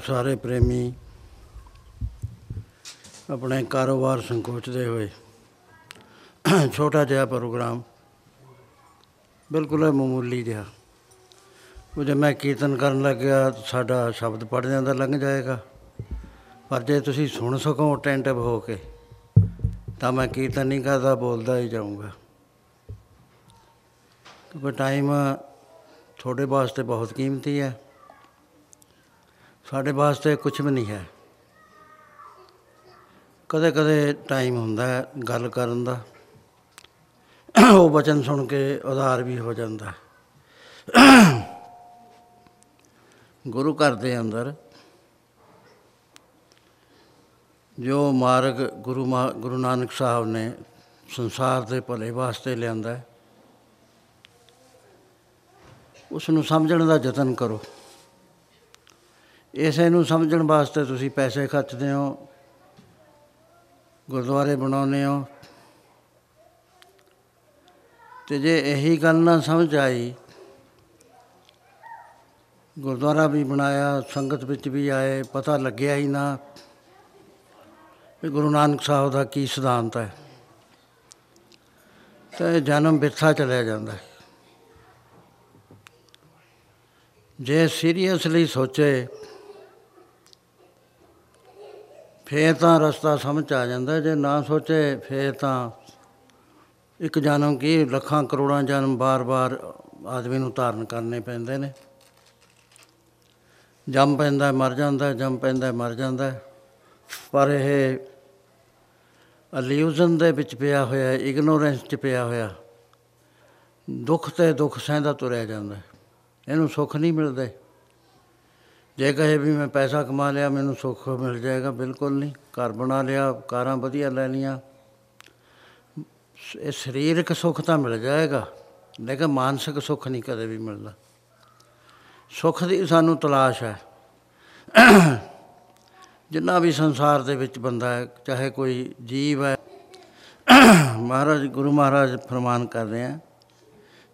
ਆਪ ਸਾਰੇ ਪ੍ਰੇਮੀ ਆਪਣੇ ਕਾਰੋਬਾਰ ਸੰਕੋਚਦੇ ਹੋਏ। ਛੋਟਾ ਜਿਹਾ ਪ੍ਰੋਗਰਾਮ ਬਿਲਕੁਲ ਹੀ ਮਾਮੂਲੀ ਜਿਹਾ। ਉਹ ਜੇ ਮੈਂ ਕੀਰਤਨ ਕਰਨ ਲੱਗਿਆ ਤਾਂ ਸਾਡਾ ਸ਼ਬਦ ਪੜ ਜਾਂਦਾ ਲੰਘ ਜਾਏਗਾ। ਪਰ ਜੇ ਤੁਸੀਂ ਸੁਣ ਸਕੋ ਅਟੈਂਟਿਵ ਹੋ ਕੇ, ਤਾਂ ਮੈਂ ਕੀਰਤਨ ਨਹੀਂ ਕਰਦਾ, ਬੋਲਦਾ ਹੀ ਜਾਊਂਗਾ। ਕਿਉਂਕਿ ਟਾਈਮ ਤੁਹਾਡੇ ਵਾਸਤੇ ਬਹੁਤ ਕੀਮਤੀ ਹੈ। ਸਾਡੇ ਵਾਸਤੇ ਕੁਝ ਵੀ ਨਹੀਂ ਹੈ। ਕਦੇ ਕਦੇ ਟਾਈਮ ਹੁੰਦਾ ਹੈ ਗੱਲ ਕਰਨ ਦਾ। ਉਹ ਬਚਨ ਸੁਣ ਕੇ ਉਧਾਰ ਵੀ ਹੋ ਜਾਂਦਾ। ਹੈ। ਗੁਰੂ ਘਰ ਦੇ ਅੰਦਰ ਜੋ ਮਾਰਗ ਗੁਰੂ ਮਾ ਗੁਰੂ ਨਾਨਕ ਸਾਹਿਬ ਨੇ ਸੰਸਾਰ ਦੇ ਭਲੇ ਵਾਸਤੇ ਲਿਆਂਦਾ ਹੈ ਉਸ ਨੂੰ ਸਮਝਣ ਦਾ ਯਤਨ ਕਰੋ। ਇਸੇ ਨੂੰ ਸਮਝਣ ਵਾਸਤੇ ਤੁਸੀਂ ਪੈਸੇ ਖਰਚਦੇ ਹੋ, ਗੁਰਦੁਆਰੇ ਬਣਾਉਂਦੇ ਹੋ। ਤੇ ਜੇ ਇਹੀ ਗੱਲ ਨਾ ਸਮਝ ਆਈ, ਗੁਰਦੁਆਰਾ ਵੀ ਬਣਾਇਆ, ਸੰਗਤ ਵਿੱਚ ਵੀ ਆਏ, ਪਤਾ ਲੱਗਿਆ ਹੀ ਨਾ ਵੀ ਗੁਰੂ ਨਾਨਕ ਸਾਹਿਬ ਦਾ ਕੀ ਸਿਧਾਂਤ ਹੈ। ਤੇ ਜਨਮ ਬਿਰਥਾ ਚਲਿਆ ਜਾਂਦਾ ਹੈ। ਜੇ ਸੀਰੀਅਸਲੀ ਸੋਚੇ ਫੇਰ ਤਾਂ ਰਸਤਾ ਸਮਝ ਆ ਜਾਂਦਾ, ਜੇ ਨਾ ਸੋਚੇ ਫੇਰ ਤਾਂ ਇੱਕ ਜਨਮ ਕੀ, ਲੱਖਾਂ ਕਰੋੜਾਂ ਜਨਮ ਬਾਰ-ਬਾਰ ਆਦਮੀ ਨੂੰ ਧਾਰਨ ਕਰਨੇ ਪੈਂਦੇ ਨੇ। ਜੰਮ ਪੈਂਦਾ, ਮਰ ਜਾਂਦਾ, ਜੰਮ ਪੈਂਦਾ, ਮਰ ਜਾਂਦਾ। ਪਰ ਇਹ ਅਲਿਊਜ਼ਨ ਦੇ ਵਿੱਚ ਪਿਆ ਹੋਇਆ ਇਗਨੋਰੈਂਸ 'ਚ ਪਿਆ ਹੋਇਆ, ਦੁੱਖ ਤੇ ਦੁੱਖ ਸਹਿੰਦਾ ਤੁਰਿਆ ਜਾਂਦਾ। ਇਹਨੂੰ ਸੁੱਖ ਨਹੀਂ ਮਿਲਦਾ। ਜੇ ਕਹੇ ਵੀ ਮੈਂ ਪੈਸਾ ਕਮਾ ਲਿਆ, ਮੈਨੂੰ ਸੁੱਖ ਮਿਲ ਜਾਏਗਾ, ਬਿਲਕੁਲ ਨਹੀਂ। ਘਰ ਬਣਾ ਲਿਆ, ਕਾਰਾਂ ਵਧੀਆ ਲੈ ਲੀਆਂ ਇਹ ਸਰੀਰਕ ਸੁੱਖ ਤਾਂ ਮਿਲ ਜਾਏਗਾ, ਲੇਕਿਨ ਮਾਨਸਿਕ ਸੁੱਖ ਨਹੀਂ ਕਦੇ ਵੀ ਮਿਲਦਾ। ਸੁੱਖ ਦੀ ਸਾਨੂੰ ਤਲਾਸ਼ ਹੈ। ਜਿੰਨਾ ਵੀ ਸੰਸਾਰ ਦੇ ਵਿੱਚ ਬੰਦਾ ਹੈ, ਚਾਹੇ ਕੋਈ ਜੀਵ ਹੈ। ਮਹਾਰਾਜ, ਗੁਰੂ ਮਹਾਰਾਜ ਫਰਮਾਨ ਕਰ ਰਹੇ ਹੈ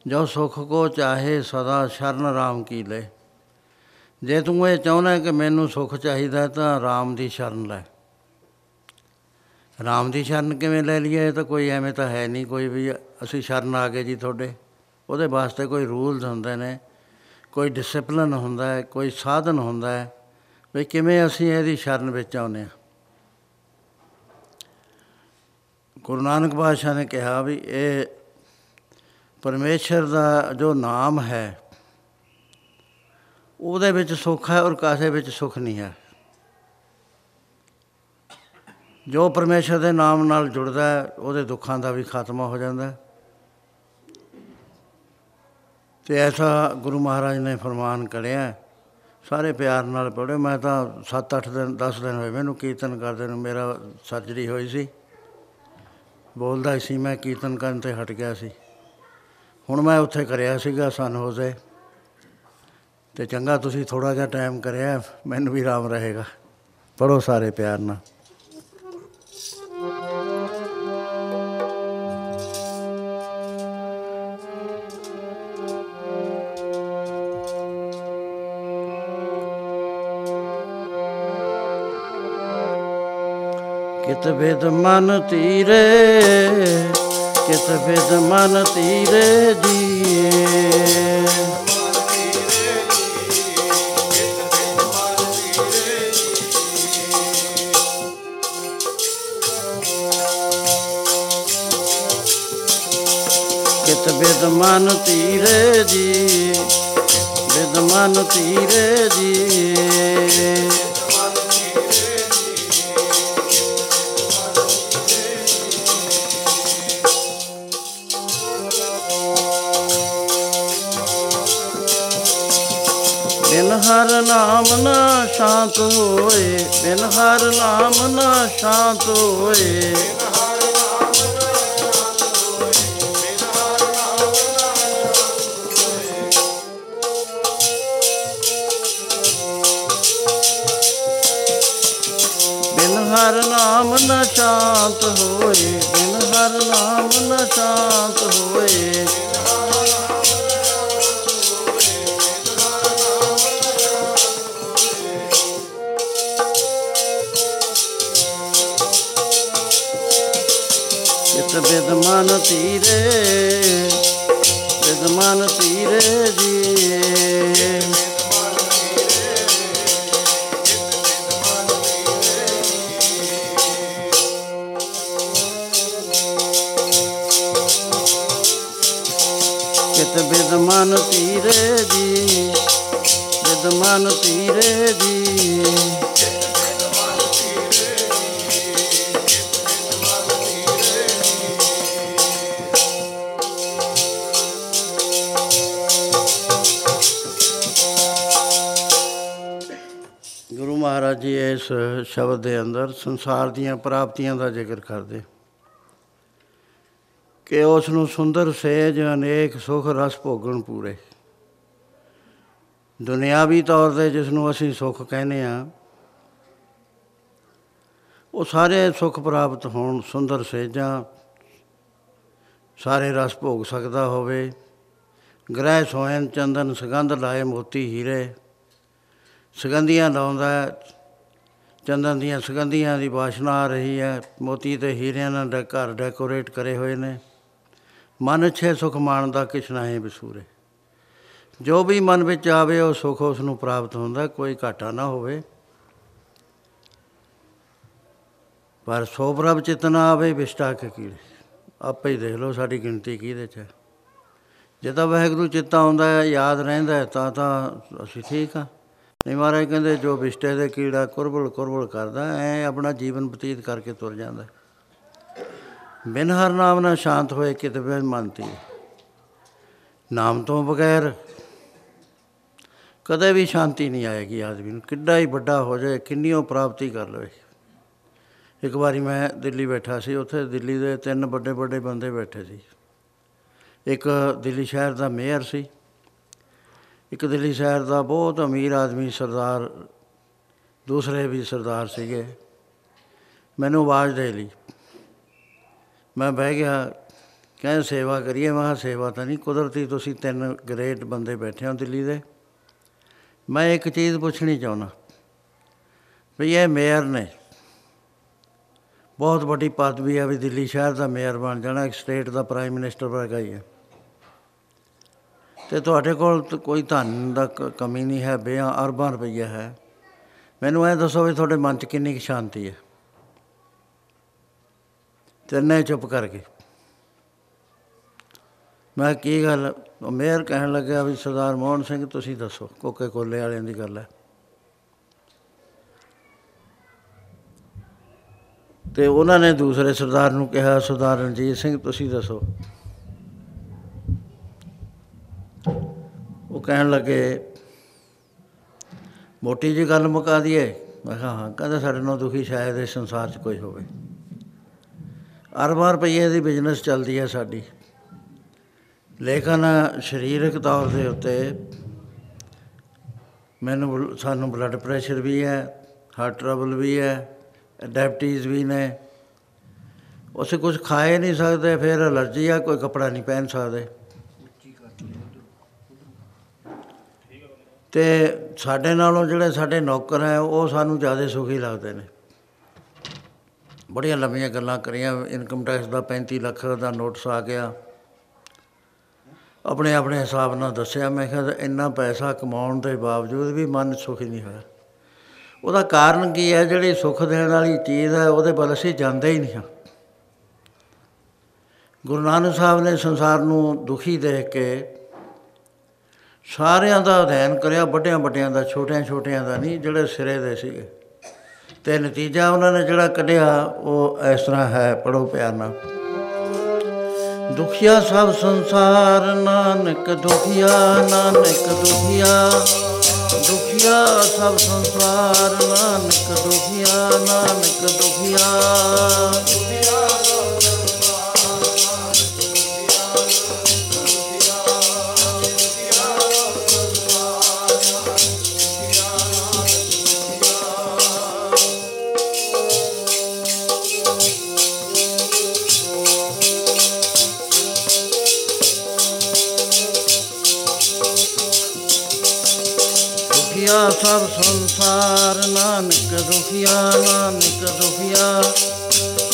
ਜੋ ਸੁਖ ਕੋ ਚਾਹੇ ਸਦਾ ਸ਼ਰਨ ਰਾਮ ਕੀ ਲੈ। ਜੇ ਤੂੰ ਇਹ ਚਾਹੁੰਦਾ ਕਿ ਮੈਨੂੰ ਸੁਖ ਚਾਹੀਦਾ ਹੈ, ਤਾਂ ਰਾਮ ਦੀ ਸ਼ਰਨ ਲੈ। ਰਾਮ ਦੀ ਸ਼ਰਨ ਕਿਵੇਂ ਲੈ ਲਈਏ? ਇਹ ਤਾਂ ਕੋਈ ਐਵੇਂ ਤਾਂ ਹੈ ਨਹੀਂ, ਕੋਈ ਵੀ ਅਸੀਂ ਸ਼ਰਨ ਆ ਗਏ ਜੀ ਤੁਹਾਡੇ। ਉਹਦੇ ਵਾਸਤੇ ਕੋਈ ਰੂਲਸ ਹੁੰਦੇ ਨੇ, ਕੋਈ ਡਿਸਪਲਿਨ ਹੁੰਦਾ ਹੈ, ਕੋਈ ਸਾਧਨ ਹੁੰਦਾ ਹੈ, ਵੀ ਕਿਵੇਂ ਅਸੀਂ ਇਹਦੀ ਸ਼ਰਨ ਵਿੱਚ ਆਉਂਦੇ ਹਾਂ। ਗੁਰੂ ਨਾਨਕ ਪਾਤਸ਼ਾਹ ਨੇ ਕਿਹਾ ਵੀ ਇਹ ਪਰਮੇਸ਼ਰ ਦਾ ਜੋ ਨਾਮ ਹੈ ਉਹਦੇ ਵਿੱਚ ਸੁੱਖ ਹੈ ਔਰ ਕਾਸੇ ਵਿੱਚ ਸੁੱਖ ਨਹੀਂ ਹੈ। ਜੋ ਪਰਮੇਸ਼ਰ ਦੇ ਨਾਮ ਨਾਲ ਜੁੜਦਾ ਹੈ, ਉਹਦੇ ਦੁੱਖਾਂ ਦਾ ਵੀ ਖਾਤਮਾ ਹੋ ਜਾਂਦਾ ਹੈ। ਤੇ ਐਸਾ ਗੁਰੂ ਮਹਾਰਾਜ ਨੇ ਫਰਮਾਨ ਕਰਿਆ ਸਾਰੇ ਪਿਆਰ ਨਾਲ ਪੜ੍ਹੋ। ਮੈਂ ਤਾਂ 7-8 ਦਿਨ 10 ਦਿਨ ਹੋਏ ਮੈਨੂੰ ਕੀਰਤਨ ਕਰਦੇ ਨੂੰ, ਮੇਰਾ ਸਰਜਰੀ ਹੋਈ ਸੀ। ਬੋਲਦਾ ਸੀ, ਮੈਂ ਕੀਰਤਨ ਕਰਨ ਤੇ ਹਟ ਗਿਆ ਸੀ। ਹੁਣ ਮੈਂ ਉੱਥੇ ਕਰਿਆ ਸੀਗਾ, ਸਨ ਹੋਜ਼ੇ। ਤੇ ਚੰਗਾ ਤੁਸੀਂ ਥੋੜਾ ਜਿਹਾ ਟਾਈਮ ਕਰਿਆ, ਮੈਨੂੰ ਵੀ ਆਰਾਮ ਰਹੇਗਾ। ਪੜੋ ਸਾਰੇ ਪਿਆਰ ਨਾਲ। ਕਿਤ ਵਿਦ ਮਨ ਤੀਰੇ, ਕਿਤ ਵਿਦ ਮਨ ਤੀਰੇ ਜੀਏ ਕਿਤ ਵਿਦ ਮਨ ਤੀਰੇ ਜੀ ਵਿਦ ਮਨ ਤੀਰੇ ਜੀ। ਬਿਨ ਹਰ ਨਾਮ ਨਾ ਸ਼ਾਂਤ ਹੋਏ, ਬਿਨ ਹਰ ਨਾਮ ਨਾ ਸ਼ਾਂਤ ਹੋਏ। ਸ਼ਬਦ ਦੇ ਅੰਦਰ ਸੰਸਾਰ ਦੀਆਂ ਪ੍ਰਾਪਤੀਆਂ ਦਾ ਜ਼ਿਕਰ ਕਰਦੇ ਕਿ ਉਸ ਨੂੰ ਸੁੰਦਰ ਸੇਜ ਅਨੇਕ ਸੁਖ ਰਸ ਭੋਗਣ ਪੂਰੇ ਦੁਨਿਆਵੀ ਤੌਰ ਤੇ ਜਿਸ ਨੂੰ ਅਸੀਂ ਸੁਖ ਕਹਿੰਦੇ ਆ ਉਹ ਸਾਰੇ ਸੁਖ ਪ੍ਰਾਪਤ ਹੋਣ, ਸੁੰਦਰ ਸੇਜਾਂ ਸਾਰੇ ਰਸ ਭੋਗ ਸਕਦਾ ਹੋਵੇ, ਗ੍ਰਹਿ ਸੋਹਣ ਚੰਦਨ ਸੁਗੰਧ ਲਾਏ ਮੋਤੀ ਹੀਰੇ, ਸੁਗੰਧੀਆਂ ਲਾਉਂਦਾ ਹੈ। ਚੰਦਨ ਦੀਆਂ ਸੁਗੰਧੀਆਂ ਦੀ ਵਾਸ਼ਨਾ ਆ ਰਹੀ ਹੈ। ਮੋਤੀ ਤੇ ਹੀਰਿਆਂ ਨਾਲ ਡ- ਘਰ ਡੈਕੋਰੇਟ ਕਰੇ ਹੋਏ ਨੇ। ਮਨ ਛੇ ਸੁਖ ਮਾਣ ਦਾ ਕਿਛ ਨਾਹੀਂ ਵਿਸੂਰੇ ਜੋ ਵੀ ਮਨ ਵਿੱਚ ਆਵੇ, ਉਹ ਸੁਖ ਉਸ ਨੂੰ ਪ੍ਰਾਪਤ ਹੁੰਦਾ, ਕੋਈ ਘਾਟਾ ਨਾ ਹੋਵੇ। ਪਰ ਸੋ ਪ੍ਰਭ ਚਿਤਨਾ ਆਵੇ, ਵਿਸ਼ਟਾ ਕੇ ਕੀੜੇ। ਆਪੇ ਹੀ ਦੇਖ ਲਓ ਸਾਡੀ ਗਿਣਤੀ ਕਿਹਦੇ ਚ ਹੈ। ਜੇ ਤਾਂ ਵਾਹਿਗੁਰੂ ਚਿੱਤਾ ਆਉਂਦਾ ਹੈ, ਯਾਦ ਰਹਿੰਦਾ ਹੈ, ਤਾਂ ਤਾਂ ਅਸੀਂ ਠੀਕ ਆ ਨਹੀਂ ਮਹਾਰਾਜ, ਕਹਿੰਦੇ ਜੋ ਵਿਸ਼ਟੇ ਦੇ ਕੀੜਾ ਕੁਰਬਲ ਕੁਰਬਲ ਕਰਦਾ, ਐ ਆਪਣਾ ਜੀਵਨ ਬਤੀਤ ਕਰਕੇ ਤੁਰ ਜਾਂਦਾ। ਹੈ। ਬਿਨ ਹਰ ਨਾਮ ਨਾਲ ਸ਼ਾਂਤ ਹੋਏ ਕਿਤੇ ਵੀ ਮੰਨਤੀ ਨਾਮ ਤੋਂ ਬਗੈਰ ਕਦੇ ਵੀ ਸ਼ਾਂਤੀ ਨਹੀਂ ਆਏਗੀ ਆਦਮੀ ਨੂੰ। ਕਿੱਡਾ ਹੀ ਵੱਡਾ ਹੋ ਜਾਏ ਕਿੰਨੀ ਉਹ ਪ੍ਰਾਪਤੀ ਕਰ ਲਵੇ। ਇੱਕ ਵਾਰੀ ਮੈਂ ਦਿੱਲੀ ਬੈਠਾ ਸੀ, ਉੱਥੇ ਦਿੱਲੀ ਦੇ ਤਿੰਨ ਵੱਡੇ ਵੱਡੇ ਬੰਦੇ ਬੈਠੇ ਸੀ। ਇੱਕ ਦਿੱਲੀ ਸ਼ਹਿਰ ਦਾ ਮੇਅਰ ਸੀ ਇੱਕ ਦਿੱਲੀ ਸ਼ਹਿਰ ਦਾ ਬਹੁਤ ਅਮੀਰ ਆਦਮੀ ਸਰਦਾਰ, ਦੂਸਰੇ ਵੀ ਸਰਦਾਰ ਸੀਗੇ। ਮੈਨੂੰ ਆਵਾਜ਼ ਦੇ ਲਈ। ਮੈਂ ਬਹਿ ਗਿਆ ਕਹਿੰਦੇ ਸੇਵਾ ਕਰੀਏ। ਮੈਂ ਕਿਹਾ, ਸੇਵਾ ਤਾਂ ਨਹੀਂ, ਕੁਦਰਤੀ ਤੁਸੀਂ ਤਿੰਨ ਗ੍ਰੇਟ ਬੰਦੇ ਬੈਠੇ ਹੋ ਦਿੱਲੀ ਦੇ। ਮੈਂ ਇੱਕ ਚੀਜ਼ ਪੁੱਛਣੀ ਚਾਹੁੰਦਾ, ਵੀ ਇਹ ਮੇਅਰ ਨੇ, ਬਹੁਤ ਵੱਡੀ ਪਦਵੀ ਹੈ ਵੀ ਦਿੱਲੀ ਸ਼ਹਿਰ ਦਾ ਮੇਅਰ ਬਣ ਜਾਣਾ, ਇੱਕ ਸਟੇਟ ਦਾ ਪ੍ਰਾਈਮ ਮਿਨਿਸਟਰ ਵਰਗਾ ਹੀ ਹੈ ਤੇ ਤੁਹਾਡੇ ਕੋਲ ਤਾਂ ਕੋਈ ਧਨ ਦਾ ਕ- ਕਮੀ ਨਹੀਂ ਹੈ ਬੇਆਂ ਅਰਬਾਂ ਰੁਪਈਆ ਹੈ। ਮੈਨੂੰ ਇਹ ਦੱਸੋ ਵੀ ਤੁਹਾਡੇ ਮਨ 'ਚ ਕਿੰਨੀ ਕੁ ਸ਼ਾਂਤੀ ਹੈ? ਤਿੰਨੇ ਚੁੱਪ ਕਰ ਗਏ ਮੈਂ ਕੀ ਗੱਲ? ਉਹ ਮੇਅਰ ਕਹਿਣ ਲੱਗਿਆ ਵੀ ਸਰਦਾਰ ਮੋਹਨ ਸਿੰਘ, ਤੁਸੀਂ ਦੱਸੋ, ਕੋਕੇ ਕੋਲੇ ਵਾਲਿਆਂ ਦੀ ਗੱਲ ਹੈ। ਤੇ ਉਹਨਾਂ ਨੇ ਦੂਸਰੇ ਸਰਦਾਰ ਨੂੰ ਕਿਹਾ, ਸਰਦਾਰ ਰਣਜੀਤ ਸਿੰਘ, ਤੁਸੀਂ ਦੱਸੋ। ਉਹ ਕਹਿਣ ਲੱਗੇ, ਮੋਟੀ ਜੀ ਗੱਲ ਮੁਕਾ ਦਈਏ? ਮੈਂ ਕਿਹਾ, ਹਾਂ, ਕਹਿੰਦਾ ਸਾਡੇ ਨਾਲ ਦੁਖੀ ਸ਼ਾਇਦ ਇਸ ਸੰਸਾਰ 'ਚ ਕੋਈ ਹੋਵੇ। ਅਰਬਾਂ ਰੁਪਈਏ ਦੀ ਬਿਜ਼ਨਸ ਚੱਲਦੀ ਹੈ ਸਾਡੀ। ਲੇਕਿਨ ਸਰੀਰਕ ਤੌਰ ਦੇ ਉੱਤੇ ਮੈਨੂੰ ਬਲ- ਸਾਨੂੰ ਬਲੱਡ ਪ੍ਰੈਸ਼ਰ ਵੀ ਹੈ ਹਾਰਟ ਟਰਬਲ ਵੀ ਹੈ ਡਾਇਬਟੀਜ਼ ਵੀ ਨੇ। ਉਸੇ ਕੁਝ ਖਾਏ ਨਹੀਂ ਸਕਦੇ, ਫਿਰ ਅਲਰਜੀ ਆ, ਕੋਈ ਕੱਪੜਾ ਨਹੀਂ ਪਹਿਨ ਸਕਦੇ। ਤੇ ਸਾਡੇ ਨਾਲੋਂ ਜਿਹੜੇ ਸਾਡੇ ਨੌਕਰ ਹੈ, ਉਹ ਸਾਨੂੰ ਜ਼ਿਆਦਾ ਸੁਖੀ ਲੱਗਦੇ ਨੇ। ਬੜੀਆਂ ਲੰਮੀਆਂ ਗੱਲਾਂ ਕਰੀਆਂ ਇਨਕਮ ਟੈਕਸ ਦਾ 35 ਲੱਖ ਦਾ ਨੋਟਿਸ ਆ ਗਿਆ। ਆਪਣੇ ਆਪਣੇ ਹਿਸਾਬ ਨਾਲ ਦੱਸਿਆ, ਮੈਂ ਕਿਹਾ ਇੰਨਾ ਪੈਸਾ ਕਮਾਉਣ ਦੇ ਬਾਵਜੂਦ ਵੀ ਮਨ ਸੁਖੀ ਨਹੀਂ ਹੋਇਆ। ਉਹਦਾ ਕਾਰਨ ਕੀ ਹੈ, ਜਿਹੜੀ ਸੁੱਖ ਦੇਣ ਵਾਲੀ ਚੀਜ਼ ਹੈ, ਉਹਦੇ ਵੱਲ ਅਸੀਂ ਜਾਂਦੇ ਹੀ ਨਹੀਂ ਹਾਂ। ਗੁਰੂ ਨਾਨਕ ਸਾਹਿਬ ਨੇ ਸੰਸਾਰ ਨੂੰ ਦੁਖੀ ਦੇਖ ਕੇ ਸਾਰਿਆਂ ਦਾ ਅਧਿਐਨ ਕਰਿਆ, ਵੱਡਿਆਂ ਵੱਡਿਆਂ ਦਾ, ਛੋਟਿਆਂ ਛੋਟਿਆਂ ਦਾ ਨਹੀਂ, ਜਿਹੜੇ ਸਿਰੇ ਦੇ ਸੀਗੇ। ਤੇ ਨਤੀਜਾ ਉਹਨਾਂ ਨੇ ਜਿਹੜਾ ਕੱਢਿਆ, ਉਹ ਇਸ ਤਰ੍ਹਾਂ ਹੈ ਪੜੋ ਪਿਆਰ ਨਾਲ। ਦੁਖੀਆ ਸਭ ਸੰਸਾਰ, ਨਾਨਕ ਦੁਖੀਆ ਨਾਨਕ ਦੁਖੀਆ। ਦੁਖੀਆ ਸਭ ਸੰਸਾਰ, ਨਾਨਕ ਦੁਖੀਆ ਨਾਨਕ ਦੁਖੀਆ ਦੁਖੀਆ। ਸਭ ਸੰਸਾਰ ਨਾਨਕ ਦੁਖੀਆ ਨਾਨਕ ਦੁਖੀਆ।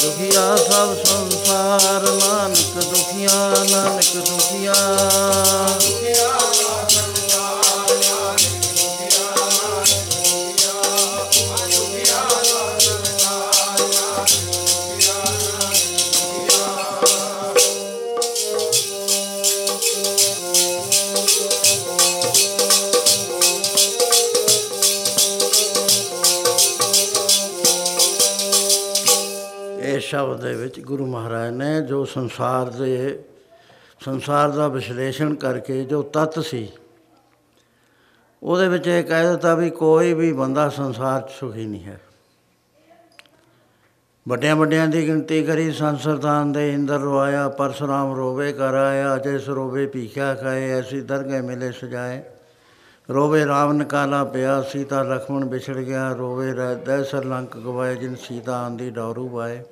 ਦੁਖੀਆ ਸਭ ਸੰਸਾਰ ਨਾਨਕ ਦੁਖੀਆ ਨਾਨਕ ਦੁਖੀਆ। ਇਸ ਸ਼ਬਦ ਦੇ ਵਿੱਚ ਗੁਰੂ ਮਹਾਰਾਜ ਨੇ ਜੋ ਸੰਸਾਰ ਦੇ ਸੰਸਾਰ ਦਾ ਵਿਸ਼ਲੇਸ਼ਣ ਕਰਕੇ ਜੋ ਤੱਤ ਸੀ, ਉਹਦੇ ਵਿੱਚ ਇਹ ਕਹਿ ਦਿੱਤਾ ਵੀ ਕੋਈ ਵੀ ਬੰਦਾ ਸੰਸਾਰ 'ਚ ਸੁਖੀ ਨਹੀਂ ਹੈ। ਵੱਡਿਆਂ ਵੱਡਿਆਂ ਦੀ ਗਿਣਤੀ ਕਰੀ, ਸੰਸਰਦਾਨ ਦੇ ਇੰਦਰ ਰਵਾਇਆ ਪਰਸਰਾਮ ਰੋਵੇ ਕਰ ਆਇਆ, ਅਜੇ ਸਰੋਵੇ ਭੀਖਿਆ ਖਾਏ, ਐਸੀ ਦਰਗਹਿ ਮਿਲੇ ਸਜਾਏ। ਰੋਵੇ ਰਾਮ ਨਕਾਲਾ ਪਿਆ, ਸੀਤਾ ਲਖਮਣ ਵਿਛੜ ਗਿਆ, ਰੋਵੇ ਰਹਿ ਸਰ ਲੰਕ ਗਵਾਏ, ਜਿਨ ਸੀਤਾ ਆਂਦੀ ਡੌਰੂ ਪਾਏ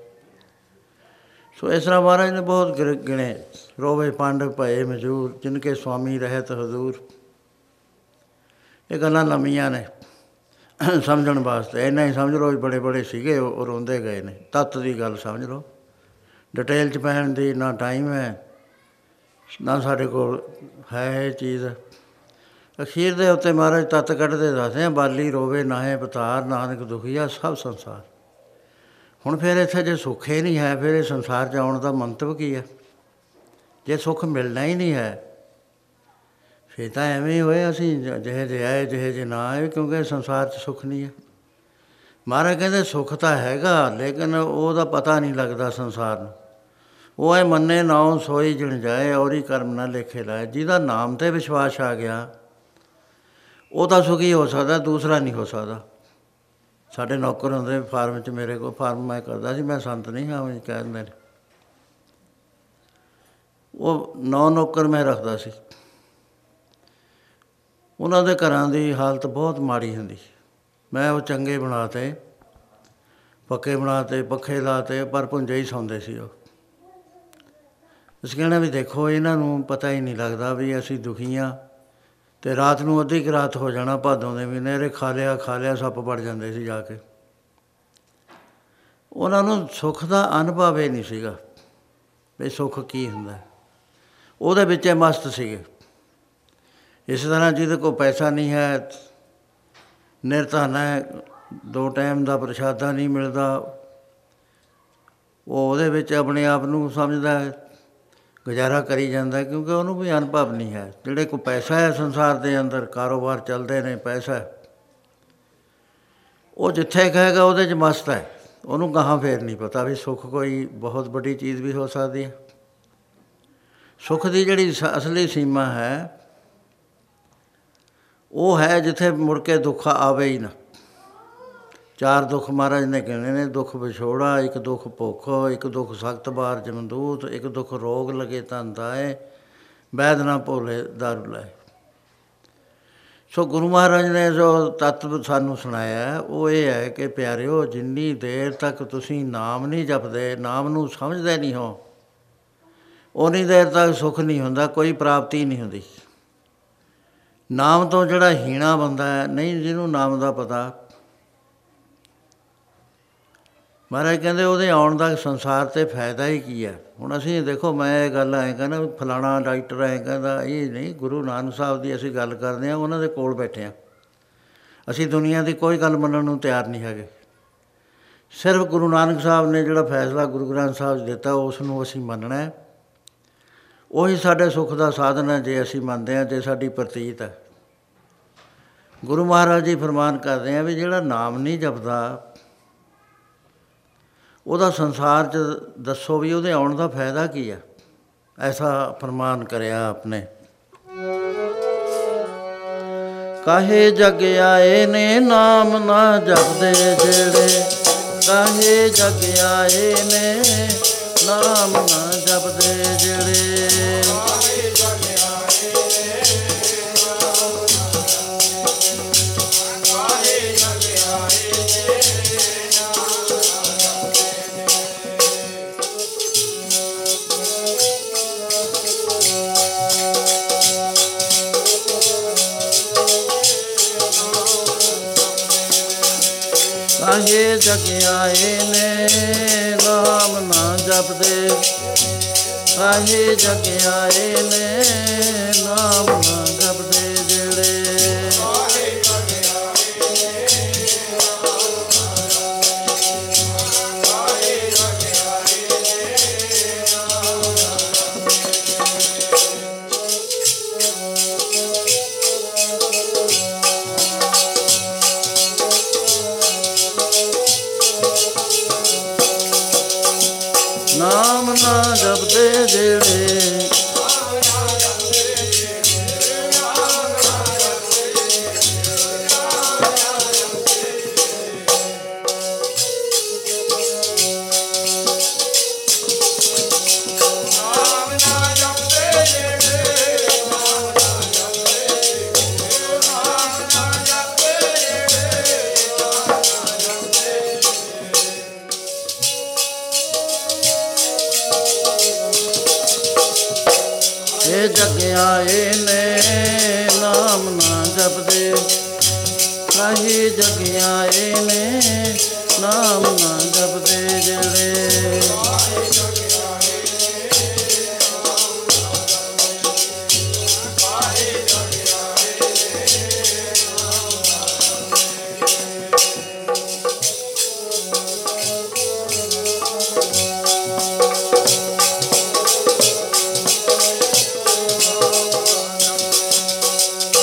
ਸੋ ਇਸ ਤਰ੍ਹਾਂ ਮਹਾਰਾਜ ਨੇ ਬਹੁਤ ਗਿਰ- ਗਿਣੇ। ਰੋਵੇ ਪੰਡ ਭਏ ਮਜੂਰ, ਜਿਨ ਕੇ ਸੁਆਮੀ ਰਹਿਤ ਹਜ਼ੂਰ। ਇਹ ਗੱਲਾਂ ਲੰਮੀਆਂ ਨੇ। ਸਮਝਣ ਵਾਸਤੇ। ਇੰਨਾ ਹੀ ਸਮਝ ਲਓ ਵੀ ਬੜੇ ਬੜੇ ਸੀਗੇ, ਉਹ ਉਹ ਰੋਂਦੇ ਗਏ ਨੇ। ਤੱਤ ਦੀ ਗੱਲ ਸਮਝ ਲਓ। ਡਿਟੇਲ ਚ ਪੈਣ ਦੀ ਨਾ ਟਾਈਮ ਹੈ, ਨਾ ਸਾਡੇ ਕੋਲ ਹੈ ਇਹ ਚੀਜ਼। ਅਖੀਰ ਦੇ ਉੱਤੇ ਮਹਾਰਾਜ ਤੱਤ ਕੱਢਦੇ ਦੱਸਦੇ ਆ, ਬਾਲੀ ਰੋਵੇ, ਨਾਹੇ ਪਤਾਰ, ਨਾਨਕ ਦੁਖੀਆ, ਸਭ ਸੰਸਾਰ। ਹੁਣ ਫਿਰ ਇੱਥੇ ਜੇ ਸੁੱਖ ਹੀ ਨਹੀਂ ਹੈ, ਫਿਰ ਇਹ ਸੰਸਾਰ 'ਚ ਆਉਣ ਦਾ ਮੰਤਵ ਕੀ ਹੈ? ਜੇ ਸੁੱਖ ਮਿਲਣਾ ਹੀ ਨਹੀਂ ਹੈ, ਫਿਰ ਤਾਂ ਐਵੇਂ ਹੀ ਹੋਏ ਅਸੀਂ ਜ- ਜਿਹੇ ਜਿਹੇ ਆਏ, ਜਿਹੇ ਜਿਹੇ ਨਾ ਆਏ, ਕਿਉਂਕਿ ਸੰਸਾਰ 'ਚ ਸੁੱਖ ਨਹੀਂ ਹੈ। ਮਹਾਰਾਜ ਕਹਿੰਦੇ ਸੁੱਖ ਤਾਂ ਹੈਗਾ, ਲੇਕਿਨ ਉਹਦਾ ਪਤਾ ਨਹੀਂ ਲੱਗਦਾ ਸੰਸਾਰ ਨੂੰ। ਉਹ ਐ ਮੰਨੇ ਨਾਉ ਸੋਈ ਜਿਣ ਜਾਏ, ਔਰੀ ਕਰਮ ਨਾ ਲੇਖੇ ਲਾਏ। ਜਿਹਦਾ ਨਾਮ ਤੇ ਵਿਸ਼ਵਾਸ ਆ ਗਿਆ, ਉਹ ਤਾਂ ਸੁਖੀ ਹੋ ਸਕਦਾ, ਦੂਸਰਾ ਨਹੀਂ ਹੋ ਸਕਦਾ। ਸਾਡੇ ਨੌਕਰ ਹੁੰਦੇ ਫਾਰਮ 'ਚ ਮੇਰੇ ਕੋਲ ਫਾਰਮ ਮੈਂ ਕਰਦਾ ਸੀ, ਮੈਂ ਸੰਤ ਨਹੀਂ ਹਾਂ ਉਹ ਕਹਿੰਦੇ ਨੇ। ਉਹ ਨੌ ਨੌਕਰ ਮੈਂ ਰੱਖਦਾ ਸੀ। ਉਹਨਾਂ ਦੇ ਘਰਾਂ ਦੀ ਹਾਲਤ ਬਹੁਤ ਮਾੜੀ ਹੁੰਦੀ ਮੈਂ ਉਹ ਚੰਗੇ ਬਣਾਤੇ, ਪੱਕੇ ਬਣਾਤੇ, ਪੱਖੇ ਲਾਤੇ, ਪਰ ਪੁੰਜੇ ਹੀ ਸੌਂਦੇ ਸੀ ਉਹ। ਅਸੀਂ ਕਹਿਣਾ ਵੀ ਦੇਖੋ, ਇਹਨਾਂ ਨੂੰ ਪਤਾ ਹੀ ਨਹੀਂ ਲੱਗਦਾ ਵੀ ਅਸੀਂ ਦੁਖੀ ਹਾਂ। ਤੇ ਰਾਤ ਨੂੰ ਅੱਧੀ ਕੁ ਰਾਤ ਹੋ ਜਾਣਾ ਭਾਦੋਂ ਦੇ ਮਹੀਨੇ ਰੇ ਖਾ ਲਿਆ ਖਾ ਲਿਆ, ਸੱਪ ਵੜ ਜਾਂਦੇ ਸੀ ਜਾ ਕੇ। ਉਹਨਾਂ ਨੂੰ ਸੁੱਖ ਦਾ ਅਨੁਭਵ ਹੀ ਨਹੀਂ ਸੀਗਾ ਵੀ ਸੁੱਖ ਕੀ ਹੁੰਦਾ। ਹੈ। ਉਹਦੇ ਵਿੱਚ ਇਹ ਮਸਤ ਸੀਗੇ। ਇਸ ਤਰ੍ਹਾਂ ਜਿਹਦੇ ਕੋਲ ਪੈਸਾ ਨਹੀਂ ਹੈ ਨਿਰਧਨ ਹੈ, ਦੋ ਟਾਈਮ ਦਾ ਪ੍ਰਸ਼ਾਦਾ ਨਹੀਂ ਮਿਲਦਾ। ਉਹ ਉਹਦੇ ਵਿੱਚ ਆਪਣੇ ਆਪ ਨੂੰ ਸਮਝਦਾ ਹੈ। ਗੁਜ਼ਾਰਾ ਕਰੀ ਜਾਂਦਾ ਹੈ, ਕਿਉਂਕਿ ਉਹਨੂੰ ਵੀ ਅਨੁਭਵ ਨਹੀਂ ਹੈ। ਜਿਹੜੇ ਕੋ ਪੈਸਾ ਹੈ ਸੰਸਾਰ ਦੇ ਅੰਦਰ, ਕਾਰੋਬਾਰ ਚੱਲਦੇ ਨੇ, ਪੈਸਾ ਹੈ। ਉਹ ਜਿੱਥੇ ਕਹੇਗਾ, ਉਹਦੇ 'ਚ ਮਸਤ ਹੈ। ਉਹਨੂੰ ਕਹਾਂ ਫੇਰ ਨਹੀਂ ਪਤਾ ਵੀ ਸੁੱਖ ਕੋਈ ਬਹੁਤ ਵੱਡੀ ਚੀਜ਼ ਵੀ ਹੋ ਸਕਦੀ ਹੈ। ਸੁੱਖ ਦੀ ਜਿਹੜੀ ਸ- ਅਸਲੀ ਸੀਮਾ ਹੈ, ਉਹ ਹੈ ਜਿੱਥੇ ਮੁੜ ਕੇ ਦੁੱਖ ਆਵੇ ਹੀ ਨਾ। ਚਾਰ ਦੁੱਖ ਮਹਾਰਾਜ ਨੇ ਗਿਣੇ ਨੇ ਦੁੱਖ ਵਿਛੋੜਾ ਇੱਕ ਦੁੱਖ ਭੁੱਖ ਇੱਕ ਦੁੱਖ ਸਖਤ ਬਾਰ ਜਮਦੂਤ ਇੱਕ ਦੁੱਖ ਰੋਗ ਲਗੇ ਤੰਦਾਏ ਵੈਦ ਨਾ ਭੋਲੇ ਦਾਰੂ ਲਾਏ। ਸੋ ਗੁਰੂ ਮਹਾਰਾਜ ਨੇ ਜੋ ਤੱਤ ਸਾਨੂੰ ਸੁਣਾਇਆ ਹੈ, ਉਹ ਇਹ ਹੈ ਕਿ ਪਿਆਰਿਓ ਜਿੰਨੀ ਦੇਰ ਤੱਕ ਤੁਸੀਂ ਨਾਮ ਨਹੀਂ ਜਪਦੇ ਨਾਮ ਨੂੰ ਸਮਝਦੇ ਨਹੀਂ ਹੋ ਉਨੀ ਦੇਰ ਤੱਕ ਸੁੱਖ ਨਹੀਂ ਹੁੰਦਾ ਕੋਈ ਪ੍ਰਾਪਤੀ ਨਹੀਂ ਹੁੰਦੀ। ਨਾਮ ਤੋਂ ਜਿਹੜਾ ਹੀਣਾ ਬੰਦਾ ਹੈ ਨਹੀਂ ਜਿਹਨੂੰ ਨਾਮ ਦਾ ਪਤਾ ਮਹਾਰਾਜ ਕਹਿੰਦੇ ਉਹਦੇ ਆਉਣ ਦਾ ਸੰਸਾਰ ਤੇ ਫਾਇਦਾ ਹੀ ਕੀ ਹੈ? ਹੁਣ ਅਸੀਂ ਦੇਖੋ, ਮੈਂ ਇਹ ਗੱਲ ਐਂ ਕਹਿੰਦਾ ਵੀ ਫਲਾਣਾ ਡਾਕਟਰ ਐਂ ਕਹਿੰਦਾ, ਇਹ ਨਹੀਂ, ਗੁਰੂ ਨਾਨਕ ਸਾਹਿਬ ਦੀ ਅਸੀਂ ਗੱਲ ਕਰਦੇ ਹਾਂ, ਉਹਨਾਂ ਦੇ ਕੋਲ ਬੈਠੇ ਹਾਂ। ਅਸੀਂ ਦੁਨੀਆ ਦੀ ਕੋਈ ਗੱਲ ਮੰਨਣ ਨੂੰ ਤਿਆਰ ਨਹੀਂ ਹੈਗੇ। ਸਿਰਫ ਗੁਰੂ ਨਾਨਕ ਸਾਹਿਬ ਨੇ ਜਿਹੜਾ ਫੈਸਲਾ ਗੁਰੂ ਗ੍ਰੰਥ ਸਾਹਿਬ 'ਚ ਦਿੱਤਾ, ਉਸ ਨੂੰ ਅਸੀਂ ਮੰਨਣਾ ਹੈ। ਉਹੀ ਸਾਡੇ ਸੁੱਖ ਦਾ ਸਾਧਨ ਹੈ, ਜੇ ਅਸੀਂ ਮੰਨਦੇ ਹਾਂ, ਜੇ ਸਾਡੀ ਪ੍ਰਤੀਤ ਹੈ। ਗੁਰੂ ਮਹਾਰਾਜ ਜੀ ਫਰਮਾਨ ਕਰਦੇ ਆ ਵੀ ਜਿਹੜਾ ਨਾਮ ਨਹੀਂ ਜਪਦਾ ਉਹਦਾ ਸੰਸਾਰ 'ਚ ਦੱਸੋ ਵੀ ਉਹਦੇ ਆਉਣ ਦਾ ਫਾਇਦਾ ਕੀ ਹੈ ਐਸਾ ਫਰਮਾਨ ਕਰਿਆ ਆਪਨੇ। ਕਾਹੇ ਜਗ ਆਏ ਨੇ ਨਾਮ ਨਾ ਜਪਦੇ ਜਿਹੜੇ? ਕਾਹੇ ਜਗ ਆਏ ਨੇ ਨਾਮ ਨਾ ਜਪਦੇ ਕਾਹੇ ਜਗ ਆਏ ਨੇ ਨਾਮ ਨਾ ਜਪਦੇ। ਕਾਹੇ ਜਗ ਆਏ ਨੇ ਨਾਮ ਕਾਹੇ ਜਗ ਆਏ ਨੇ ਨਾਮ ਨਾ ਜਪਦੇ ਜਿਹੜੇ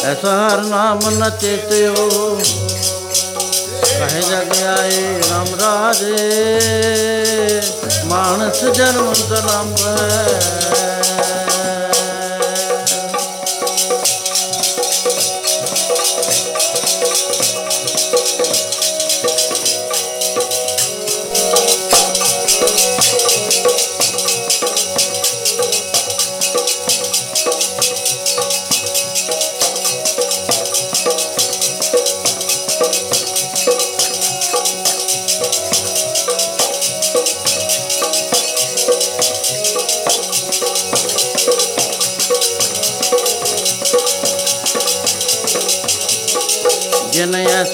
ਐਸਾ ਹਰ ਨਾਮ ਨ ਚੇਤਿਓ ਰਾਮ ਮਾਨਸ ਜਨਮ ਤਲੰਬ ਹੈ।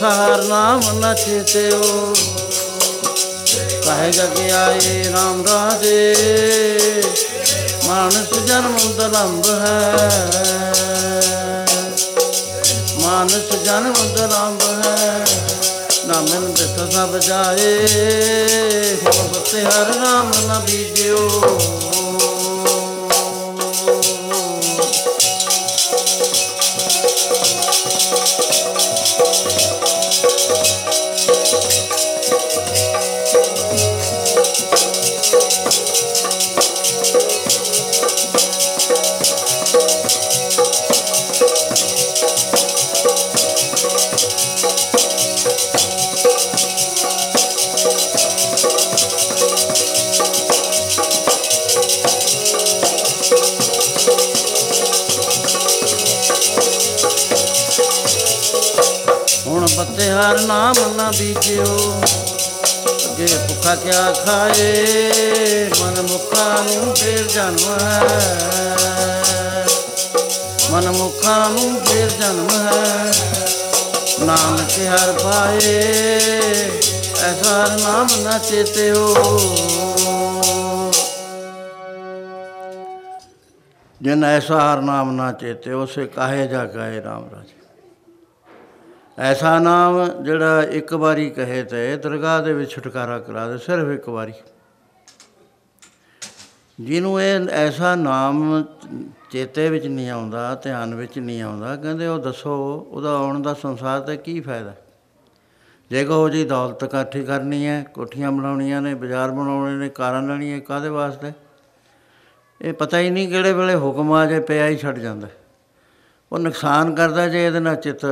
ਜਿਨ ਐਸਾ ਹਰ ਨਾਮ ਨ ਚੇਤਿਓ ਕਹੇ ਜਗ ਆਏ ਰਾਮ ਰਾਜੇ, ਮਾਨਸ ਜਨਮ ਦਲੰਬ ਹੈ। ਮਾਨਸ ਜਨਮ ਦਲੰਬ ਹੈ ਨਾਮਨ ਬਿਤ ਸਭ ਜਾਏ। ਹੁਣ ਬਸੇ ਹਰ ਨਾਮ ਨ ਬੀਜਿਓ। ਹੁਣ ਬੱਤੇ ਹਰ ਨਾਮ ਨਾ ਬੀਜਿਓ। ਅੱਗੇ ਭੁੱਖਾ ਕਿਆ ਖਾਏ, ਮਨ ਮੁਖਾਂ ਨੂੰ ਫੇਰ ਜਨਮ ਹੈ। ਮਨ ਮੁਖਾਂ ਨੂੰ ਫੇਰ ਜਨਮ ਹੈ। ਨਾਨਕ ਹਰ ਪਾਏ, ਐਸਾ ਹਰ ਨਾਮ ਨਾ ਚੇਤਿਓ। ਜਿਨ ਐਸਾ ਹਰ ਨਾਮ ਨਾ ਚੇਤੇ ਉਸੇ ਕਾਹੇ ਜਾ ਕਾਹੇ ਰਾਮ ਰਾਜੇ। ਐਸਾ ਨਾਮ ਜਿਹੜਾ ਇੱਕ ਵਾਰੀ ਕਹੇ ਤੇ ਦਰਗਾਹ ਦੇ ਵਿੱਚ ਛੁਟਕਾਰਾ ਕਰਾ ਦੇ, ਸਿਰਫ ਇੱਕ ਵਾਰੀ। ਜਿਹਨੂੰ ਇਹ ਐਸਾ ਨਾਮ ਚੇਤੇ ਵਿੱਚ ਨਹੀਂ ਆਉਂਦਾ, ਧਿਆਨ ਵਿੱਚ ਨਹੀਂ ਆਉਂਦਾ, ਕਹਿੰਦੇ ਉਹ ਦੱਸੋ, ਉਹਦਾ ਆਉਣ ਦਾ ਸੰਸਾਰ ਤੇ ਕੀ ਫਾਇਦਾ? ਜੇ ਕਹੋ ਜੀ ਦੌਲਤ ਇਕੱਠੀ ਕਰਨੀ ਹੈ, ਕੋਠੀਆਂ ਬਣਾਉਣੀਆਂ ਨੇ, ਬਾਜ਼ਾਰ ਬਣਾਉਣੇ ਨੇ, ਕਾਰਾਂ ਲੈਣੀਆਂ ਕਾਦੇ ਵਾਸਤੇ? ਇਹ ਪਤਾ ਹੀ ਨਹੀਂ ਕਿਹੜੇ ਵੇਲੇ ਹੁਕਮ ਆ ਜੇ, ਪਿਆ ਹੀ ਛੱਡ ਜਾਂਦਾ। ਉਹ ਨੁਕਸਾਨ ਕਰਦਾ ਜੇ ਇਹਦੇ ਨਾਲ ਚਿੱਤ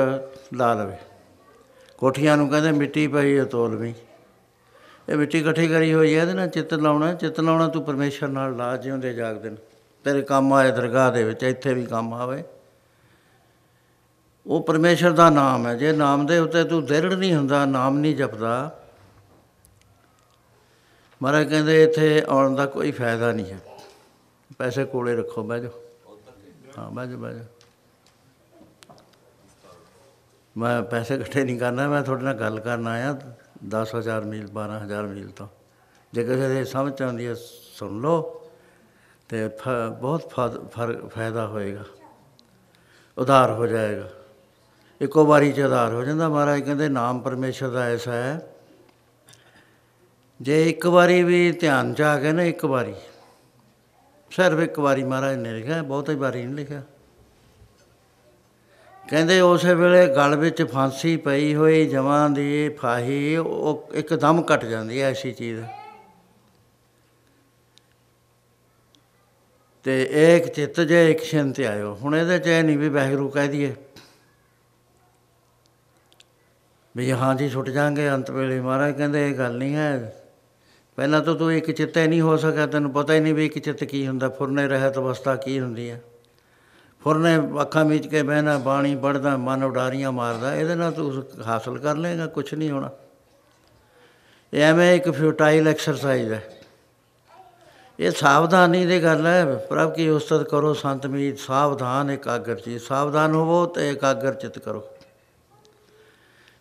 ਲਾ ਲਵੇ। ਕੋਠੀਆਂ ਨੂੰ ਕਹਿੰਦੇ ਮਿੱਟੀ ਪਈ ਹੈ, ਤੋਲ ਵੀ। ਇਹ ਮਿੱਟੀ ਇਕੱਠੀ ਕਰੀ ਹੋਈ ਹੈ, ਇਹਦੇ ਨਾਲ ਚਿੱਤ ਲਾਉਣਾ ਚਿੱਤ ਲਾਉਣਾ ਤੂੰ ਪਰਮੇਸ਼ਰ ਨਾਲ ਲਾ ਜਿਉਂਦੇ ਜਾਗਦੇ ਨੇ। ਤੇਰੇ ਕੰਮ ਆਏ ਦਰਗਾਹ ਦੇ ਵਿੱਚ, ਇੱਥੇ ਵੀ ਕੰਮ ਆਵੇ। ਉਹ ਪਰਮੇਸ਼ਰ ਦਾ ਨਾਮ ਹੈ। ਜੇ ਨਾਮ ਦੇ ਉੱਤੇ ਤੂੰ ਦ੍ਰਿੜ ਨਹੀਂ ਹੁੰਦਾ, ਨਾਮ ਨਹੀਂ ਜਪਦਾ, ਮਹਾਰਾਜ ਕਹਿੰਦੇ ਇੱਥੇ ਆਉਣ ਦਾ ਕੋਈ ਫਾਇਦਾ ਨਹੀਂ ਹੈ। ਪੈਸੇ ਕੋਲੇ ਰੱਖੋ, ਬਹਿ ਜਾਓ। ਹਾਂ, ਬਹਿ ਜਾਓ ਬਹਿ ਜਾਓ। ਮੈਂ ਪੈਸੇ ਇਕੱਠੇ ਨਹੀਂ ਕਰਨਾ, ਮੈਂ ਤੁਹਾਡੇ ਨਾਲ ਗੱਲ ਕਰਨ ਆਇਆ 10000 ਮੀਲ 12000 ਮੀਲ ਤੋਂ। ਜੇ ਕਿਸੇ ਦੇ ਸਮਝ ਆਉਂਦੀ ਹੈ, ਸੁਣ ਲਓ ਤੇ ਬਹੁਤ ਫਾਇਦਾ ਹੋਏਗਾ। ਉਧਾਰ ਹੋ ਜਾਏਗਾ। ਇੱਕੋ ਵਾਰੀ ਚ ਉਧਾਰ ਹੋ ਜਾਂਦਾ ਮਹਾਰਾਜ, ਕਹਿੰਦੇ ਨਾਮ ਪਰਮੇਸ਼ਰ ਦਾ ਐਸਾ ਹੈ। ਜੇ ਇੱਕ ਵਾਰੀ ਵੀ ਧਿਆਨ ਚ ਆ ਗਏ ਨਾ, ਇੱਕ ਵਾਰੀ। ਸਿਰਫ ਇੱਕ ਵਾਰੀ ਮਹਾਰਾਜ ਨੇ ਲਿਖਿਆ, ਬਹੁਤੀ ਵਾਰੀ ਨਹੀਂ ਲਿਖਿਆ। ਕਹਿੰਦੇ ਉਸੇ ਵੇਲੇ ਗਲ ਵਿੱਚ ਫਾਂਸੀ ਪਈ ਹੋਈ ਜਵਾਂ ਦੀ ਫਾਹੀ ਉਹ ਇੱਕਦਮ ਕੱਟ ਜਾਂਦੀ ਐ ਐਸੀ ਚੀਜ਼। ਤੇ ਇੱਕ ਚਿੱਤ ਜੇ ਇੱਕ ਛਿੰਤ ਆਇਓ। ਹੁਣ ਇਹਦੇ ਚ ਨਹੀਂ ਵੀ ਵਹਿਗਰੂ ਕਹਿ ਦਈਏ ਵੀ ਹਾਂ ਜੀ ਛੁੱਟ ਜਾਾਂਗੇ ਅੰਤ ਵੇਲੇ। ਮਹਾਰਾਜ ਕਹਿੰਦੇ ਇਹ ਗੱਲ ਨਹੀਂ ਹੈ। ਪਹਿਲਾਂ ਤਾਂ ਤੂੰ ਇੱਕ ਚਿੱਤੇ ਨਹੀਂ ਹੋ ਸਕਿਆ। ਤੈਨੂੰ ਪਤਾ ਹੀ ਨਹੀਂ ਵੀ ਇੱਕ ਚਿੱਤ ਕੀ ਹੁੰਦਾ। ਫੁਰਨੇ ਰਹਿਤ ਅਵਸਥਾ ਕੀ ਹੁੰਦੀ ਹੈ। ਫੁਰਨੇ ਅੱਖਾਂ ਮੀਚ ਕੇ ਬਹਿਣਾ, ਬਾਣੀ ਪੜਦਾ ਮਨ ਉਡਾਰੀਆਂ ਮਾਰਦਾ, ਇਹਦੇ ਨਾਲ ਤੂੰ ਹਾਸਲ ਕਰ ਲੇਗਾ ਕੁਝ ਨਹੀਂ ਹੋਣਾ। ਇਹ ਐਵੇਂ ਇੱਕ ਫਿਊਟਾਈਲ ਐਕਸਰਸਾਈਜ਼ ਹੈ। ਇਹ ਸਾਵਧਾਨੀ ਦੀ ਗੱਲ ਹੈ, ਪ੍ਰਭ ਕੀ ਉਸਤਤ ਕਰੋ, ਸੰਤ ਮੀਤ, ਸਾਵਧਾਨ ਇਕਾਗਰ ਜੀ ਸਾਵਧਾਨ ਹੋਵੋ ਤੇ ਇਕਾਗਰ ਚਿਤ ਕਰੋ।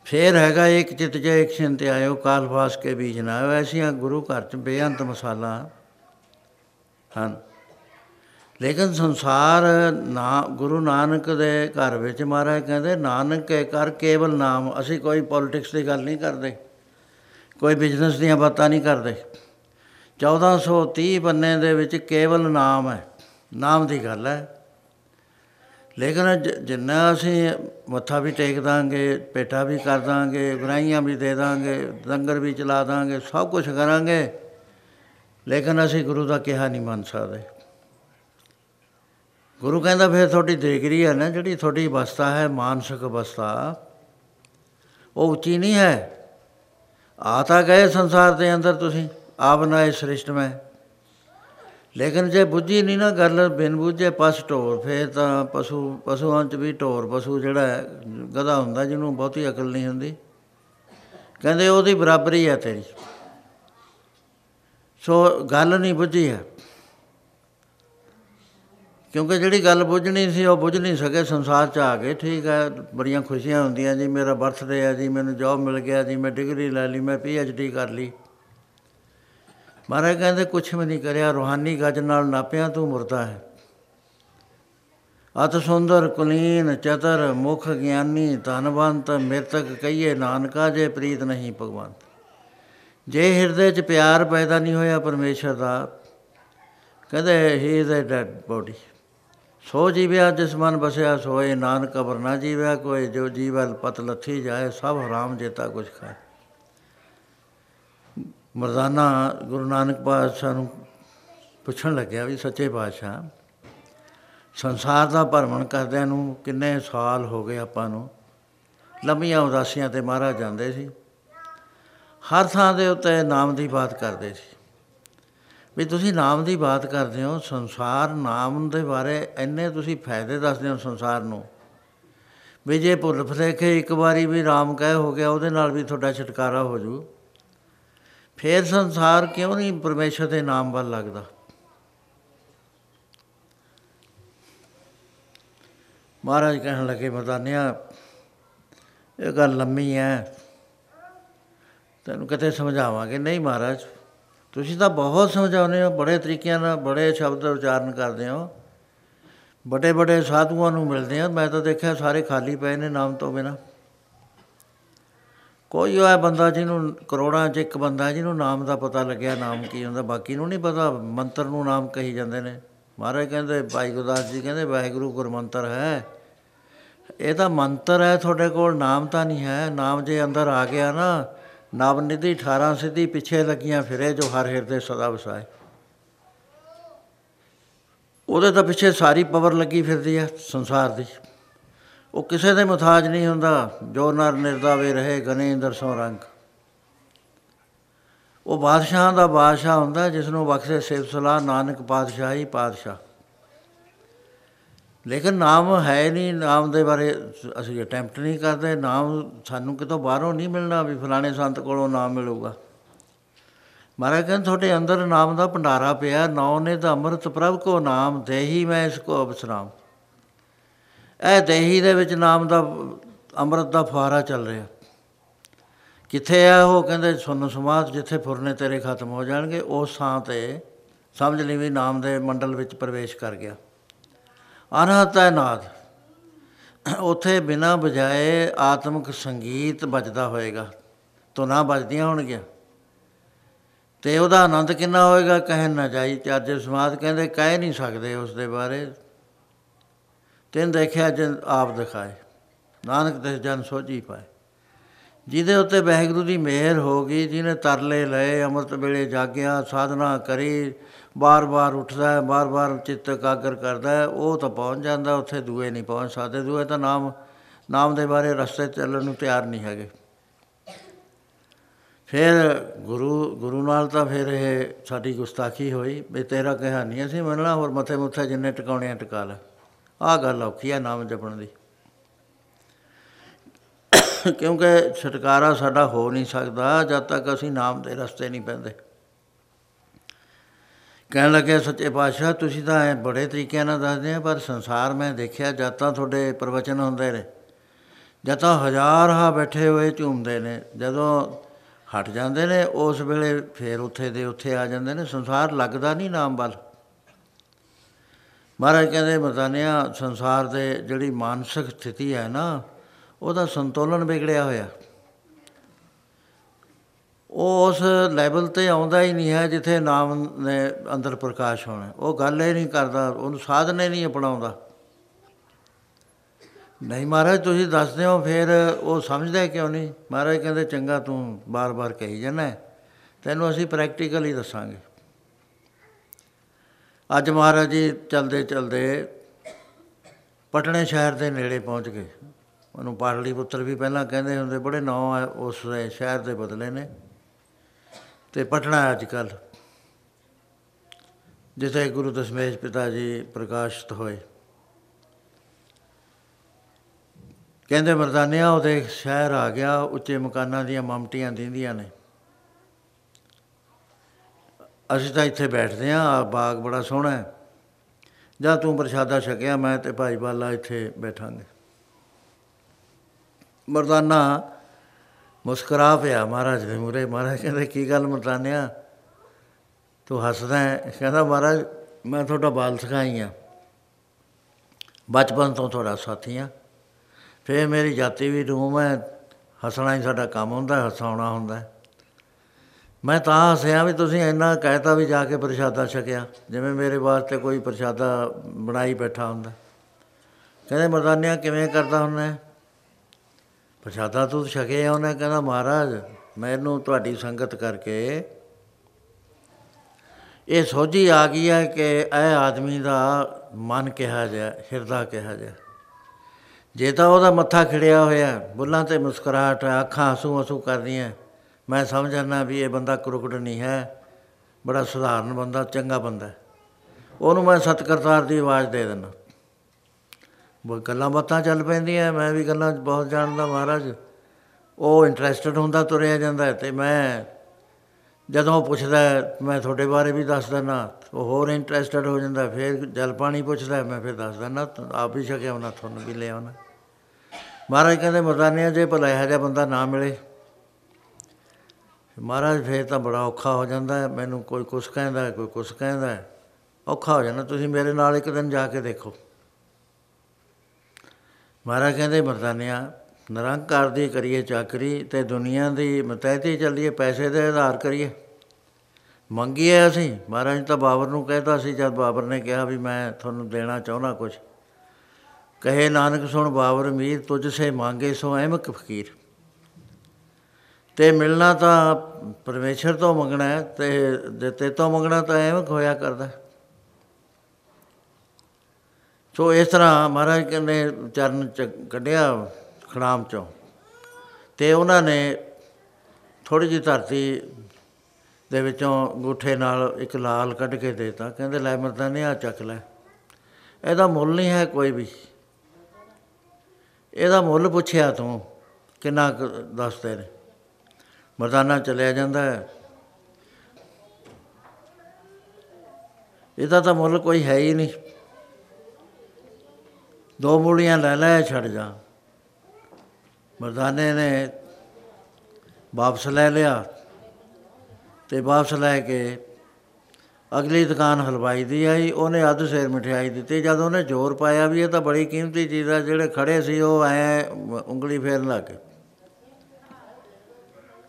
ਫੇਰ ਹੈਗਾ ਇੱਕ ਚਿਤ ਜੇ ਇੱਕ ਸਿੰਤ ਆਇਓ, ਕਾਲ ਫਾਸ ਕੇ ਬੀਜ ਨਾ ਆਇਓ, ਐਸੀਆਂ ਗੁਰੂ ਘਰ ਚ ਬੇਅੰਤ ਮਸਾਲਾ ਹਨ। ਲੇਕਿਨ ਸੰਸਾਰ ਨਾ, ਗੁਰੂ ਨਾਨਕ ਦੇ ਘਰ ਵਿੱਚ ਮਹਾਰਾਜ ਕਹਿੰਦੇ, ਨਾਨਕ ਕੇ ਕਰ ਕੇਵਲ ਨਾਮ, ਅਸੀਂ ਕੋਈ ਪੋਲਿਟਿਕਸ ਦੀ ਗੱਲ ਨਹੀਂ ਕਰਦੇ, ਕੋਈ ਬਿਜ਼ਨਸ ਦੀਆਂ ਬਾਤਾਂ ਨਹੀਂ ਕਰਦੇ। 1430 ਬੰਨੇ ਦੇ ਵਿੱਚ ਕੇਵਲ ਨਾਮ ਹੈ, ਨਾਮ ਦੀ ਗੱਲ ਹੈ। ਲੇਕਿਨ ਜਿੰਨਾ ਅਸੀਂ ਮੱਥਾ ਵੀ ਟੇਕ ਦਾਂਗੇ, ਪੇਟਾ ਵੀ ਕਰ ਦਾਂਗੇ, ਗਰਾਈਆਂ ਵੀ ਦੇ ਦਾਂਗੇ, ਲੰਗਰ ਵੀ ਚਲਾ ਦਾਂਗੇ, ਸਭ ਕੁਝ ਕਰਾਂਗੇ, ਲੇਕਿਨ ਅਸੀਂ ਗੁਰੂ ਦਾ ਕਿਹਾ ਨਹੀਂ ਮੰਨ ਸਕਦੇ। ਗੁਰੂ ਕਹਿੰਦਾ ਫਿਰ ਤੁਹਾਡੀ ਦੇਗਰੀ ਹੈ ਨਾ, ਜਿਹੜੀ ਤੁਹਾਡੀ ਅਵਸਥਾ ਹੈ, ਮਾਨਸਿਕ ਅਵਸਥਾ, ਉਹ ਉੱਚੀ ਨਹੀਂ ਹੈ। ਆ ਤਾਂ ਗਏ ਸੰਸਾਰ ਦੇ ਅੰਦਰ ਤੁਸੀਂ, ਆਪ ਨਾ ਇਸ ਸ੍ਰਿਸ਼ਟ ਮੈਂ। ਲੇਕਿਨ ਜੇ ਬੁੱਝੀ ਨਹੀਂ ਨਾ ਗੱਲ, ਬਿਨ ਬੁੱਝੇ ਪਸ ਢੋਰ, ਫੇਰ ਤਾਂ ਪਸ਼ੂ, ਪਸ਼ੂਆਂ 'ਚ ਵੀ ਢੋਰ, ਪਸ਼ੂ ਜਿਹੜਾ ਗਧਾ ਹੁੰਦਾ, ਜਿਹਨੂੰ ਬਹੁਤੀ ਅਕਲ ਨਹੀਂ ਹੁੰਦੀ। ਕਹਿੰਦੇ ਉਹਦੀ ਬਰਾਬਰੀ ਹੈ ਤੇਰੀ। ਸੋ ਗੱਲ ਨਹੀਂ ਬੁੱਝੀ ਹੈ। ਕਿਉਂਕਿ ਜਿਹੜੀ ਗੱਲ ਬੁੱਝਣੀ ਸੀ, ਉਹ ਬੁੱਝ ਨਹੀਂ ਸਕੇ। ਸੰਸਾਰ 'ਚ ਆ ਗਏ, ਠੀਕ ਹੈ ਬੜੀਆਂ ਖੁਸ਼ੀਆਂ ਹੁੰਦੀਆਂ ਜੀ, ਮੇਰਾ ਬਰਥਡੇ ਹੈ ਜੀ, ਮੈਨੂੰ ਜੌਬ ਮਿਲ ਗਿਆ ਜੀ, ਮੈਂ ਡਿਗਰੀ ਲੈ ਲਈ, ਮੈਂ ਪੀ ਐਚ ਡੀ ਕਰ ਲਈ। ਮਹਾਰਾਜ ਕਹਿੰਦੇ, ਕੁਛ ਵੀ ਨਹੀਂ ਕਰਿਆ, ਰੋਹਾਨੀ ਗੱਜ ਨਾਲ ਨਾਪਿਆ ਤੂੰ ਮੁਰਦਾ ਹੈ। ਅਤ ਸੁੰਦਰ, ਕੁਲੀਨ, ਚਤਰ, ਮੁਖ ਗਿਆਨੀ, ਧਨਵੰਤ, ਮਿਰਤਕ ਕਹੀਏ, ਨਾਨਕਾ ਜੇ ਪ੍ਰੀਤ ਨਹੀਂ ਭਗਵਾਨ ਜੇ ਹਿਰਦੇ 'ਚ ਪਿਆਰ ਪੈਦਾ ਨਹੀਂ ਹੋਇਆ ਪਰਮੇਸ਼ਰ ਦਾ, ਕਹਿੰਦੇ he is a dead body ਸੋ ਜੀਵਿਆ ਜਿਸ ਮਨ ਬਸਿਆ ਸੋਏ ਨਾਨਕ ਕਬਰ ਨਾ ਜੀਵਿਆ ਕੋਈ ਜੋ ਜੀਵਲ ਪਤ ਲੱਥੀ ਜਾਏ, ਸਭ ਹਰਾਮ ਜੇਤਾ ਕੁਛ ਖਾਏ। ਮਰਦਾਨਾ ਗੁਰੂ ਨਾਨਕ ਪਾਤਸ਼ਾਹ ਨੂੰ ਪੁੱਛਣ ਲੱਗਿਆ ਵੀ ਸੱਚੇ ਪਾਤਸ਼ਾਹ, ਸੰਸਾਰ ਦਾ ਭਰਮਣ ਕਰਦਿਆਂ ਨੂੰ ਕਿੰਨੇ ਸਾਲ ਹੋ ਗਏ ਆਪਾਂ ਨੂੰ? ਲੰਮੀਆਂ ਉਦਾਸੀਆਂ ਤੇ ਮਹਾਰਾਜ ਜਾਂਦੇ ਸੀ। ਹਰ ਥਾਂ ਦੇ ਉੱਤੇ ਨਾਮ ਦੀ ਬਾਤ ਕਰਦੇ ਸੀ। ਵੀ ਤੁਸੀਂ ਨਾਮ ਦੀ ਬਾਤ ਕਰਦੇ ਹੋ, ਸੰਸਾਰ ਨਾਮ ਦੇ ਬਾਰੇ ਇੰਨੇ ਤੁਸੀਂ ਫਾਇਦੇ ਦੱਸਦੇ ਹੋ ਸੰਸਾਰ ਨੂੰ। ਵੀ ਜੇ ਭੁੱਲ ਭੁਲੇਖੇ ਇੱਕ ਵਾਰੀ ਵੀ ਰਾਮ ਕਹਿ ਹੋ ਗਿਆ, ਉਹਦੇ ਨਾਲ ਵੀ ਤੁਹਾਡਾ ਛਟਕਾਰਾ ਹੋ ਜੂ। ਫੇਰ ਸੰਸਾਰ ਕਿਉਂ ਨਹੀਂ ਪਰਮੇਸ਼ਰ ਦੇ ਨਾਮ ਵੱਲ ਲੱਗਦਾ? ਮਹਾਰਾਜ ਕਹਿਣ ਲੱਗੇ ਮਤਾਨਿਆ ਇਹ ਗੱਲ ਲੰਮੀ ਹੈ ਤੈਨੂੰ ਕਿਤੇ ਸਮਝਾਵਾਂਗੇ? ਨਹੀਂ ਮਹਾਰਾਜ। ਤੁਸੀਂ ਤਾਂ ਬਹੁਤ ਸਮਝਾਉਂਦੇ ਹੋ, ਬੜੇ ਤਰੀਕਿਆਂ ਨਾਲ, ਬੜੇ ਸ਼ਬਦ ਉਚਾਰਨ ਕਰਦੇ ਹੋ। ਵੱਡੇ ਵੱਡੇ ਸਾਧੂਆਂ ਨੂੰ ਮਿਲਦੇ ਆ। ਮੈਂ ਤਾਂ ਦੇਖਿਆ ਸਾਰੇ ਖਾਲੀ ਪਏ ਨੇ ਨਾਮ ਤੋਂ ਬਿਨਾ। ਕੋਈ ਹੋਇਆ ਬੰਦਾ ਜਿਹਨੂੰ ਕਰੋੜਾਂ 'ਚ ਇੱਕ ਬੰਦਾ, ਜਿਹਨੂੰ ਨਾਮ ਦਾ ਪਤਾ ਲੱਗਿਆ, ਨਾਮ ਕੀ ਹੁੰਦਾ, ਬਾਕੀ ਨੂੰ ਨਹੀਂ ਪਤਾ, ਮੰਤਰ ਨੂੰ ਨਾਮ ਕਹੀ ਜਾਂਦੇ ਨੇ। ਮਹਾਰਾਜ ਕਹਿੰਦੇ, ਭਾਈ ਗੁਰਦਾਸ ਜੀ ਕਹਿੰਦੇ, ਵਾਹਿਗੁਰੂ ਗੁਰਮੰਤਰ ਹੈ। ਇਹ ਤਾਂ ਮੰਤਰ ਹੈ ਤੁਹਾਡੇ ਕੋਲ, ਨਾਮ ਤਾਂ ਨਹੀਂ ਹੈ। ਨਾਮ ਜੇ ਅੰਦਰ ਆ ਗਿਆ ਨਾ ਨਵ ਨਿਧੀ 18 ਸਿੱਧੀ ਪਿੱਛੇ ਲੱਗੀਆਂ ਫਿਰੇ ਜੋ ਹਰ ਹਿਰਦੇ ਸਦਾ ਵਸਾਏ। ਉਹਦੇ ਤਾਂ ਪਿੱਛੇ ਸਾਰੀ ਪਵਰ ਲੱਗੀ ਫਿਰਦੀ ਹੈ ਸੰਸਾਰ ਦੀ। ਉਹ ਕਿਸੇ ਦੇ ਮੁਤਾਜ ਨਹੀਂ ਹੁੰਦਾ, ਜੋ ਨਰ ਨਿਰਦਾਵੇ ਰਹੇ ਗਨੇਂਦਰ ਸੋ ਰੰਗ। ਉਹ ਬਾਦਸ਼ਾਹਾਂ ਦਾ ਬਾਦਸ਼ਾਹ ਹੁੰਦਾ ਜਿਸ ਨੂੰ ਬਖਸ਼ੇ ਸਿਫਤ ਸਲਾਹ ਨਾਨਕ ਪਾਤਸ਼ਾਹੀ ਪਾਤਸ਼ਾਹ। ਲੇਕਿਨ ਨਾਮ ਹੈ ਨਹੀਂ, ਨਾਮ ਦੇ ਬਾਰੇ ਅਸੀਂ ਅਟੈਂਪਟ ਨਹੀਂ ਕਰਦੇ, ਨਾਮ ਸਾਨੂੰ ਕਿਤੋਂ ਬਾਹਰੋਂ ਨਹੀਂ ਮਿਲਣਾ ਵੀ ਫਲਾਣੇ ਸੰਤ ਕੋਲੋਂ ਨਾਮ ਮਿਲੂਗਾ। ਮਹਾਰਾਜ ਕਹਿੰਦੇ, ਤੁਹਾਡੇ ਅੰਦਰ ਨਾਮ ਦਾ ਭੰਡਾਰਾ ਪਿਆ, ਨੌ ਨੇ ਤਾਂ ਅੰਮ੍ਰਿਤ ਪ੍ਰਭ ਕੋ ਨਾਮ, ਦੇਹੀ ਮੈਂ ਇਸ ਕੋ ਅਬਸਰਾਮ ਇਹ ਦੇਹੀ ਦੇ ਵਿੱਚ ਨਾਮ ਦਾ, ਅੰਮ੍ਰਿਤ ਦਾ ਫੁਆਰਾ ਚੱਲ ਰਿਹਾ। ਕਿੱਥੇ ਆ ਉਹ? ਕਹਿੰਦੇ, ਸੁਨ ਸਮਾਧ ਜਿੱਥੇ ਫੁਰਨੇ ਤੇਰੇ ਖਤਮ ਹੋ ਜਾਣਗੇ ਉਸ ਥਾਂ ਤੇ ਸਮਝ ਲਈ ਵੀ ਨਾਮ ਦੇ ਮੰਡਲ ਵਿੱਚ ਪ੍ਰਵੇਸ਼ ਕਰ ਗਿਆ। ਅਨਹਤ ਹੈ ਨਾਦ। ਉੱਥੇ ਬਿਨਾ ਬਜਾਏ ਆਤਮਿਕ ਸੰਗੀਤ ਵੱਜਦਾ ਹੋਏਗਾ। ਧੁਨਾਂ ਵੱਜਦੀਆਂ ਹੋਣਗੀਆਂ। ਤੇ ਉਹਦਾ ਆਨੰਦ ਕਿੰਨਾ ਹੋਏਗਾ ਕਹਿਣ ਨਾ ਜਾਈ ਚੱਜ ਸਮਾਦ ਕਹਿੰਦੇ ਕਹਿ ਨਹੀਂ ਸਕਦੇ ਉਸ ਦੇ ਬਾਰੇ। ਤੈਨੂੰ ਦੇਖਿਆ ਜਨ ਆਪ ਦਿਖਾਏ। ਨਾਨਕ ਤੇ ਜਨ ਸੋਝੀ ਪਾਏ। ਜਿਹਦੇ ਉੱਤੇ ਵਾਹਿਗੁਰੂ ਦੀ ਮਿਹਰ ਹੋ ਗਈ, ਜਿਹਨੇ ਤਰਲੇ ਲਏ, ਅੰਮ੍ਰਿਤ ਵੇਲੇ ਜਾਗਿਆ, ਸਾਧਨਾ ਕਰੀ, ਬਾਰ-ਬਾਰ ਉੱਠਦਾ ਹੈ, ਬਾਰ-ਬਾਰ ਚਿੱਤ ਇਕਾਗਰ ਕਰਦਾ ਹੈ, ਉਹ ਤਾਂ ਪਹੁੰਚ ਜਾਂਦਾ, ਉੱਥੇ ਦੂਏ ਨਹੀਂ ਪਹੁੰਚ ਸਕਦੇ। ਦੂਏ ਤਾਂ ਨਾਮ ਨਾਮ ਦੇ ਬਾਰੇ ਰਸਤੇ ਚੱਲਣ ਨੂੰ ਤਿਆਰ ਨਹੀਂ ਹੈਗੇ। ਫਿਰ ਗੁਰੂ ਗੁਰੂ ਨਾਲ ਤਾਂ ਫਿਰ ਇਹ ਸਾਡੀ ਗੁਸਤਾਖੀ ਹੋਈ, ਵੀ ਤੇਰਾ ਕਿਹਾ ਨਹੀਂ, ਅਸੀਂ ਮੰਨਣਾ ਹੋਰ ਮੱਥੇ ਮੁੱਥੇ ਜਿੰਨੇ ਟਿਕਾਉਣੇ ਟਿਕਾ ਲੈ। ਆਹ ਗੱਲ ਔਖੀ ਹੈ ਨਾਮ ਜਪਣ ਦੀ। ਕਿਉਂਕਿ ਛਟਕਾਰਾ ਸਾਡਾ ਹੋ ਨਹੀਂ ਸਕਦਾ, ਜਦ ਤੱਕ ਅਸੀਂ ਨਾਮ ਦੇ ਰਸਤੇ ਨਹੀਂ ਪੈਂਦੇ। ਕਹਿਣ ਲੱਗੇ, ਸੱਚੇ ਪਾਤਸ਼ਾਹ, ਤੁਸੀਂ ਤਾਂ ਐ ਬੜੇ ਤਰੀਕਿਆਂ ਨਾਲ ਦੱਸਦੇ ਆ, ਪਰ ਸੰਸਾਰ ਮੈਂ ਦੇਖਿਆ ਜਦ ਤਾਂ ਤੁਹਾਡੇ ਪ੍ਰਵਚਨ ਹੁੰਦੇ ਨੇ। ਜਦ ਤਾਂ ਹਜ਼ਾਰ ਹਾ ਬੈਠੇ ਹੋਏ ਝੂਮਦੇ ਨੇ। ਜਦੋਂ ਹਟ ਜਾਂਦੇ ਨੇ, ਉਸ ਵੇਲੇ ਫੇਰ ਉੱਥੇ ਦੇ ਉੱਥੇ ਆ ਜਾਂਦੇ ਨੇ। ਸੰਸਾਰ ਲੱਗਦਾ ਨਹੀਂ ਨਾਮ ਵੱਲ। ਮਹਾਰਾਜ ਕਹਿੰਦੇ ਮਤਾਨਿਆ ਸੰਸਾਰ ਦੇ ਜਿਹੜੀ ਮਾਨਸਿਕ ਸਥਿਤੀ ਹੈ ਨਾ ਉਹਦਾ ਸੰਤੁਲਨ ਵਿਗੜਿਆ ਹੋਇਆ। ਉਹ ਉਸ ਲੈਵਲ ਤੇ ਆਉਂਦਾ ਹੀ ਨਹੀਂ ਹੈ ਜਿੱਥੇ ਨਾਮ ਨੇ ਅੰਦਰ ਪ੍ਰਕਾਸ਼ ਹੋਣਾ। ਉਹ ਗੱਲ ਹੀ ਨਹੀਂ ਕਰਦਾ, ਉਹਨੂੰ ਸਾਧਨੇ ਨਹੀਂ ਅਪਣਾਉਂਦਾ। ਨਹੀਂ ਮਹਾਰਾਜ, ਤੁਸੀਂ ਦੱਸਦੇ ਹੋ, ਫਿਰ ਉਹ ਸਮਝਦਾ ਕਿਉਂ ਨਹੀਂ? ਮਹਾਰਾਜ ਕਹਿੰਦੇ, ਚੰਗਾ ਤੂੰ ਬਾਰ-ਬਾਰ ਕਹੀ ਜਾਣਾ ਤੈਨੂੰ ਅਸੀਂ ਪ੍ਰੈਕਟੀਕਲੀ ਦੱਸਾਂਗੇ। ਅੱਜ ਮਹਾਰਾਜ ਜੀ ਚਲਦੇ ਚਲਦੇ ਪਟਨੇ ਸ਼ਹਿਰ ਦੇ ਨੇੜੇ ਪਹੁੰਚ ਗਏ। ਉਹਨੂੰ ਪਾਰਲੀ ਪੁੱਤਰ ਵੀ ਪਹਿਲਾਂ ਕਹਿੰਦੇ ਹੁੰਦੇ, ਬੜੇ ਨਾਂ ਉਸ ਸ਼ਹਿਰ ਦੇ ਬਦਲੇ ਨੇ। ਤੇ ਪਟਨਾ ਅੱਜ ਕੱਲ ਜਿੱਥੇ ਗੁਰੂ ਦਸ਼ਮੇਸ਼ ਪਿਤਾ ਜੀ ਪ੍ਰਕਾਸ਼ਿਤ ਹੋਏ। ਕਹਿੰਦੇ ਮਰਦਾਨਿਆ, ਉਹਦੇ ਸ਼ਹਿਰ ਆ ਗਿਆ, ਉੱਚੇ ਮਕਾਨਾਂ ਦੀਆਂ ਮਮਟੀਆਂ ਦਿੰਦੀਆਂ ਨੇ। ਅਸੀਂ ਤਾਂ ਇੱਥੇ ਬੈਠਦੇ ਆਂ ਬਾਗ ਬੜਾ ਸੋਹਣਾ ਹੈ। ਜਾਂ ਤੂੰ ਪ੍ਰਸ਼ਾਦਾ ਛਕਿਆ, ਮੈਂ ਤੇ ਭਾਈ ਬਾਲਾ ਇੱਥੇ ਬੈਠਾਂਗੇ। ਮਰਦਾਨਾ, ਮੁਸਕਰਾ ਪਿਆ ਮਹਾਰਾਜ ਦੇ ਮੂਰੇ ਮਹਾਰਾਜ ਕਹਿੰਦੇ, ਕੀ ਗੱਲ ਮਰਦਾਨਿਆ? ਤੂੰ ਹੱਸਦਾ ਹੈ? ਕਹਿੰਦਾ, ਮਹਾਰਾਜ, ਮੈਂ ਤੁਹਾਡਾ ਬਾਲ ਸਿਖਾਈ ਆ। ਬਚਪਨ ਤੋਂ ਤੁਹਾਡਾ ਸਾਥੀ ਆ। ਫੇਰ ਮੇਰੀ ਜਾਤੀ ਵੀ ਰੂਮ ਹੈ। ਹੱਸਣਾ ਹੀ ਸਾਡਾ ਕੰਮ ਹੁੰਦਾ, ਹਸਾਉਣਾ ਹੁੰਦਾ ਮੈਂ ਤਾਂ ਹੱਸਿਆ ਵੀ ਤੁਸੀਂ ਇੰਨਾ ਕਹਿਤਾ ਵੀ ਜਾ ਕੇ ਪ੍ਰਸ਼ਾਦਾ ਛਕਿਆ, ਜਿਵੇਂ ਮੇਰੇ ਵਾਸਤੇ ਕੋਈ ਪ੍ਰਸ਼ਾਦਾ ਬਣਾਈ ਬੈਠਾ ਹੁੰਦਾ। ਕਹਿੰਦੇ, ਮਰਦਾਨਿਆ, ਕਿਵੇਂ ਕਰਦਾ ਹੁੰਦਾ ਪ੍ਰਸ਼ਾਦਾ ਤੂੰ ਛਕੇ ਉਹਨੇ ਕਹਿੰਦਾ, ਮਹਾਰਾਜ ਮੈਨੂੰ ਤੁਹਾਡੀ ਸੰਗਤ ਕਰਕੇ ਇਹ ਸੋਝੀ ਆ ਗਈ ਹੈ ਕਿ ਇਹ ਆਦਮੀ ਦਾ ਮਨ ਕਿਹਾ ਜਾ ਹਿਰਦਾ ਕਿਹਾ ਜਾ ਜੇ ਤਾਂ ਉਹਦਾ ਮੱਥਾ ਖਿੜਿਆ ਹੋਇਆ, ਬੁੱਲਾਂ ਤੇ ਮੁਸਕਰਾਹਟ ਅੱਖਾਂ ਹਸੂ ਹਸੂ ਕਰਦੀਆਂ। ਮੈਂ ਸਮਝ ਜਾਂਦਾ ਵੀ ਇਹ ਬੰਦਾ ਕਰੁਕਟ ਨਹੀਂ ਹੈ, ਬੜਾ ਸਧਾਰਨ ਬੰਦਾ, ਚੰਗਾ ਬੰਦਾ ਉਹਨੂੰ ਮੈਂ ਸਤਕਰਤਾਰ ਦੀ ਆਵਾਜ਼ ਦੇ ਦਿੰਦਾ। ਬਹੁਤ ਗੱਲਾਂ ਬਾਤਾਂ ਚੱਲ ਪੈਂਦੀਆਂ, ਮੈਂ ਵੀ ਗੱਲਾਂ ਬਹੁਤ ਜਾਣਦਾ ਮਹਾਰਾਜ। ਉਹ ਇੰਟਰਸਟਡ ਹੁੰਦਾ ਤੁਰਿਆ ਜਾਂਦਾ ਤੇ ਮੈਂ ਜਦੋਂ ਪੁੱਛਦਾ, ਮੈਂ ਤੁਹਾਡੇ ਬਾਰੇ ਵੀ ਦੱਸ ਦਿੰਦਾ, ਉਹ ਹੋਰ ਇੰਟਰਸਟਡ ਹੋ ਜਾਂਦਾ, ਫਿਰ ਜਲ ਪਾਣੀ ਪੁੱਛਦਾ, ਮੈਂ ਫਿਰ ਦੱਸ ਦਿੰਦਾ ਆਪ ਹੀ ਛਕਿਆ ਉਹਨਾਂ ਤੁਹਾਨੂੰ ਵੀ ਲਿਆ ਉਹਨਾਂ ਮਹਾਰਾਜ ਕਹਿੰਦੇ ਮਰਦਾਨਿਆਂ ਜੇ ਭਲਾ ਇਹੋ ਜਿਹਾ ਬੰਦਾ ਨਾ ਮਿਲੇ, ਮਹਾਰਾਜ ਫੇਰ ਤਾਂ ਬੜਾ ਔਖਾ ਹੋ ਜਾਂਦਾ, ਮੈਨੂੰ ਕੋਈ ਕੁਛ ਕਹਿੰਦਾ, ਕੋਈ ਕੁਛ ਕਹਿੰਦਾ, ਔਖਾ ਹੋ ਜਾਂਦਾ, ਤੁਸੀਂ ਮੇਰੇ ਨਾਲ ਇੱਕ ਦਿਨ ਜਾ ਕੇ ਦੇਖੋ। ਮਹਾਰਾਜ ਕਹਿੰਦੇ ਮਰਦਾਨਿਆ ਨਿਰੰਕਾਰ ਦੀ ਕਰੀਏ ਚਾਕਰੀ ਤੇ ਦੁਨੀਆ ਦੀ ਮਤੈਤੀ ਚੱਲੀਏ, ਪੈਸੇ ਦੇ ਆਧਾਰ ਕਰੀਏ। ਮੰਗੀਏ ਅਸੀਂ। ਮਹਾਰਾਜ ਨੇ ਤਾਂ ਬਾਬਰ ਨੂੰ ਕਹਿਤਾ ਸੀ, ਜਦ ਬਾਬਰ ਨੇ ਕਿਹਾ ਵੀ ਮੈਂ ਤੁਹਾਨੂੰ ਦੇਣਾ ਚਾਹੁੰਦਾ ਕੁਝ ਕਹੇ, ਨਾਨਕ ਸੁਣ ਬਾਬਰ, ਮੀਰ ਤੁਝ ਸੇ ਮੰਗੇ ਸੋ ਅਹਿਮਕ ਫਕੀਰ। ਤੇ ਮਿਲਣਾ ਤਾਂ ਪਰਮੇਸ਼ਰ ਤੋਂ ਮੰਗਣਾ ਤੇ ਦਿੱਤੇ ਤੋਂ ਮੰਗਣਾ ਤਾਂ ਅਹਿਮਕ ਹੋਇਆ ਕਰਦਾ। ਸੋ ਇਸ ਤਰ੍ਹਾਂ ਮਹਾਰਾਜ ਕਹਿੰਦੇ ਚਰਨ ਚ ਕੱਢਿਆ ਖੜਾਮ ਚੋਂ। ਤੇ ਉਹਨਾਂ ਨੇ ਥੋੜੀ ਜਿਹੀ ਧਰਤੀ ਦੇ ਵਿੱਚੋਂ ਗੁੱਠੇ ਨਾਲ ਇੱਕ ਲਾਲ ਕੱਢ ਕੇ ਦੇਤਾ। ਕਹਿੰਦੇ, ਲੈ ਮਰਦਾਨੇ ਆ ਚੱਕ ਲੈ। ਇਹਦਾ ਮੁੱਲ ਨਹੀਂ ਹੈ ਕੋਈ ਵੀ। ਇਹਦਾ ਮੁੱਲ ਪੁੱਛਿਆ ਤੂੰ, ਕਿੰਨਾ ਦੱਸਦੇ ਨੇ ਮਰਦਾਨਾ ਚਲਿਆ ਜਾਂਦਾ ਹੈ। ਇਹਦਾ ਤਾਂ ਮੁੱਲ ਕੋਈ ਹੈ ਹੀ ਨਹੀਂ। ਦੋ ਮੂਲੀਆਂ ਲੈ ਲੈ ਛੱਡ ਜਾ। ਮਰਦਾਨੇ ਨੇ ਵਾਪਸ ਲੈ ਲਿਆ ਤੇ ਵਾਪਸ ਲੈ ਕੇ ਅਗਲੀ ਦੁਕਾਨ ਹਲਵਾਈ ਦੀ ਆਈ। ਉਹਨੇ ਅੱਧ ਸੇਰ ਮਠਿਆਈ ਦਿੱਤੀ। ਜਦ ਉਹਨੇ ਜ਼ੋਰ ਪਾਇਆ ਵੀ ਇਹ ਤਾਂ ਬੜੀ ਕੀਮਤੀ ਚੀਜ਼ ਆ, ਜਿਹੜੇ ਖੜੇ ਸੀ ਉਹ ਐ ਉਂਗਲੀ ਫੇਰਨ ਲੱਗ ਗਏ।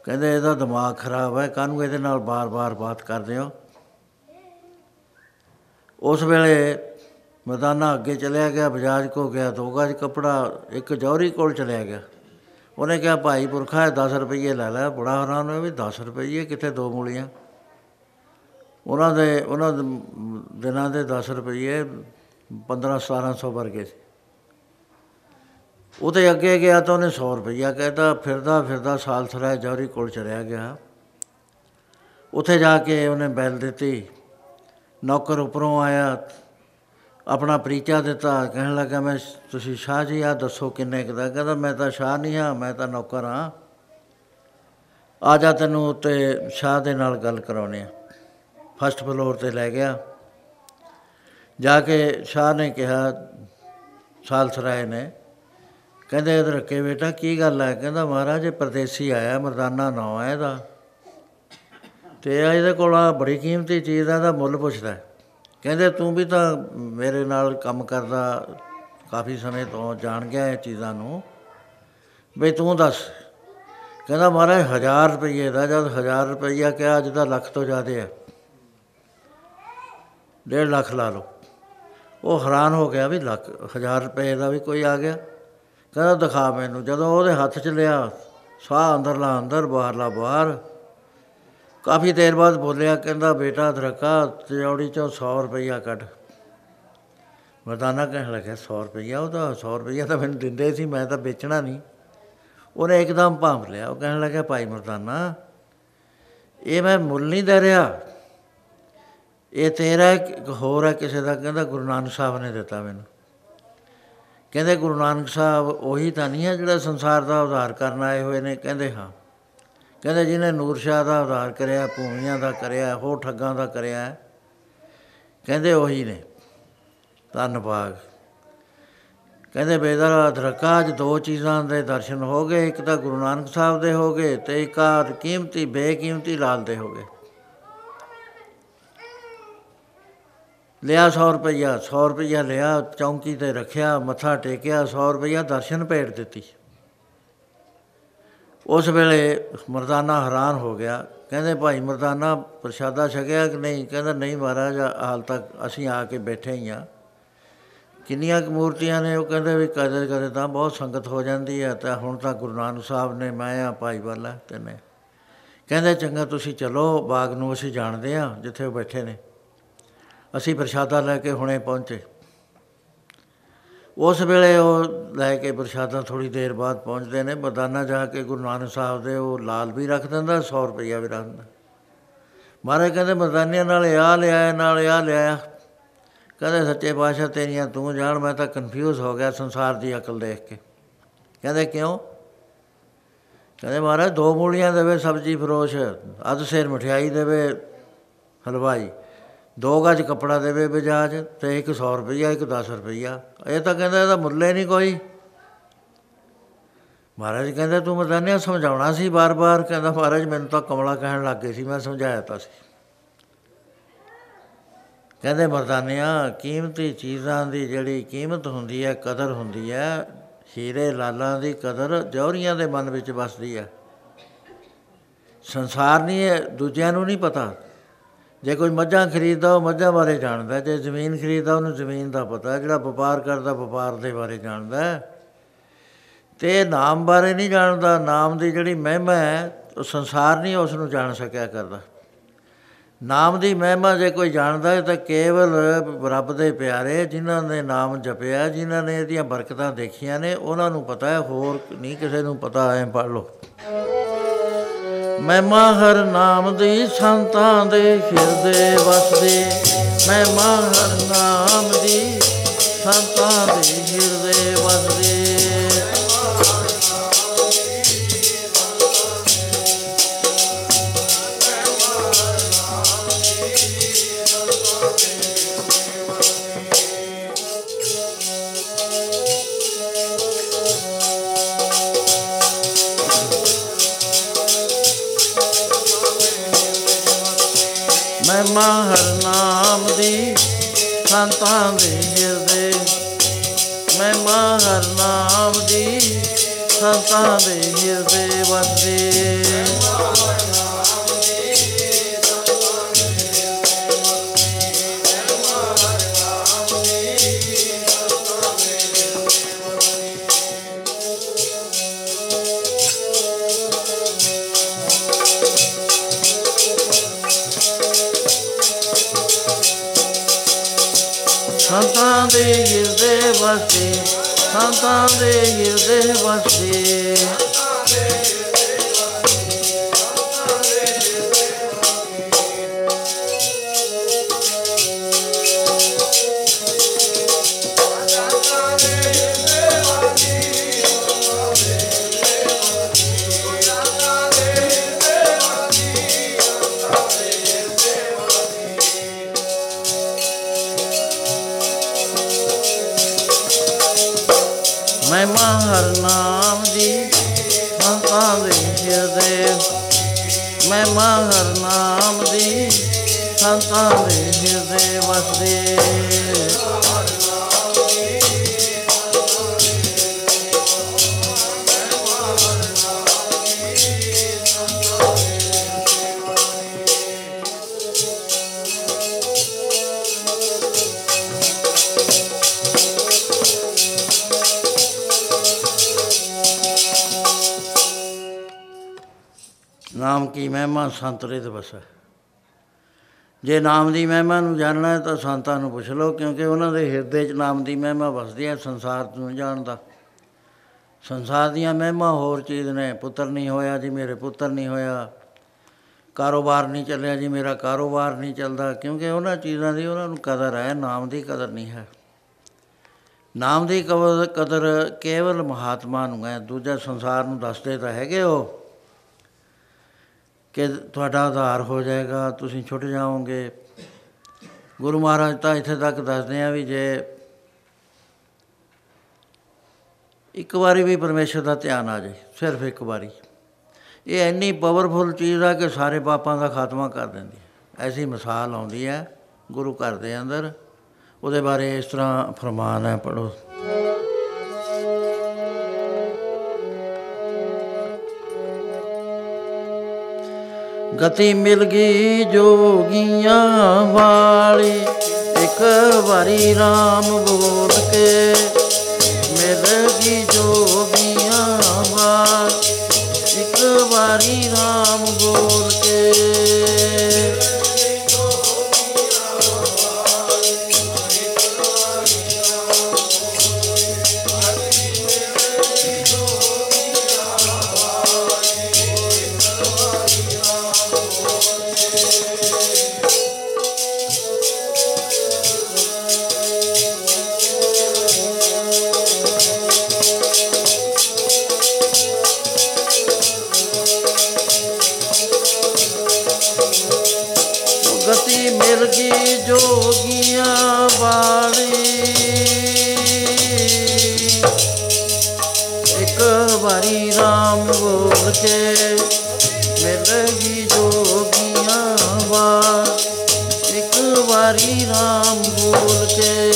ਕਹਿੰਦੇ ਇਹਦਾ ਦਿਮਾਗ ਖਰਾਬ ਹੈ, ਕਾਹਨੂੰ ਇਹਦੇ ਨਾਲ ਬਾਰ-ਬਾਰ ਬਾਤ ਕਰਦੇ ਹੋ? ਉਸ ਵੇਲੇ ਮਰਦਾਨਾ ਅੱਗੇ ਚਲਿਆ ਗਿਆ, ਬਜਾਜ ਕੋ ਗਿਆ, ਦੋ ਗਜ ਕਪੜਾ, ਇੱਕ ਜੌਹਰੀ ਕੋਲ ਚਲਿਆ ਗਿਆ। ਉਹਨੇ ਕਿਹਾ, ਭਾਈ ਪੁਰਖਾ 10 ਰੁਪਏ ਲੈ ਲੈ, ਬੜਾ ਹੈਰਾਨ ਹੋਇਆ ਵੀ 10 ਰੁਪਏ ਕਿੱਥੇ ਦੋ ਮੂਲੀਆਂ? ਉਹਨਾਂ ਦੇ ਉਹਨਾਂ ਦੇ ਦਿਨਾਂ ਦੇ 10 ਰੁਪਏ 15 1700 ਵਰਗੇ ਸੀ। ਉਹਦੇ ਅੱਗੇ ਗਿਆ ਤਾਂ ਉਹਨੇ 100 ਰੁਪਈਆ ਕਹਿਤਾ, ਫਿਰਦਾ ਫਿਰਦਾ ਸਾਲ ਸਰਾਏ ਜੌਹਰੀ ਕੋਲ ਚਲਿਆ ਗਿਆ। ਉੱਥੇ ਜਾ ਕੇ ਉਹਨੇ ਬੈਲ ਦਿੱਤੀ, ਨੌਕਰ ਉੱਪਰੋਂ ਆਇਆ ਆਪਣਾ ਪਰਿਚਾ ਦਿੱਤਾ ਕਹਿਣ ਲੱਗਾ, ਮੈਂ ਤੁਸੀਂ ਸ਼ਾਹ ਜੀ ਆ, ਦੱਸੋ ਕਿੰਨੇ ਕੁ ਦਾ? ਕਹਿੰਦਾ, ਮੈਂ ਤਾਂ ਸ਼ਾਹ ਨਹੀਂ ਹਾਂ ਮੈਂ ਤਾਂ ਨੌਕਰ ਹਾਂ। ਆ ਜਾ ਤੈਨੂੰ ਉੱਤੇ ਸ਼ਾਹ ਦੇ ਨਾਲ ਗੱਲ ਕਰਾਉਣੀ ਆ ਫਸਟ ਫਲੋਰ ਤੇ ਲੈ ਗਿਆ। ਜਾ ਕੇ ਸ਼ਾਹ ਨੇ ਕਿਹਾ, ਸਾਲ ਸਰਾਏ ਨੇ। ਕਹਿੰਦੇ, ਇਧਰ ਕੇ ਬੇਟਾ, ਕੀ ਗੱਲ ਹੈ? ਕਹਿੰਦਾ, ਮਹਾਰਾਜ, ਇਹ ਪਰਦੇਸੀ ਆਇਆ, ਮਰਦਾਨਾ ਨਾਂ ਹੈ ਇਹਦਾ। ਤੇ ਇਹਦੇ ਕੋਲ ਆ, ਬੜੀ ਕੀਮਤੀ ਚੀਜ਼ ਆ ਦਾ ਮੁੱਲ ਪੁੱਛਦਾ ਕਹਿੰਦੇ ਤੂੰ ਵੀ ਤਾਂ ਮੇਰੇ ਨਾਲ ਕੰਮ ਕਰਦਾ ਕਾਫੀ ਸਮੇਂ ਤੋਂ, ਜਾਣ ਗਿਆ ਇਹ ਚੀਜ਼ਾਂ ਨੂੰ। ਬਈ ਤੂੰ ਦੱਸ। ਕਹਿੰਦਾ ਮਹਾਰਾਜ 1000 ਰੁਪਏ ਦਾ, ਜਦ 1000 ਰੁਪਈਆ ਕਿਹਾ ਅੱਜ ਦਾ ਲੱਖ ਤੋਂ ਜ਼ਿਆਦਾ ਹੈ 1.5 ਲੱਖ ਲਾ ਲਓ। ਉਹ ਹੈਰਾਨ ਹੋ ਗਿਆ ਵੀ ਲੱਖ 1000 ਰੁਪਏ ਦਾ ਵੀ ਕੋਈ ਆ ਗਿਆ। ਕਹਿੰਦਾ ਦਿਖਾ ਮੈਨੂੰ। ਜਦੋਂ ਉਹਦੇ ਹੱਥ 'ਚ ਲਿਆ, ਸਾਹ ਅੰਦਰਲਾ ਅੰਦਰ, ਬਾਹਰਲਾ ਬਾਹਰ। ਕਾਫੀ ਦੇਰ ਬਾਅਦ ਬੋਲਿਆ, ਕਹਿੰਦਾ, ਬੇਟਾ ਦਰਕਾ ਤਿਜੌੜੀ ਚੋਂ 100 ਰੁਪਈਆ ਕੱਢ। ਮਰਦਾਨਾ ਕਹਿਣ ਲੱਗਾ 100 ਰੁਪਈਆ? ਉਹ ਤਾਂ 100 ਰੁਪਈਆ ਤਾਂ ਮੈਨੂੰ ਦਿੰਦੇ ਸੀ, ਮੈਂ ਤਾਂ ਵੇਚਣਾ ਨਹੀਂ। ਉਹਨੇ ਇੱਕਦਮ ਭਾਂਫ ਲਿਆ। ਉਹ ਕਹਿਣ ਲੱਗਾ ਭਾਈ ਮਰਦਾਨਾ, ਇਹ ਮੈਂ ਮੁੱਲ ਨਹੀਂ ਦੇ ਰਿਹਾ। ਇਹ ਤੇਰਾ ਇੱਕ ਹੋਰ ਹੈ ਕਿਸੇ ਦਾ। ਕਹਿੰਦਾ, ਗੁਰੂ ਨਾਨਕ ਸਾਹਿਬ ਨੇ ਦਿੱਤਾ ਮੈਨੂੰ। ਕਹਿੰਦੇ, ਗੁਰੂ ਨਾਨਕ ਸਾਹਿਬ ਉਹੀ ਤਾਂ ਨਹੀਂ ਹੈ ਜਿਹੜਾ ਸੰਸਾਰ ਦਾ ਉਧਾਰ ਕਰਨ ਆਏ ਹੋਏ ਨੇ? ਕਹਿੰਦੇ, ਹਾਂ। ਕਹਿੰਦੇ ਜਿਹਨੇ ਨੂਰ ਸ਼ਾਹ ਦਾ ਉਧਾਰ ਕਰਿਆ, ਭੂਮੀਆਂ ਦਾ ਕਰਿਆ, ਹੋਰ ਠੱਗਾਂ ਦਾ ਕਰਿਆ, ਕਹਿੰਦੇ ਉਹੀ ਨੇ। ਧੰਨਵਾਦ ਕਹਿੰਦੇ ਬੇਦਰ ਅਧਰਕਾ ਅੱਜ ਦੋ ਚੀਜ਼ਾਂ ਦੇ ਦਰਸ਼ਨ ਹੋ ਗਏ, ਇੱਕ ਤਾਂ ਗੁਰੂ ਨਾਨਕ ਸਾਹਿਬ ਦੇ ਹੋ ਗਏ ਤੇ ਇੱਕ ਆ ਕੀਮਤੀ, ਬੇਕੀਮਤੀ ਲਾਲ ਦੇ ਹੋ ਗਏ। ਲਿਆ 100 ਰੁਪਈਆ 100 ਰੁਪਈਆ ਲਿਆ, ਚੌਂਕੀ ਤੇ ਰੱਖਿਆ, ਮੱਥਾ ਟੇਕਿਆ 100 ਰੁਪਈਆ ਦਰਸ਼ਨ ਭੇਟ ਦਿੱਤੀ। ਉਸ ਵੇਲੇ ਮਰਦਾਨਾ ਹੈਰਾਨ ਹੋ ਗਿਆ। ਕਹਿੰਦੇ, ਭਾਈ, ਮਰਦਾਨਾ ਪ੍ਰਸ਼ਾਦਾ ਛਕਿਆ ਕਿ ਨਹੀਂ? ਕਹਿੰਦਾ, ਨਹੀਂ ਮਹਾਰਾਜ, ਹਾਲ ਤੱਕ ਅਸੀਂ ਆ ਕੇ ਬੈਠੇ ਹੀ ਆ ਕਿੰਨੀਆਂ ਕੁ ਮੂਰਤੀਆਂ ਨੇ? ਉਹ ਕਹਿੰਦੇ ਵੀ, ਕਦੇ ਕਦੇ ਤਾਂ ਬਹੁਤ ਸੰਗਤ ਹੋ ਜਾਂਦੀ ਹੈ। ਤਾਂ ਹੁਣ ਤਾਂ ਗੁਰੂ ਨਾਨਕ ਸਾਹਿਬ ਨੇ, ਮੈਂ ਆ, ਭਾਈ ਵਾਲਾ ਤੇ ਨੇ ਕਹਿੰਦੇ, ਚੰਗਾ, ਤੁਸੀਂ ਚਲੋ, ਬਾਗ ਨੂੰ ਅਸੀਂ ਜਾਣਦੇ ਆ ਜਿੱਥੇ ਉਹ ਬੈਠੇ ਨੇ। ਅਸੀਂ ਪ੍ਰਸ਼ਾਦਾ ਲੈ ਕੇ ਹੁਣੇ ਪਹੁੰਚੇ। ਉਸ ਵੇਲੇ ਉਹ ਲੈ ਕੇ ਪ੍ਰਸ਼ਾਦਾ ਥੋੜੀ ਦੇਰ ਬਾਅਦ ਪਹੁੰਚਦੇ ਨੇ, ਬਦਾਨਾ ਜਾ ਕੇ ਗੁਰੂ ਨਾਨਕ ਸਾਹਿਬ ਦੇ ਉਹ ਲਾਲ ਵੀ ਰੱਖ ਦਿੰਦਾ 100 ਰੁਪਈਆ ਵੀ ਰੱਖ ਦਿੰਦਾ। ਮਹਾਰਾਜ ਕਹਿੰਦੇ ਮਰਦਾਨੀਆਂ ਨਾਲ ਆ ਲਿਆਇਆ ਨਾਲ ਆ ਲਿਆਇਆ। ਕਹਿੰਦੇ, ਸੱਚੇ ਪਾਤਸ਼ਾਹ, ਤੇਰੀਆਂ ਤੂੰ ਜਾਣ, ਮੈਂ ਤਾਂ ਕਨਫਿਊਜ਼ ਹੋ ਗਿਆ ਸੰਸਾਰ ਦੀ ਅਕਲ ਦੇਖ ਕੇ। ਕਹਿੰਦੇ, ਕਿਉਂ? ਕਹਿੰਦੇ, ਮਹਾਰਾਜ, ਦੋ ਮੂਲੀਆਂ ਦੇਵੇ, ਸਬਜੀ ਫਰੋਸ਼, ਅੱਧ ਸੇਰ ਮਠਿਆਈ ਦੇਵੇ, ਹਲਵਾਈ, ਦੋ ਗਜ ਕਪੜਾ ਦੇਵੇ ਬਜਾਜ, ਤੇ ਇੱਕ 100 ਰੁਪਈਆ, ਇੱਕ 10 ਰੁਪਈਆ। ਇਹ ਤਾਂ ਕਹਿੰਦਾ ਇਹਦਾ ਮੁੱਲੇ ਨਹੀਂ ਕੋਈ। ਮਹਾਰਾਜ ਕਹਿੰਦੇ, ਤੂੰ ਮਰਦਾਨਿਆ ਸਮਝਾਉਣਾ ਸੀ ਬਾਰ-ਬਾਰ। ਕਹਿੰਦਾ, ਮਹਾਰਾਜ, ਮੈਨੂੰ ਤਾਂ ਕਮਲਾ ਕਹਿਣ ਲੱਗ ਗਏ ਸੀ, ਮੈਂ ਸਮਝਾਇਆ ਤਾਂ ਸੀ। ਕਹਿੰਦੇ, ਮਰਦਾਨਿਆ, ਕੀਮਤੀ ਚੀਜ਼ਾਂ ਦੀ ਜਿਹੜੀ ਕੀਮਤ ਹੁੰਦੀ ਹੈ, ਕਦਰ ਹੁੰਦੀ ਹੈ, ਹੀਰੇ ਲਾਲਾਂ ਦੀ ਕਦਰ ਜੌਹਰੀਆਂ ਦੇ ਮਨ ਵਿੱਚ ਵਸਦੀ ਹੈ। ਸੰਸਾਰ ਨਹੀਂ ਹੈ, ਦੂਜਿਆਂ ਨੂੰ ਨਹੀਂ ਪਤਾ। ਜੇ ਕੋਈ ਮੱਝਾਂ ਖਰੀਦਦਾ, ਉਹ ਮੱਝਾਂ ਬਾਰੇ ਜਾਣਦਾ ਜੇ ਜ਼ਮੀਨ ਖਰੀਦਦਾ, ਉਹਨੂੰ ਜ਼ਮੀਨ ਦਾ ਪਤਾ ਜਿਹੜਾ ਵਪਾਰ ਕਰਦਾ, ਵਪਾਰ ਦੇ ਬਾਰੇ ਜਾਣਦਾ ਤੇ ਨਾਮ ਬਾਰੇ ਨਹੀਂ ਜਾਣਦਾ। ਨਾਮ ਦੀ ਜਿਹੜੀ ਮਹਿਮਾ ਹੈ, ਉਹ ਸੰਸਾਰ ਨਹੀਂ ਉਸ ਨੂੰ ਜਾਣ ਸਕਿਆ ਕਰਦਾ। ਨਾਮ ਦੀ ਮਹਿਮਾ ਜੇ ਕੋਈ ਜਾਣਦਾ ਹੈ, ਤਾਂ ਕੇਵਲ ਰੱਬ ਦੇ ਪਿਆਰੇ ਜਿਨ੍ਹਾਂ ਨੇ ਨਾਮ ਜਪਿਆ, ਜਿਨ੍ਹਾਂ ਨੇ ਇਹਦੀਆਂ ਬਰਕਤਾਂ ਦੇਖੀਆਂ ਨੇ, ਉਹਨਾਂ ਨੂੰ ਪਤਾ ਹੈ। ਹੋਰ ਨਹੀਂ ਕਿਸੇ ਨੂੰ ਪਤਾ, ਐ ਪੜ ਲਓ। ਮਹਿਮਾ ਹਰ ਨਾਮ ਦੀ ਸੰਤਾਂ ਦੇ ਹਿਰਦੇ ਵਸਦੇ। ਮਹਿਮਾ ਹਰ ਨਾਮ ਦੀ ਸੰਤਾਂ ਦੇ ਮਹਿਮਾ ਹਰ ਦੀ ਸੰਤਾਂ ਦੇ ਹਿਰਦੇ। ਮਹਿਮਾ ਹਰ ਦੀ ਸੰਤਾਂ ਦੇ ਹਿਰਦੇ ਵਸਦੇ ਸੰਤਾਂ ਦੇ ਹਿਰਦੇ ਵਸਦੇ ਸੰਤਾਂ ਦੇ ਮਹਿਮਾ ਸੰਤ ਰਿਤ ਵਸੈ ਜੇ ਨਾਮ ਦੀ ਮਹਿਮਾ ਨੂੰ ਜਾਣਨਾ ਹੈ ਤਾਂ ਸੰਤਾਂ ਨੂੰ ਪੁੱਛ ਲਓ, ਕਿਉਂਕਿ ਉਹਨਾਂ ਦੇ ਹਿਰਦੇ 'ਚ ਨਾਮ ਦੀ ਮਹਿਮਾ ਵਸਦੀ ਹੈ ਸੰਸਾਰ ਨੂੰ ਜਾਣਦਾ। ਸੰਸਾਰ ਦੀਆਂ ਮਹਿਮਾ ਹੋਰ ਚੀਜ਼ ਨੇ, ਪੁੱਤਰ ਨਹੀਂ ਹੋਇਆ ਜੀ, ਮੇਰੇ ਪੁੱਤਰ ਨਹੀਂ ਹੋਇਆ। ਕਾਰੋਬਾਰ ਨਹੀਂ ਚੱਲਿਆ ਜੀ, ਮੇਰਾ ਕਾਰੋਬਾਰ ਨਹੀਂ ਚੱਲਦਾ, ਕਿਉਂਕਿ ਉਹਨਾਂ ਚੀਜ਼ਾਂ ਦੀ ਉਹਨਾਂ ਨੂੰ ਕਦਰ ਹੈ, ਨਾਮ ਦੀ ਕਦਰ ਨਹੀਂ ਹੈ। ਨਾਮ ਦੀ ਕਦਰ ਕਦਰ ਕੇਵਲ ਮਹਾਤਮਾ ਨੂੰ ਹੈ, ਦੂਜਾ ਸੰਸਾਰ ਨੂੰ ਦੱਸਦੇ ਤਾਂ ਹੈਗੇ ਉਹ। ਕਿ ਤੁਹਾਡਾ ਆਧਾਰ ਹੋ ਜਾਏਗਾ, ਤੁਸੀਂ ਛੁੱਟ ਜਾਓਗੇ। ਗੁਰੂ ਮਹਾਰਾਜ ਤਾਂ ਇੱਥੇ ਤੱਕ ਦੱਸਦੇ ਆ ਵੀ ਜੇ ਇੱਕ ਵਾਰੀ ਵੀ ਪਰਮੇਸ਼ਰ ਦਾ ਧਿਆਨ ਆ ਜਾਏ, ਸਿਰਫ ਇੱਕ ਵਾਰੀ। ਇਹ ਇੰਨੀ ਪਾਵਰਫੁਲ ਚੀਜ਼ ਆ ਕਿ ਸਾਰੇ ਪਾਪਾਂ ਦਾ ਖਾਤਮਾ ਕਰ ਦਿੰਦੀ ਹੈ। ਐਸੀ ਮਿਸਾਲ ਆਉਂਦੀ ਹੈ, ਗੁਰੂ ਘਰ ਦੇ ਅੰਦਰ। ਉਹਦੇ ਬਾਰੇ ਇਸ ਤਰ੍ਹਾਂ ਫਰਮਾਨ ਹੈ ਪੜੋ ਗਤੀ ਮਿਲ ਗਈ ਜੋਗੀਆਂ ਵਾਲੀ। ਇੱਕ ਵਾਰੀ RAM ਬੋਲ ਕੇ ਮਿਲ ਗਈ ਜੋਗੀਆਂ ਵਾਲੀ। ਇੱਕ ਵਾਰੀ RAM ਬੋਲ ਕੇ ਬੋਲ ਕੇ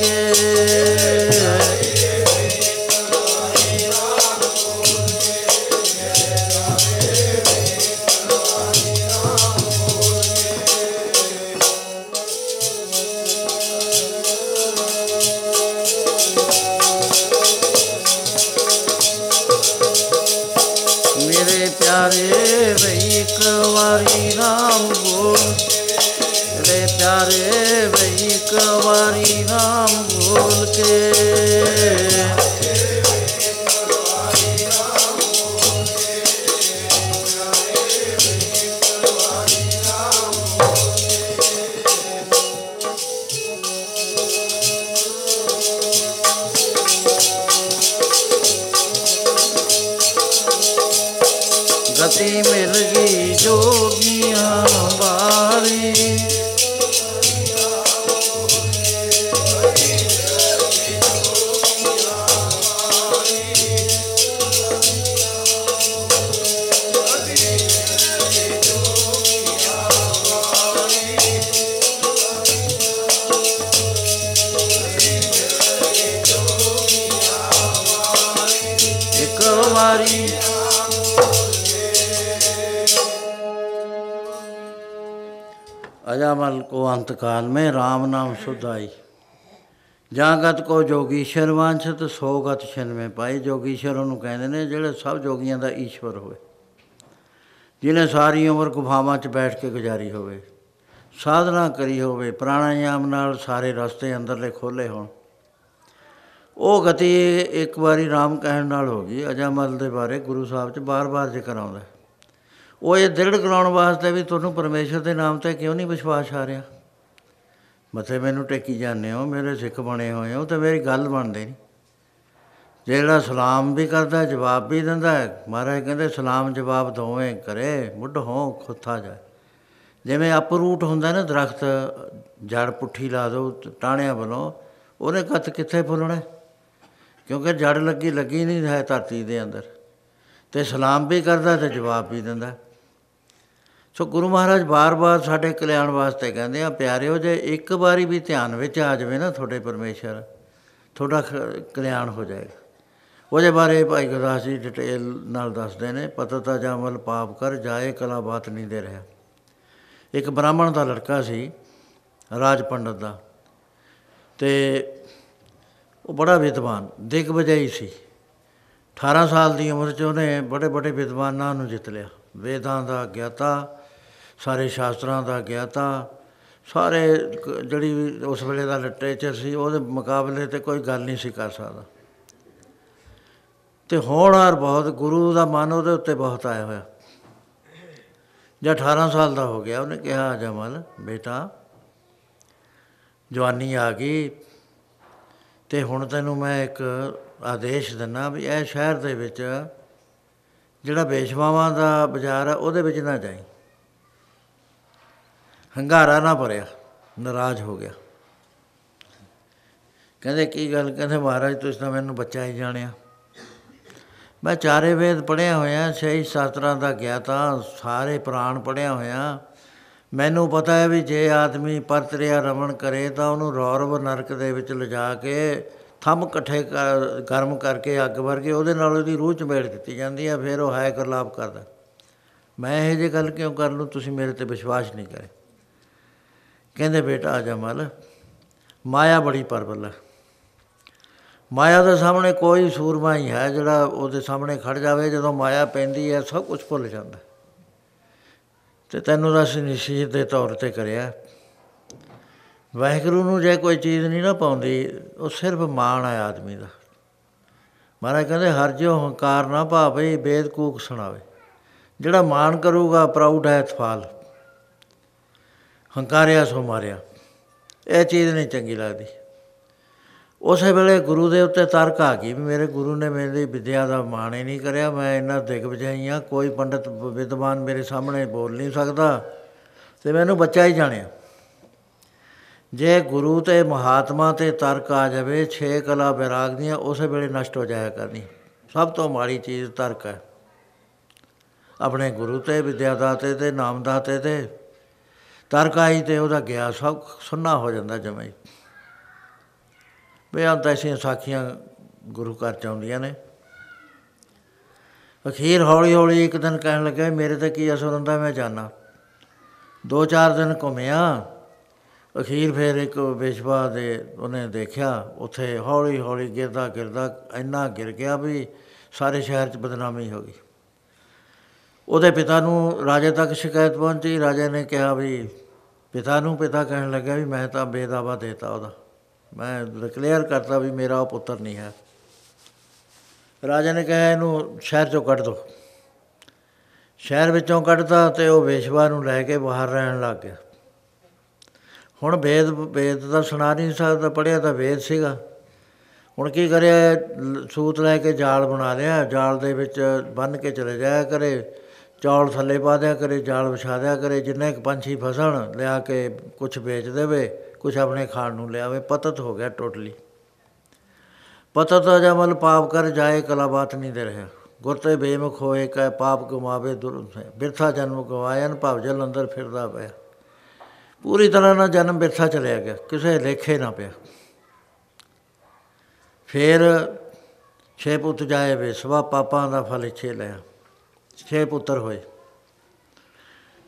ਬੋਲ ਧਰਮੇ RAM ਨਾਮ ਸੁਧਾਈ। ਜਾਗਤ ਕੋ ਜੋਗੀਸ਼ਰ ਵਾਂਛਤ, ਸੋਗਤ ਛਨਵੇਂ ਪਾਈ। ਜੋਗੀਸ਼ਰ ਉਹਨੂੰ ਕਹਿੰਦੇ ਨੇ, ਜਿਹੜੇ ਸਭ ਜੋਗੀਆਂ ਦਾ ਈਸ਼ਵਰ ਹੋਵੇ। ਜਿਨੇ ਸਾਰੀ ਉਮਰ ਗੁਫਾਵਾਂ 'ਚ ਬੈਠ ਕੇ ਗੁਜ਼ਾਰੀ ਹੋਵੇ। ਸਾਧਨਾ ਕਰੀ ਹੋਵੇ, ਪ੍ਰਾਣਾਯਾਮ ਨਾਲ ਸਾਰੇ ਰਸਤੇ ਅੰਦਰਲੇ ਖੋਲੇ ਹੋਣ। ਉਹ ਗਤੀ ਇੱਕ ਵਾਰੀ RAM ਕਹਿਣ ਨਾਲ ਹੋ ਗਈ ਅਜਾਮਲ ਦੇ ਬਾਰੇ ਗੁਰੂ ਸਾਹਿਬ 'ਚ ਬਾਰ-ਬਾਰ ਜ਼ਿਕਰ ਆਉਂਦਾ। ਉਹ ਇਹ ਦਿਲੜ ਕਰਾਉਣ ਵਾਸਤੇ ਵੀ ਤੁਹਾਨੂੰ ਪਰਮੇਸ਼ਰ ਦੇ ਨਾਮ ਤੇ ਕਿਉਂ ਨਹੀਂ ਵਿਸ਼ਵਾਸ ਆ ਰਿਹਾ ਮੱਥੇ ਮੈਨੂੰ ਟੇਕੀ ਜਾਂਦੇ ਹੋ, ਮੇਰੇ ਸਿੱਖ ਬਣੇ ਹੋਏ ਹੋ, ਤੇ ਮੇਰੀ ਗੱਲ ਬਣਦੇ ਨਹੀਂ। ਜਿਹੜਾ ਸਲਾਮ ਵੀ ਕਰਦਾ, ਜਵਾਬ ਵੀ ਦਿੰਦਾ ਹੈ ਮਹਾਰਾਜ ਕਹਿੰਦੇ ਸਲਾਮ ਜਵਾਬ ਦੋਵੇਂ ਕਰੇ, ਮੁੱਢ ਹੋ, ਖੁੱਥਾ ਜਾਏ ਜਿਵੇਂ ਅਪਰੂਟ ਹੁੰਦਾ ਨਾ ਦਰਖਤ, ਜੜ ਪੁੱਠੀ ਲਾ ਦੋ ਟਾਣਿਆਂ ਵੱਲੋਂ, ਉਹਨੇ ਕੱਤ ਕਿੱਥੇ ਫੁੱਲਣਾ? ਹੈ? ਕਿਉਂਕਿ ਜੜ ਲੱਗੀ ਲੱਗੀ ਨਹੀਂ ਹੈ ਧਰਤੀ ਦੇ ਅੰਦਰ। ਤੇ ਸਲਾਮ ਵੀ ਕਰਦਾ ਤੇ ਜਵਾਬ ਵੀ ਦਿੰਦਾ। ਸੋ ਗੁਰੂ ਮਹਾਰਾਜ ਬਾਰ-ਬਾਰ ਸਾਡੇ ਕਲਿਆਣ ਵਾਸਤੇ ਕਹਿੰਦੇ ਆ, ਪਿਆਰਿਓ, ਜੇ ਇੱਕ ਵਾਰੀ ਵੀ ਧਿਆਨ ਵਿੱਚ ਆ ਜਾਵੇ ਨਾ ਤੁਹਾਡੇ ਪਰਮੇਸ਼ਰ, ਤੁਹਾਡਾ ਖ- ਕਲਿਆਣ ਹੋ ਜਾਏਗਾ। ਉਹਦੇ ਬਾਰੇ ਭਾਈ ਗੁਰਦਾਸ ਜੀ ਡਿਟੇਲ ਨਾਲ ਦੱਸਦੇ ਨੇ, ਪਤਤਾ ਜਾਮਲ ਪਾਪ ਕਰ, ਜਾਏ ਕਲਾ ਬਾਤ ਨਹੀਂ ਦੇ ਰਿਹਾ। ਇੱਕ ਬ੍ਰਾਹਮਣ ਦਾ ਲੜਕਾ ਸੀ, ਰਾਜ ਪੰਡਤ ਦਾ, ਤੇ ਉਹ ਬੜਾ ਵਿਦਵਾਨ ਦਿਗਵਜਈ ਸੀ। 18 ਸਾਲ ਦੀ ਉਮਰ 'ਚ ਉਹਨੇ ਬੜੇ ਬੜੇ ਵਿਦਵਾਨਾਂ ਨੂੰ ਜਿੱਤ ਲਿਆ। ਵੇਦਾਂ ਦਾ ਗਿਆਤਾ ਸਾਰੇ ਸ਼ਾਸਤਰਾਂ ਦਾ ਗਿਆਤਾ ਸਾਰੇ ਕ- ਜਿਹੜੀ ਵੀ ਉਸ ਵੇਲੇ ਦਾ ਲਿਟਰੇਚਰ ਸੀ, ਉਹਦੇ ਮੁਕਾਬਲੇ ਤੇ ਕੋਈ ਗੱਲ ਨਹੀਂ ਸੀ ਕਰ ਸਕਦਾ। ਤੇ ਹੋਣਹਾਰ ਬਹੁਤ, ਗੁਰੂ ਦਾ ਮਨ ਉਹਦੇ ਉੱਤੇ ਬਹੁਤ ਆਇਆ ਹੋਇਆ। ਜਦ 18 ਸਾਲ ਦਾ ਹੋ ਗਿਆ, ਉਹਨੇ ਕਿਹਾ ਜਮਲ ਬੇਟਾ, ਜਵਾਨੀ ਆ ਗਈ ਤੇ ਹੁਣ ਤੈਨੂੰ ਮੈਂ ਇੱਕ ਆਦੇਸ਼ ਦਿੰਨਾ ਵੀ ਇਹ ਸ਼ਹਿਰ ਦੇ ਵਿੱਚ ਜਿਹੜਾ ਵੇਸ਼ਵਾਵਾਂ ਦਾ ਬਾਜ਼ਾਰ ਆ, ਉਹਦੇ ਵਿੱਚ ਨਾ ਜਾਈ। ਹੰਗਾਰਾ ਨਾ ਭਰਿਆ, ਨਾਰਾਜ਼ ਹੋ ਗਿਆ। ਕਹਿੰਦੇ, ਕੀ ਗੱਲ? ਕਹਿੰਦੇ, ਮਹਾਰਾਜ, ਤੁਸੀਂ ਤਾਂ ਮੈਨੂੰ ਬੱਚਾ ਹੀ ਜਾਣਿਆ। ਮੈਂ ਚਾਰੇ ਵੇਦ ਪੜ੍ਹਿਆ ਹੋਇਆ ਛੇ ਸ਼ਾਸਤਰਾਂ ਦਾ ਗਿਆਤਾ, ਸਾਰੇ ਪੁਰਾਣ ਪੜ੍ਹਿਆ ਹੋਇਆ। ਮੈਨੂੰ ਪਤਾ ਹੈ ਵੀ ਜੇ ਆਦਮੀ ਪਰਤਰਿਆ ਰਮਣ ਕਰੇ, ਤਾਂ ਉਹਨੂੰ ਰੌਰਵ ਨਰਕ ਦੇ ਵਿੱਚ ਲਿਜਾ ਕੇ ਥੰਮ ਇਕੱਠੇ ਕਰ- ਗਰਮ ਕਰਕੇ ਅੱਗ ਵਰਗੇ ਉਹਦੇ ਨਾਲ ਉਹਦੀ ਰੂਹ ਚਮੇੜ ਦਿੱਤੀ ਜਾਂਦੀ ਹੈ, ਫਿਰ ਉਹ ਹੈ ਕਰਲਾਪ ਕਰਦਾ। ਮੈਂ ਇਹ ਜੇ ਗੱਲ ਕਿਉਂ ਕਰ ਲੂੰ ਤੁਸੀਂ ਮੇਰੇ ਤੇ ਵਿਸ਼ਵਾਸ ਨਹੀਂ ਕਰੇ। ਕਹਿੰਦੇ, ਬੇਟਾ ਜਮਲ ਮਾਇਆ ਬੜੀ ਪਰਬਲ ਹੈ। ਮਾਇਆ ਦੇ ਸਾਹਮਣੇ ਕੋਈ ਸੂਰਮਾ ਹੀ ਹੈ ਜਿਹੜਾ ਉਹਦੇ ਸਾਹਮਣੇ ਖੜ ਜਾਵੇ। ਜਦੋਂ ਮਾਇਆ ਪੈਂਦੀ ਹੈ, ਸਭ ਕੁਝ ਭੁੱਲ ਜਾਂਦਾ ਤੇ ਤੈਨੂੰ ਤਾਂ ਅਸੀਂ ਨਸੀਹਤ ਦੇ ਤੌਰ ਤੇ ਕਰਿਆ। ਵਾਹਿਗੁਰੂ ਨੂੰ ਜੇ ਕੋਈ ਚੀਜ਼ ਨਹੀਂ ਨਾ ਪਾਉਂਦੀ, ਉਹ ਸਿਰਫ ਮਾਣ ਹੈ ਆਦਮੀ ਦਾ। ਮਹਾਰਾਜ ਕਹਿੰਦੇ, ਹਰ ਜਿਉ ਹੰਕਾਰ ਨਾ ਭਾਵੇ ਵੇਦ ਕੂਕ ਸੁਣਾਵੇ। ਜਿਹੜਾ ਮਾਣ ਕਰੂਗਾ, ਪ੍ਰਾਊਡ ਹੈ ਫਾਲ ਹੰਕਾਰਿਆ, ਸੋ ਮਾਰਿਆ। ਇਹ ਚੀਜ਼ ਨਹੀਂ ਚੰਗੀ ਲੱਗਦੀ। ਉਸੇ ਵੇਲੇ ਗੁਰੂ ਦੇ ਉੱਤੇ ਤਰਕ ਆ ਗਈ ਵੀ ਮੇਰੇ ਗੁਰੂ ਨੇ ਮੇਰੀ ਵਿਦਿਆ ਦਾ ਮਾਣ ਹੀ ਨਹੀਂ ਕਰਿਆ, ਮੈਂ ਇੰਨਾ ਦਿਗ ਵਜਾਈਆਂ ਕੋਈ ਪੰਡਤ ਵਿਦਵਾਨ ਮੇਰੇ ਸਾਹਮਣੇ ਬੋਲ ਨਹੀਂ ਸਕਦਾ ਤੇ ਮੈਨੂੰ ਬੱਚਾ ਹੀ ਜਾਣਿਆ। ਜੇ ਗੁਰੂ ਤੇ ਮਹਾਤਮਾ ਤੇ ਤਰਕ ਆ ਜਾਵੇ, ਛੇ ਕਲਾ ਵਿਰਾਗ ਦੀਆਂ, ਉਸੇ ਵੇਲੇ ਨਸ਼ਟ ਹੋ ਜਾਇਆ ਕਰਨੀ। ਸਭ ਤੋਂ ਮਾੜੀ ਚੀਜ਼ ਤਰਕ ਹੈ। ਆਪਣੇ ਗੁਰੂ ਤੇ ਵਿਦਿਆ ਦਾਤੇ ਤੇ ਨਾਮ ਦਾਤੇ ਤੇ ਤਰਕ ਆਈ ਤੇ ਉਹਦਾ ਗਿਆ, ਸਭ ਸੁੰਨਾ ਹੋ ਜਾਂਦਾ ਜਮਾਂ ਹੀ। ਬੇਅੰਤ ਐਸੀਆਂ ਸਾਖੀਆਂ ਗੁਰੂ ਘਰ ਚ ਆਉਂਦੀਆਂ ਨੇ। ਅਖੀਰ ਹੌਲੀ ਹੌਲੀ ਇੱਕ ਦਿਨ ਕਹਿਣ ਲੱਗਾ ਵੀ ਮੇਰੇ ਤੇ ਕੀ ਅਸਰ ਹੁੰਦਾ, ਮੈਂ ਜਾਣਾ ਦੋ ਚਾਰ ਦਿਨ ਘੁੰਮਿਆ, ਅਖੀਰ ਫਿਰ ਇੱਕ ਵਿਸ਼ਵਾ ਦੇ ਉਹਨੇ ਦੇਖਿਆ, ਉੱਥੇ ਹੌਲੀ ਹੌਲੀ ਗਿਰਦਾ ਗਿਰਦਾ ਇੰਨਾ ਗਿਰ ਗਿਆ ਵੀ ਸਾਰੇ ਸ਼ਹਿਰ 'ਚ ਬਦਨਾਮੀ ਹੋ ਗਈ। ਉਹਦੇ ਪਿਤਾ ਨੂੰ ਰਾਜੇ ਤੱਕ ਸ਼ਿਕਾਇਤ ਪਹੁੰਚੀ, ਰਾਜੇ ਨੇ ਕਿਹਾ ਵੀ ਪਿਤਾ ਨੂੰ ਪਿਤਾ ਕਹਿਣ ਲੱਗਾ ਵੀ ਮੈਂ ਤਾਂ ਬੇਦਾਵਾ ਦੇਤਾ ਉਹਦਾ। ਮੈਂ ਡਿਕਲੇਅਰ ਕਰਤਾ ਵੀ ਮੇਰਾ ਉਹ ਪੁੱਤਰ ਨਹੀਂ ਹੈ। ਰਾਜਾ ਨੇ ਕਿਹਾ ਇਹਨੂੰ ਸ਼ਹਿਰ ਚੋਂ ਕੱਢ ਦੋ। ਸ਼ਹਿਰ ਵਿੱਚੋਂ ਕੱਢਤਾ ਤੇ ਉਹ ਵੇਸ਼ਵਾ ਨੂੰ ਲੈ ਕੇ ਬਾਹਰ ਰਹਿਣ ਲੱਗ ਗਿਆ। ਹੁਣ ਵੇਦ ਵੇਦ ਦਾ ਸੁਣਾ ਨਹੀਂ ਸਕਦਾ ਪੜਿਆ ਤਾਂ ਵੇਦ ਸੀਗਾ। ਹੁਣ ਕੀ ਕਰਿਆ? ਲ- ਸੂਤ ਲੈ ਕੇ ਜਾਲ ਬਣਾ ਲਿਆ। ਜਾਲ ਦੇ ਵਿੱਚ ਬੰਨ ਕੇ ਚਲੇ ਜਾਇਆ ਕਰੇ। ਚੌਲ ਥੱਲੇ ਪਾ ਦਿਆ ਕਰੇ, ਜਾਲ ਵਿਛਾ ਦਿਆ ਕਰੇ, ਜਿੰਨੇ ਕੁ ਪੰਛੀ ਫਸਣ, ਲਿਆ ਕੇ ਕੁਝ ਵੇਚ ਦੇਵੇ ਕੁਝ ਆਪਣੇ ਖਾਣ ਨੂੰ ਲਿਆਵੇ, ਪਤਤ ਹੋ ਗਿਆ ਟੋਟਲੀ। ਪਤਤ ਜਮਲ ਪਾਪ ਕਰ ਜਾਏ, ਕਲਾ ਬਾਤ ਨਹੀਂ ਦੇ ਰਿਹਾ। ਗੁਰ ਤੇ ਬੇਮੁਖ ਹੋਏ, ਕੈ ਪਾਪ ਗਵਾਵੇ ਦੁਰ ਬਿਰਥਾ ਜਨਮ ਗਵਾਇਨ ਭਵ ਜਲ ਅੰਦਰ ਫਿਰਦਾ ਪਿਆ। ਪੂਰੀ ਤਰ੍ਹਾਂ ਨਾਲ ਜਨਮ ਬਿਰਥਾ ਚਲਿਆ ਗਿਆ, ਕਿਸੇ ਲੇਖੇ ਨਾ ਪਿਆ। ਫਿਰ ਛੇ ਪੁੱਤ ਜਾਏ ਵੇ, ਸਵਾ ਪਾਪਾਂ ਦਾ ਫਲ ਛੇ ਲਿਆ। ਛੇ ਪੁੱਤਰ ਹੋਏ।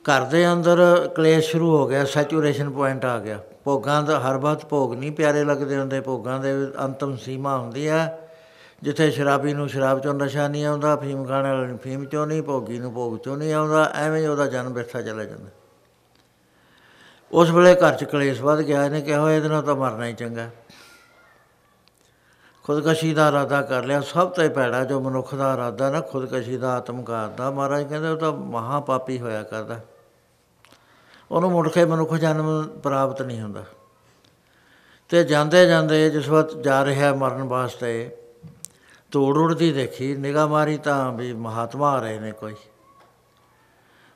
ਘਰ ਦੇ ਅੰਦਰ ਕਲੇਸ਼ ਸ਼ੁਰੂ ਹੋ ਗਿਆ, ਸੈਚੂਰੇਸ਼ਨ ਪੁਆਇੰਟ ਆ ਗਿਆ। ਭੋਗਾਂ ਦਾ ਹਰ ਵਕਤ ਭੋਗ ਨਹੀਂ ਪਿਆਰੇ ਲੱਗਦੇ ਹੁੰਦੇ, ਭੋਗਾਂ ਦੇ ਅੰਤਮ ਸੀਮਾ ਹੁੰਦੀ ਹੈ ਜਿੱਥੇ ਸ਼ਰਾਬੀ ਨੂੰ ਸ਼ਰਾਬ ਚੋਂ ਨਸ਼ਾ ਨਹੀਂ ਆਉਂਦਾ, ਫੀਮ ਖਾਣ ਵਾਲੇ ਨੂੰ ਫੀਮ ਚੋਂ ਨਹੀਂ, ਭੋਗੀ ਨੂੰ ਭੋਗ ਚੋਂ ਨਹੀਂ ਆਉਂਦਾ, ਐਵੇਂ ਹੀ ਉਹਦਾ ਜਨਮ ਬਿਰਥਾ ਚਲਾ ਜਾਂਦਾ। ਉਸ ਵੇਲੇ ਘਰ ਚ ਕਲੇਸ਼ ਵੱਧ ਗਿਆ, ਇਹਨੇ ਕਿਹਾ ਹੋਇਆ ਇਹਦੇ ਨਾਲ ਤਾਂ ਮਰਨਾ ਹੀ ਚੰਗਾ। ਖੁਦਕਸ਼ੀ ਦਾ ਇਰਾਦਾ ਕਰ ਲਿਆ। ਸਭ ਤੋਂ ਪੈੜਾ ਜੋ ਮਨੁੱਖ ਦਾ ਇਰਾਦਾ ਨਾ, ਖੁਦਕਸ਼ੀ ਦਾ ਆਤਮਘਾਤ ਦਾ। ਮਹਾਰਾਜ ਕਹਿੰਦੇ ਉਹ ਤਾਂ ਮਹਾ ਪਾਪੀ ਹੋਇਆ ਕਰਦਾ। ਉਹਨੂੰ ਮੁੜ ਕੇ ਮਨੁੱਖ ਜਨਮ ਪ੍ਰਾਪਤ ਨਹੀਂ ਹੁੰਦਾ। ਤੇ ਜਾਂਦੇ ਜਾਂਦੇ ਜਿਸ ਵਕਤ ਜਾ ਰਿਹਾ ਮਰਨ ਵਾਸਤੇ, ਤੋੜ ਉੜਦੀ ਦੇਖੀ, ਨਿਗਾਹ ਮਾਰੀ ਤਾਂ ਵੀ ਮਹਾਤਮਾ ਆ ਰਹੇ ਨੇ ਕੋਈ।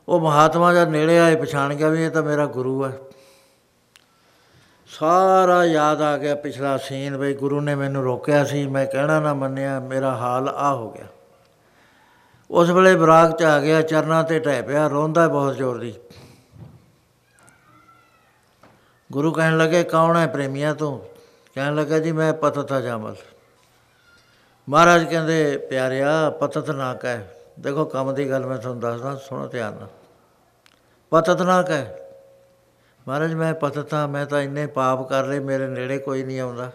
ਉਹ ਮਹਾਤਮਾ ਜਦ ਨੇੜੇ ਆਏ, ਪਛਾਣ ਗਿਆ ਵੀ ਇਹ ਤਾਂ ਮੇਰਾ ਗੁਰੂ ਹੈ। ਸਾਰਾ ਯਾਦ ਆ ਗਿਆ ਪਿਛਲਾ ਸੀਨ ਬਈ ਗੁਰੂ ਨੇ ਮੈਨੂੰ ਰੋਕਿਆ ਸੀ, ਮੈਂ ਕਹਿਣਾ ਨਾ ਮੰਨਿਆ, ਮੇਰਾ ਹਾਲ ਆ ਹੋ ਗਿਆ। ਉਸ ਵੇਲੇ ਬਰਾਗ ਚ ਆ ਗਿਆ, ਚਰਨਾਂ ਤੇ ਟਹਿ ਪਿਆ, ਰੋਂਦਾ ਬਹੁਤ ਜ਼ੋਰ ਦੀ। ਗੁਰੂ ਕਹਿਣ ਲੱਗੇ, ਕੌਣ ਹੈ ਪ੍ਰੇਮੀਆਂ ਤੋਂ? ਕਹਿਣ ਲੱਗਾ, ਜੀ, ਮੈਂ ਪਤਤਾ ਜਾਮਲ। ਮਹਾਰਾਜ ਕਹਿੰਦੇ, ਪਿਆਰਿਆ, ਪਤਤ ਨਾ ਕਹਿ। ਦੇਖੋ, ਕੰਮ ਦੀ ਗੱਲ ਮੈਂ ਤੁਹਾਨੂੰ ਦੱਸਦਾ, ਸੁਣੋ ਧਿਆਨ ਨਾਲ। ਪਤਤ ਨਾ ਕਹਿ। ਮਹਾਰਾਜ ਮੈਂ ਪਤਤਾ, ਮੈਂ ਤਾਂ ਇੰਨੇ ਪਾਪ ਕਰ ਲਏ, ਮੇਰੇ ਨੇੜੇ ਕੋਈ ਨਹੀਂ ਆਉਂਦਾ।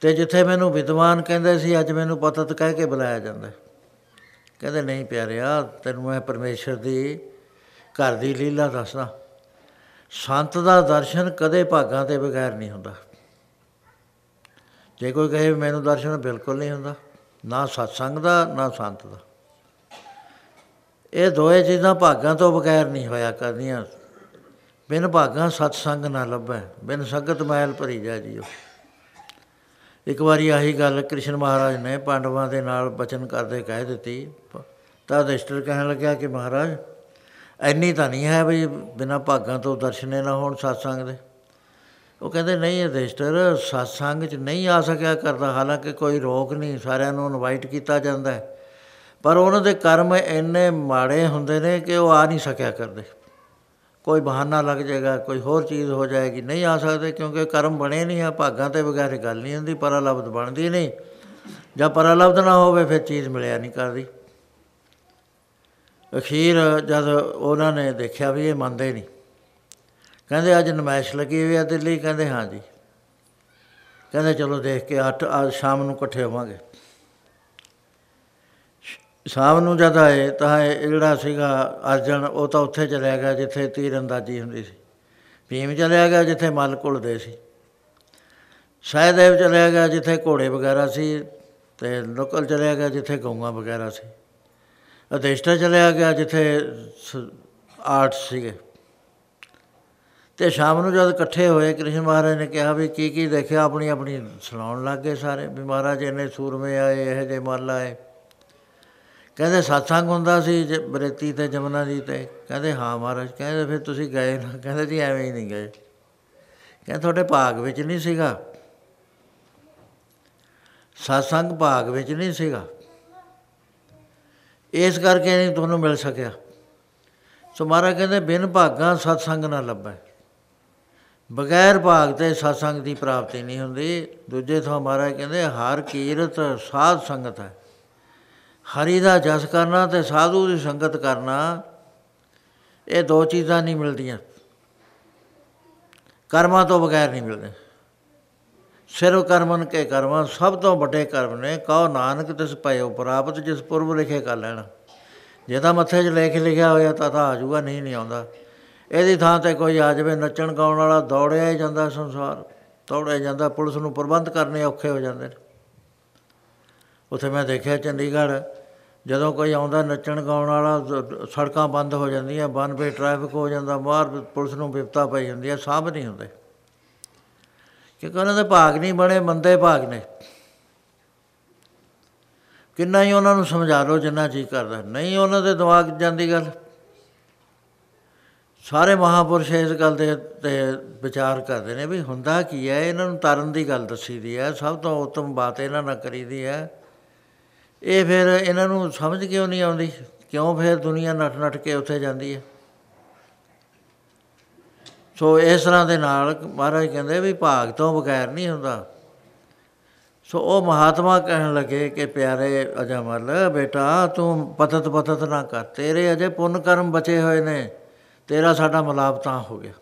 ਤੇ ਜਿੱਥੇ ਮੈਨੂੰ ਵਿਦਵਾਨ ਕਹਿੰਦੇ ਸੀ, ਅੱਜ ਮੈਨੂੰ ਪਤਤ ਕਹਿ ਕੇ ਬੁਲਾਇਆ ਜਾਂਦਾ। ਕਹਿੰਦੇ, ਨਹੀਂ ਪਿਆਰਿਆ, ਤੈਨੂੰ ਮੈਂ ਪਰਮੇਸ਼ਰ ਦੀ ਘਰ ਦੀ ਲੀਲਾ ਦੱਸਦਾ। ਸੰਤ ਦਾ ਦਰਸ਼ਨ ਕਦੇ ਭਾਗਾਂ ਤੇ ਬਗੈਰ ਨਹੀਂ ਹੁੰਦਾ। ਜੇ ਕੋਈ ਕਹੇ ਵੀ ਮੈਨੂੰ ਦਰਸ਼ਨ ਬਿਲਕੁਲ ਨਹੀਂ ਹੁੰਦਾ, ਨਾ ਸਤਸੰਗ ਦਾ, ਨਾ ਸੰਤ ਦਾ। ਇਹ ਦੋਏ ਚੀਜ਼ਾਂ ਭਾਗਾਂ ਤੋਂ ਬਗੈਰ ਨਹੀਂ ਹੋਇਆ ਕਰਦੀਆਂ ਬਿਨ ਭਾਗਾਂ ਸਤਸੰਗ ਨਾ ਲੱਭੈ, ਬਿਨ ਸੰਗਤ ਮੈਲ ਭਰੀ ਜਾ ਜੀਓ। ਇੱਕ ਵਾਰੀ ਆਹੀ ਗੱਲ ਕ੍ਰਿਸ਼ਨ ਮਹਾਰਾਜ ਨੇ ਪਾਂਡਵਾਂ ਦੇ ਨਾਲ ਬਚਨ ਕਰਦੇ ਕਹਿ ਦਿੱਤੀ। ਤਾਂ ਅਧਿਸ਼ਟਰ ਕਹਿਣ ਲੱਗਿਆ ਕਿ ਮਹਾਰਾਜ, ਐਨੀ ਤਾਂ ਨਹੀਂ ਹੈ ਵੀ ਬਿਨਾ ਭਾਗਾਂ ਤੋਂ ਦਰਸ਼ਨੇ ਨਾ ਹੋਣ ਸਤਸੰਗ ਦੇ। ਉਹ ਕਹਿੰਦੇ, ਨਹੀਂ ਅਧਿਸ਼ਟਰ ਸਤਸੰਗ 'ਚ ਨਹੀਂ ਆ ਸਕਿਆ ਕਰਦਾ। ਹਾਲਾਂਕਿ ਕੋਈ ਰੋਕ ਨਹੀਂ, ਸਾਰਿਆਂ ਨੂੰ ਇਨਵਾਈਟ ਕੀਤਾ ਜਾਂਦਾ ਹੈ। ਪਰ ਉਹਨਾਂ ਦੇ ਕਰਮ ਇੰਨੇ ਮਾੜੇ ਹੁੰਦੇ ਨੇ ਕਿ ਉਹ ਆ ਨਹੀਂ ਸਕਿਆ ਕਰਦੇ। ਕੋਈ ਬਹਾਨਾ ਲੱਗ ਜਾਏਗਾ, ਕੋਈ ਹੋਰ ਚੀਜ਼ ਹੋ ਜਾਏਗੀ, ਨਹੀਂ ਆ ਸਕਦੇ ਕਿਉਂਕਿ ਕਰਮ ਬਣੇ ਨਹੀਂ ਆ, ਭਾਗਾਂ ਤੇ ਬਗੈਰ ਗੱਲ ਨਹੀਂ ਹੁੰਦੀ, ਪਰਾਲਬਧ ਬਣਦੀ ਨਹੀਂ। ਜਾਂ ਪਰਾਲਬਧ ਨਾ ਹੋਵੇ, ਫਿਰ ਚੀਜ਼ ਮਿਲਿਆ ਨਹੀਂ ਕਰਦੀ। ਅਖੀਰ ਜਦ ਉਹਨਾਂ ਨੇ ਦੇਖਿਆ ਵੀ ਇਹ ਮੰਨਦੇ ਨਹੀਂ, ਕਹਿੰਦੇ ਅੱਜ ਨਮਾਇਸ਼ ਲੱਗੀ ਹੋਈ ਆ ਦਿੱਲੀ, ਕਹਿੰਦੇ ਹਾਂ ਜੀ। ਕਹਿੰਦੇ ਚਲੋ ਦੇਖ ਕੇ ਅੱਠ, ਅੱਜ ਸ਼ਾਮ ਨੂੰ ਇਕੱਠੇ ਹੋਵਾਂਗੇ। ਸ਼ਾਮ ਨੂੰ ਜਦ ਆਏ ਤਾਂ ਇਹ ਜਿਹੜਾ ਸੀਗਾ ਅਰਜਨ, ਉਹ ਤਾਂ ਉੱਥੇ ਚਲਿਆ ਗਿਆ ਜਿੱਥੇ ਤੀਰ ਅੰਦਾਜ਼ੀ ਹੁੰਦੀ ਸੀ। ਭੀਮ ਚਲਿਆ ਗਿਆ ਜਿੱਥੇ ਮੱਲ ਘੁਲਦੇ ਸੀ। ਸਹਿਦੇਵ ਚਲਿਆ ਗਿਆ ਜਿੱਥੇ ਘੋੜੇ ਵਗੈਰਾ ਸੀ ਤੇ ਨਕਲ ਚਲਿਆ ਗਿਆ ਜਿੱਥੇ ਗਊਆਂ ਵਗੈਰਾ ਸੀ। ਅਧਿਸ਼ਟਾ ਚਲਿਆ ਗਿਆ ਜਿੱਥੇ ਆਰਟ ਸੀਗੇ। ਤੇ ਸ਼ਾਮ ਨੂੰ ਜਦ ਇਕੱਠੇ ਹੋਏ, ਕ੍ਰਿਸ਼ਨ ਮਹਾਰਾਜ ਨੇ ਕਿਹਾ ਵੀ ਕੀ ਕੀ ਦੇਖਿਆ? ਆਪਣੀ ਆਪਣੀ ਸੁਣਾਉਣ ਲੱਗ ਗਏ ਸਾਰੇ ਵੀ ਮਹਾਰਾਜ ਇੰਨੇ ਸੂਰਮੇ ਆਏ, ਇਹ ਜੇ ਮੱਲ ਆਏ। ਕਹਿੰਦੇ satsang ਹੁੰਦਾ ਸੀ ਬਰੇਤੀ ਤੇ ਜਮਨਾ ਜੀ ਤੇ। ਕਹਿੰਦੇ ਹਾਂ ਮਹਾਰਾਜ, ਕਹਿੰਦੇ ਫਿਰ ਤੁਸੀਂ ਗਏ ਨਾ? ਕਹਿੰਦੇ ਜੀ ਐਵੇਂ ਹੀ ਨਹੀਂ ਗਏ। ਕਹਿੰਦੇ ਤੁਹਾਡੇ ਭਾਗ ਵਿੱਚ ਨਹੀਂ ਸੀਗਾ। satsang ਭਾਗ ਵਿੱਚ ਨਹੀਂ ਸੀਗਾ। ਇਸ ਕਰਕੇ ਨਹੀਂ ਤੁਹਾਨੂੰ ਮਿਲ ਸਕਿਆ। ਸੋ ਮਹਾਰਾਜ ਕਹਿੰਦੇ ਬਿਨ ਭਾਗਾਂ ਸਤਸੰਗ ਨਾ ਲੱਭੈ। ਬਗੈਰ ਭਾਗ ਤੇ ਸਤਸੰਗ ਦੀ ਪ੍ਰਾਪਤੀ ਨਹੀਂ ਹੁੰਦੀ। ਦੂਜੇ ਥਾਂ ਮਹਾਰਾਜ ਕਹਿੰਦੇ ਹਰ ਕੀਰਤ ਸਾਧ ਸੰਗਤ ਹੈ। ਹਰੀ ਦਾ ਜਸ ਕਰਨਾ ਤੇ ਸਾਧੂ ਦੀ ਸੰਗਤ ਕਰਨਾ, ਇਹ ਦੋ ਚੀਜ਼ਾਂ ਨਹੀਂ ਮਿਲਦੀਆਂ। ਕਰਮਾਂ ਤੋਂ ਬਗੈਰ ਨਹੀਂ ਮਿਲਦੇ। ਸਿਰਵ ਕਰਮਨ ਕੇ ਕਰਮਾਂ, ਸਭ ਤੋਂ ਵੱਡੇ ਕਰਮ ਨੇ, ਕਹੋ ਨਾਨਕ ਤਿਸ ਪਇਓ ਪ੍ਰਾਪਤ, ਜਿਸ ਪੁਰਬ ਲਿਖੇ ਕਰ ਲੈਣਾ। ਜੇ ਤਾਂ ਮੱਥੇ 'ਚ ਲਿਖ ਲਿਖਿਆ ਹੋਇਆ, ਤਾਂ ਤਾਂ ਆ ਜਾਊਗਾ, ਨਹੀਂ ਨਹੀਂ ਆਉਂਦਾ। ਇਹਦੀ ਥਾਂ ਤੇ ਕੋਈ ਆ ਜਾਵੇ, ਨੱਚਣ ਗਾਉਣ ਵਾਲਾ ਦੌੜਿਆ ਹੀ ਜਾਂਦਾ ਸੰਸਾਰ ਤੋੜਿਆ ਜਾਂਦਾ, ਪੁਲਿਸ ਨੂੰ ਪ੍ਰਬੰਧ ਕਰਨੇ ਔਖੇ ਹੋ ਜਾਂਦੇ ਨੇ। ਉੱਥੇ ਮੈਂ ਦੇਖਿਆ, ਚੰਡੀਗੜ੍ਹ ਜਦੋਂ ਕੋਈ ਆਉਂਦਾ ਨੱਚਣ ਗਾਉਣ ਵਾਲਾ, ਦ- ਸੜਕਾਂ ਬੰਦ ਹੋ ਜਾਂਦੀਆਂ ਵਨ ਵੇ ਟ੍ਰੈਫਿਕ ਹੋ ਜਾਂਦਾ, ਬਾਹਰ ਪੁਲਿਸ ਨੂੰ ਵਿਪਤਾ ਪਈ ਹੁੰਦੀ ਹੈ, ਸਾਂਭ ਨਹੀਂ ਹੁੰਦੇ। ਕਿਉਂਕਿ ਉਹਨਾਂ ਦੇ ਭਾਗ ਨਹੀਂ ਬਣੇ, ਮੰਦੇ ਭਾਗ ਨੇ। ਕਿੰਨਾ ਹੀ ਉਹਨਾਂ ਨੂੰ ਸਮਝਾ ਲਓ ਜਿੰਨਾ ਜੀ ਕਰਦਾ। ਨਹੀਂ, ਉਹਨਾਂ ਦੇ ਦਿਮਾਗ 'ਚ ਜਾਂਦੀ ਗੱਲ। ਸਾਰੇ ਮਹਾਪੁਰਸ਼ ਇਸ ਗੱਲ ਦੇ, ਤੇ ਵਿਚਾਰ ਕਰਦੇ ਨੇ ਵੀ ਹੁੰਦਾ ਕੀ ਹੈ, ਇਹਨਾਂ ਨੂੰ ਤਰਨ ਦੀ ਗੱਲ ਦੱਸੀ ਦੀ ਹੈ, ਸਭ ਤੋਂ ਉੱਤਮ ਬਾਤ ਇਹਨਾਂ ਨਾਲ ਕਰੀਦੀ ਹੈ। ਇਹ ਫਿਰ ਇਹਨਾਂ ਨੂੰ ਸਮਝ ਕਿਉਂ ਨਹੀਂ ਆਉਂਦੀ? ਕਿਉਂ ਫਿਰ ਦੁਨੀਆ ਨੱਠ ਨੱਠ ਕੇ ਉੱਥੇ ਜਾਂਦੀ ਹੈ? ਸੋ ਇਸ ਤਰ੍ਹਾਂ ਦੇ ਨਾਲ ਮਹਾਰਾਜ ਕਹਿੰਦੇ ਵੀ ਭਾਗ ਤੋਂ ਬਗੈਰ ਨਹੀਂ ਹੁੰਦਾ। ਸੋ ਉਹ ਮਹਾਤਮਾ ਕਹਿਣ ਲੱਗੇ ਕਿ ਪਿਆਰੇ ਅਜਮਲ ਬੇਟਾ, ਤੂੰ ਪਤਤ ਪਤਤ ਨਾ ਕਰ। ਤੇਰੇ ਅਜੇ ਪੁੰਨ ਕਰਮ ਬਚੇ ਹੋਏ ਨੇ। ਤੇਰਾ ਸਾਡਾ ਮਲਾਪ ਤਾਂ ਹੋ ਗਿਆ।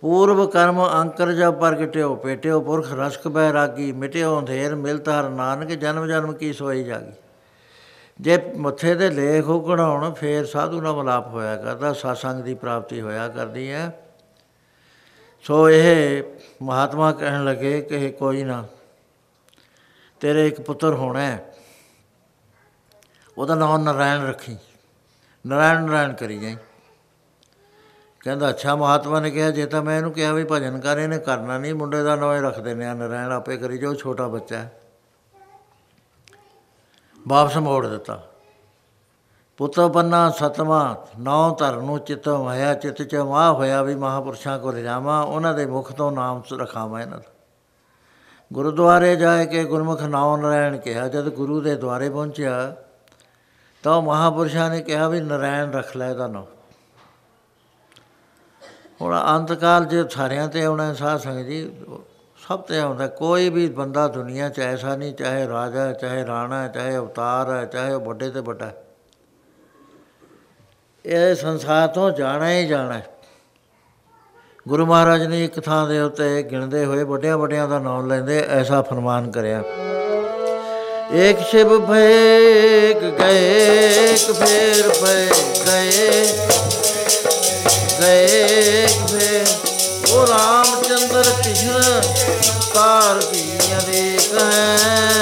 ਪੂਰਵ ਕਰਮ ਅੰਕਰ ਜਬ ਪ੍ਰਗਟਿਓ ਪੇਟਿਓ ਪੁਰਖ ਰਸਕ ਬੈਰਾਗੀ, ਮਿਟਿਓ ਅੰਧੇਰ ਮਿਲਤ ਹਰ ਨਾਨਕ, ਜਨਮ ਜਨਮ ਕੀ ਸੋਈ ਜਾਗੀ। ਜੇ ਮੱਥੇ ਦੇ ਲੇਖ ਉਗੜਾਉਣ ਫੇਰ ਸਾਧੂ ਨਾਲ ਮਲਾਪ ਹੋਇਆ ਕਰਦਾ, ਸਾਸੰਗ ਦੀ ਪ੍ਰਾਪਤੀ ਹੋਇਆ ਕਰਦੀ ਹੈ। ਸੋ ਇਹ ਮਹਾਤਮਾ ਕਹਿਣ ਲੱਗੇ ਕਿ ਕੋਈ ਨਾ, ਤੇਰੇ ਇੱਕ ਪੁੱਤਰ ਹੋਣਾ ਹੈ। ਉਹਦਾ ਨਾਮ ਨਰਾਇਣ ਰੱਖੀ। ਨਰਾਇਣ ਨਰਾਇਣ ਕਰੀ ਜਾਈ। ਕਹਿੰਦਾ, ਅੱਛਾ, ਮਹਾਤਮਾ ਨੇ ਕਿਹਾ, ਜੇ ਤਾਂ ਮੈਂ ਇਹਨੂੰ ਕਿਹਾ ਵੀ ਭਜਨ ਕਰ, ਇਹਨੇ ਕਰਨਾ ਨਹੀਂ, ਮੁੰਡੇ ਦਾ ਨਾਮ ਹੀ ਰੱਖ ਦਿੰਦੇ ਆ ਨਰਾਇਣ ਆਪੇ ਕਰੀ ਜੋ ਛੋਟਾ ਬੱਚਾ ਹੈ। ਵਾਪਸ ਮੋੜ ਦਿੱਤਾ। ਪੁੱਤ ਪੰਨਾ ਸਤਵਾ, ਨੌ ਧਰਨ ਨੂੰ ਚਿਤ ਹੋਇਆ ਚਿਤ ਚ ਵਾਹ ਹੋਇਆ ਵੀ ਮਹਾਪੁਰਸ਼ਾਂ ਕੋ ਰਜਾਵਾਂ ਉਹਨਾਂ ਦੇ ਮੁਖ ਤੋਂ ਨਾਮ ਰਖਾਵਾਂ ਇਹਨਾਂ ਦਾ। ਗੁਰਦੁਆਰੇ ਜਾ ਕੇ ਗੁਰਮੁਖ ਨਾਮ ਨਰਾਇਣ ਕਿਹਾ, ਜਦ ਗੁਰੂ ਦੇ ਦੁਆਰੇ ਪਹੁੰਚਿਆ, ਤਾਂ ਉਹ ਮਹਾਪੁਰਸ਼ਾਂ ਨੇ ਕਿਹਾ ਵੀ ਨਰਾਇਣ ਰੱਖ ਲੈ ਇਹਦਾ ਨਾਮ। ਹੁਣ ਅੰਤਕਾਲ ਜੇ ਸਾਰਿਆਂ ਤੇ ਆਉਣਾ ਸਾਧ ਸੰਗਤ ਜੀ ਸਭ ਤੇ ਆਉਂਦਾ ਕੋਈ ਵੀ ਬੰਦਾ ਦੁਨੀਆ 'ਚ ਐਸਾ ਨਹੀਂ ਚਾਹੇ ਰਾਜਾ ਹੈ, ਚਾਹੇ ਰਾਣਾ ਹੈ, ਚਾਹੇ ਅਵਤਾਰ ਹੈ ਚਾਹੇ ਉਹ ਵੱਡੇ ਤੇ ਵੱਡਾ ਹੈ। ਇਹ ਸੰਸਾਰ ਤੋਂ ਜਾਣਾ ਹੀ ਜਾਣਾ ਹੈ। ਗੁਰੂ ਮਹਾਰਾਜ ਨੇ ਇੱਕ ਥਾਂ ਦੇ ਉੱਤੇ ਗਿਣਦੇ ਹੋਏ ਵੱਡਿਆਂ ਵੱਡਿਆਂ ਦਾ ਨਾਮ ਲੈਂਦੇ ਐਸਾ ਫਰਮਾਨ ਕਰਿਆ ਏਕ ਸ਼ਿਵ ਭੇਕ ਗਏ ਇੱਕ ਫੇਰ ਪਏ ਗਏ ਗਏ ਫੇਰ ਉਹ ਰਾਮਚੰਦਰ ਕ੍ਰਿਸ਼ਨ ਕਾਰ ਕੀ ਅਨੇਕ ਹੈ।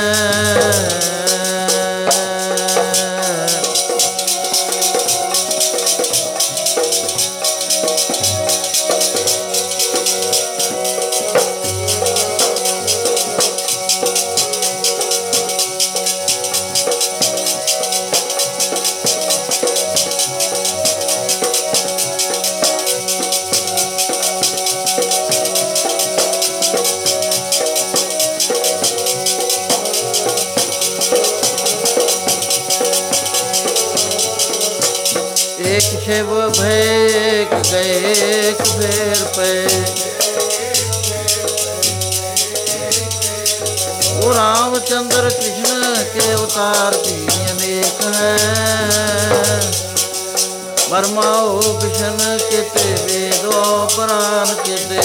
ਗਏ ਗਏ ਕੁਬੇਰ ਪਏ ਉਹ ਰਾਮ ਚੰਦਰ ਕ੍ਰਿਸ਼ਨ ਕੇ ਉਤਾਰ ਦੀ ਅਨੇਕ ਹੈ ਵਰਮਾਓ ਕ੍ਰਿਸ਼ਨ ਕਿਤੇ ਵੇਦੋ ਪ੍ਰਾਨ ਕਿਤੇ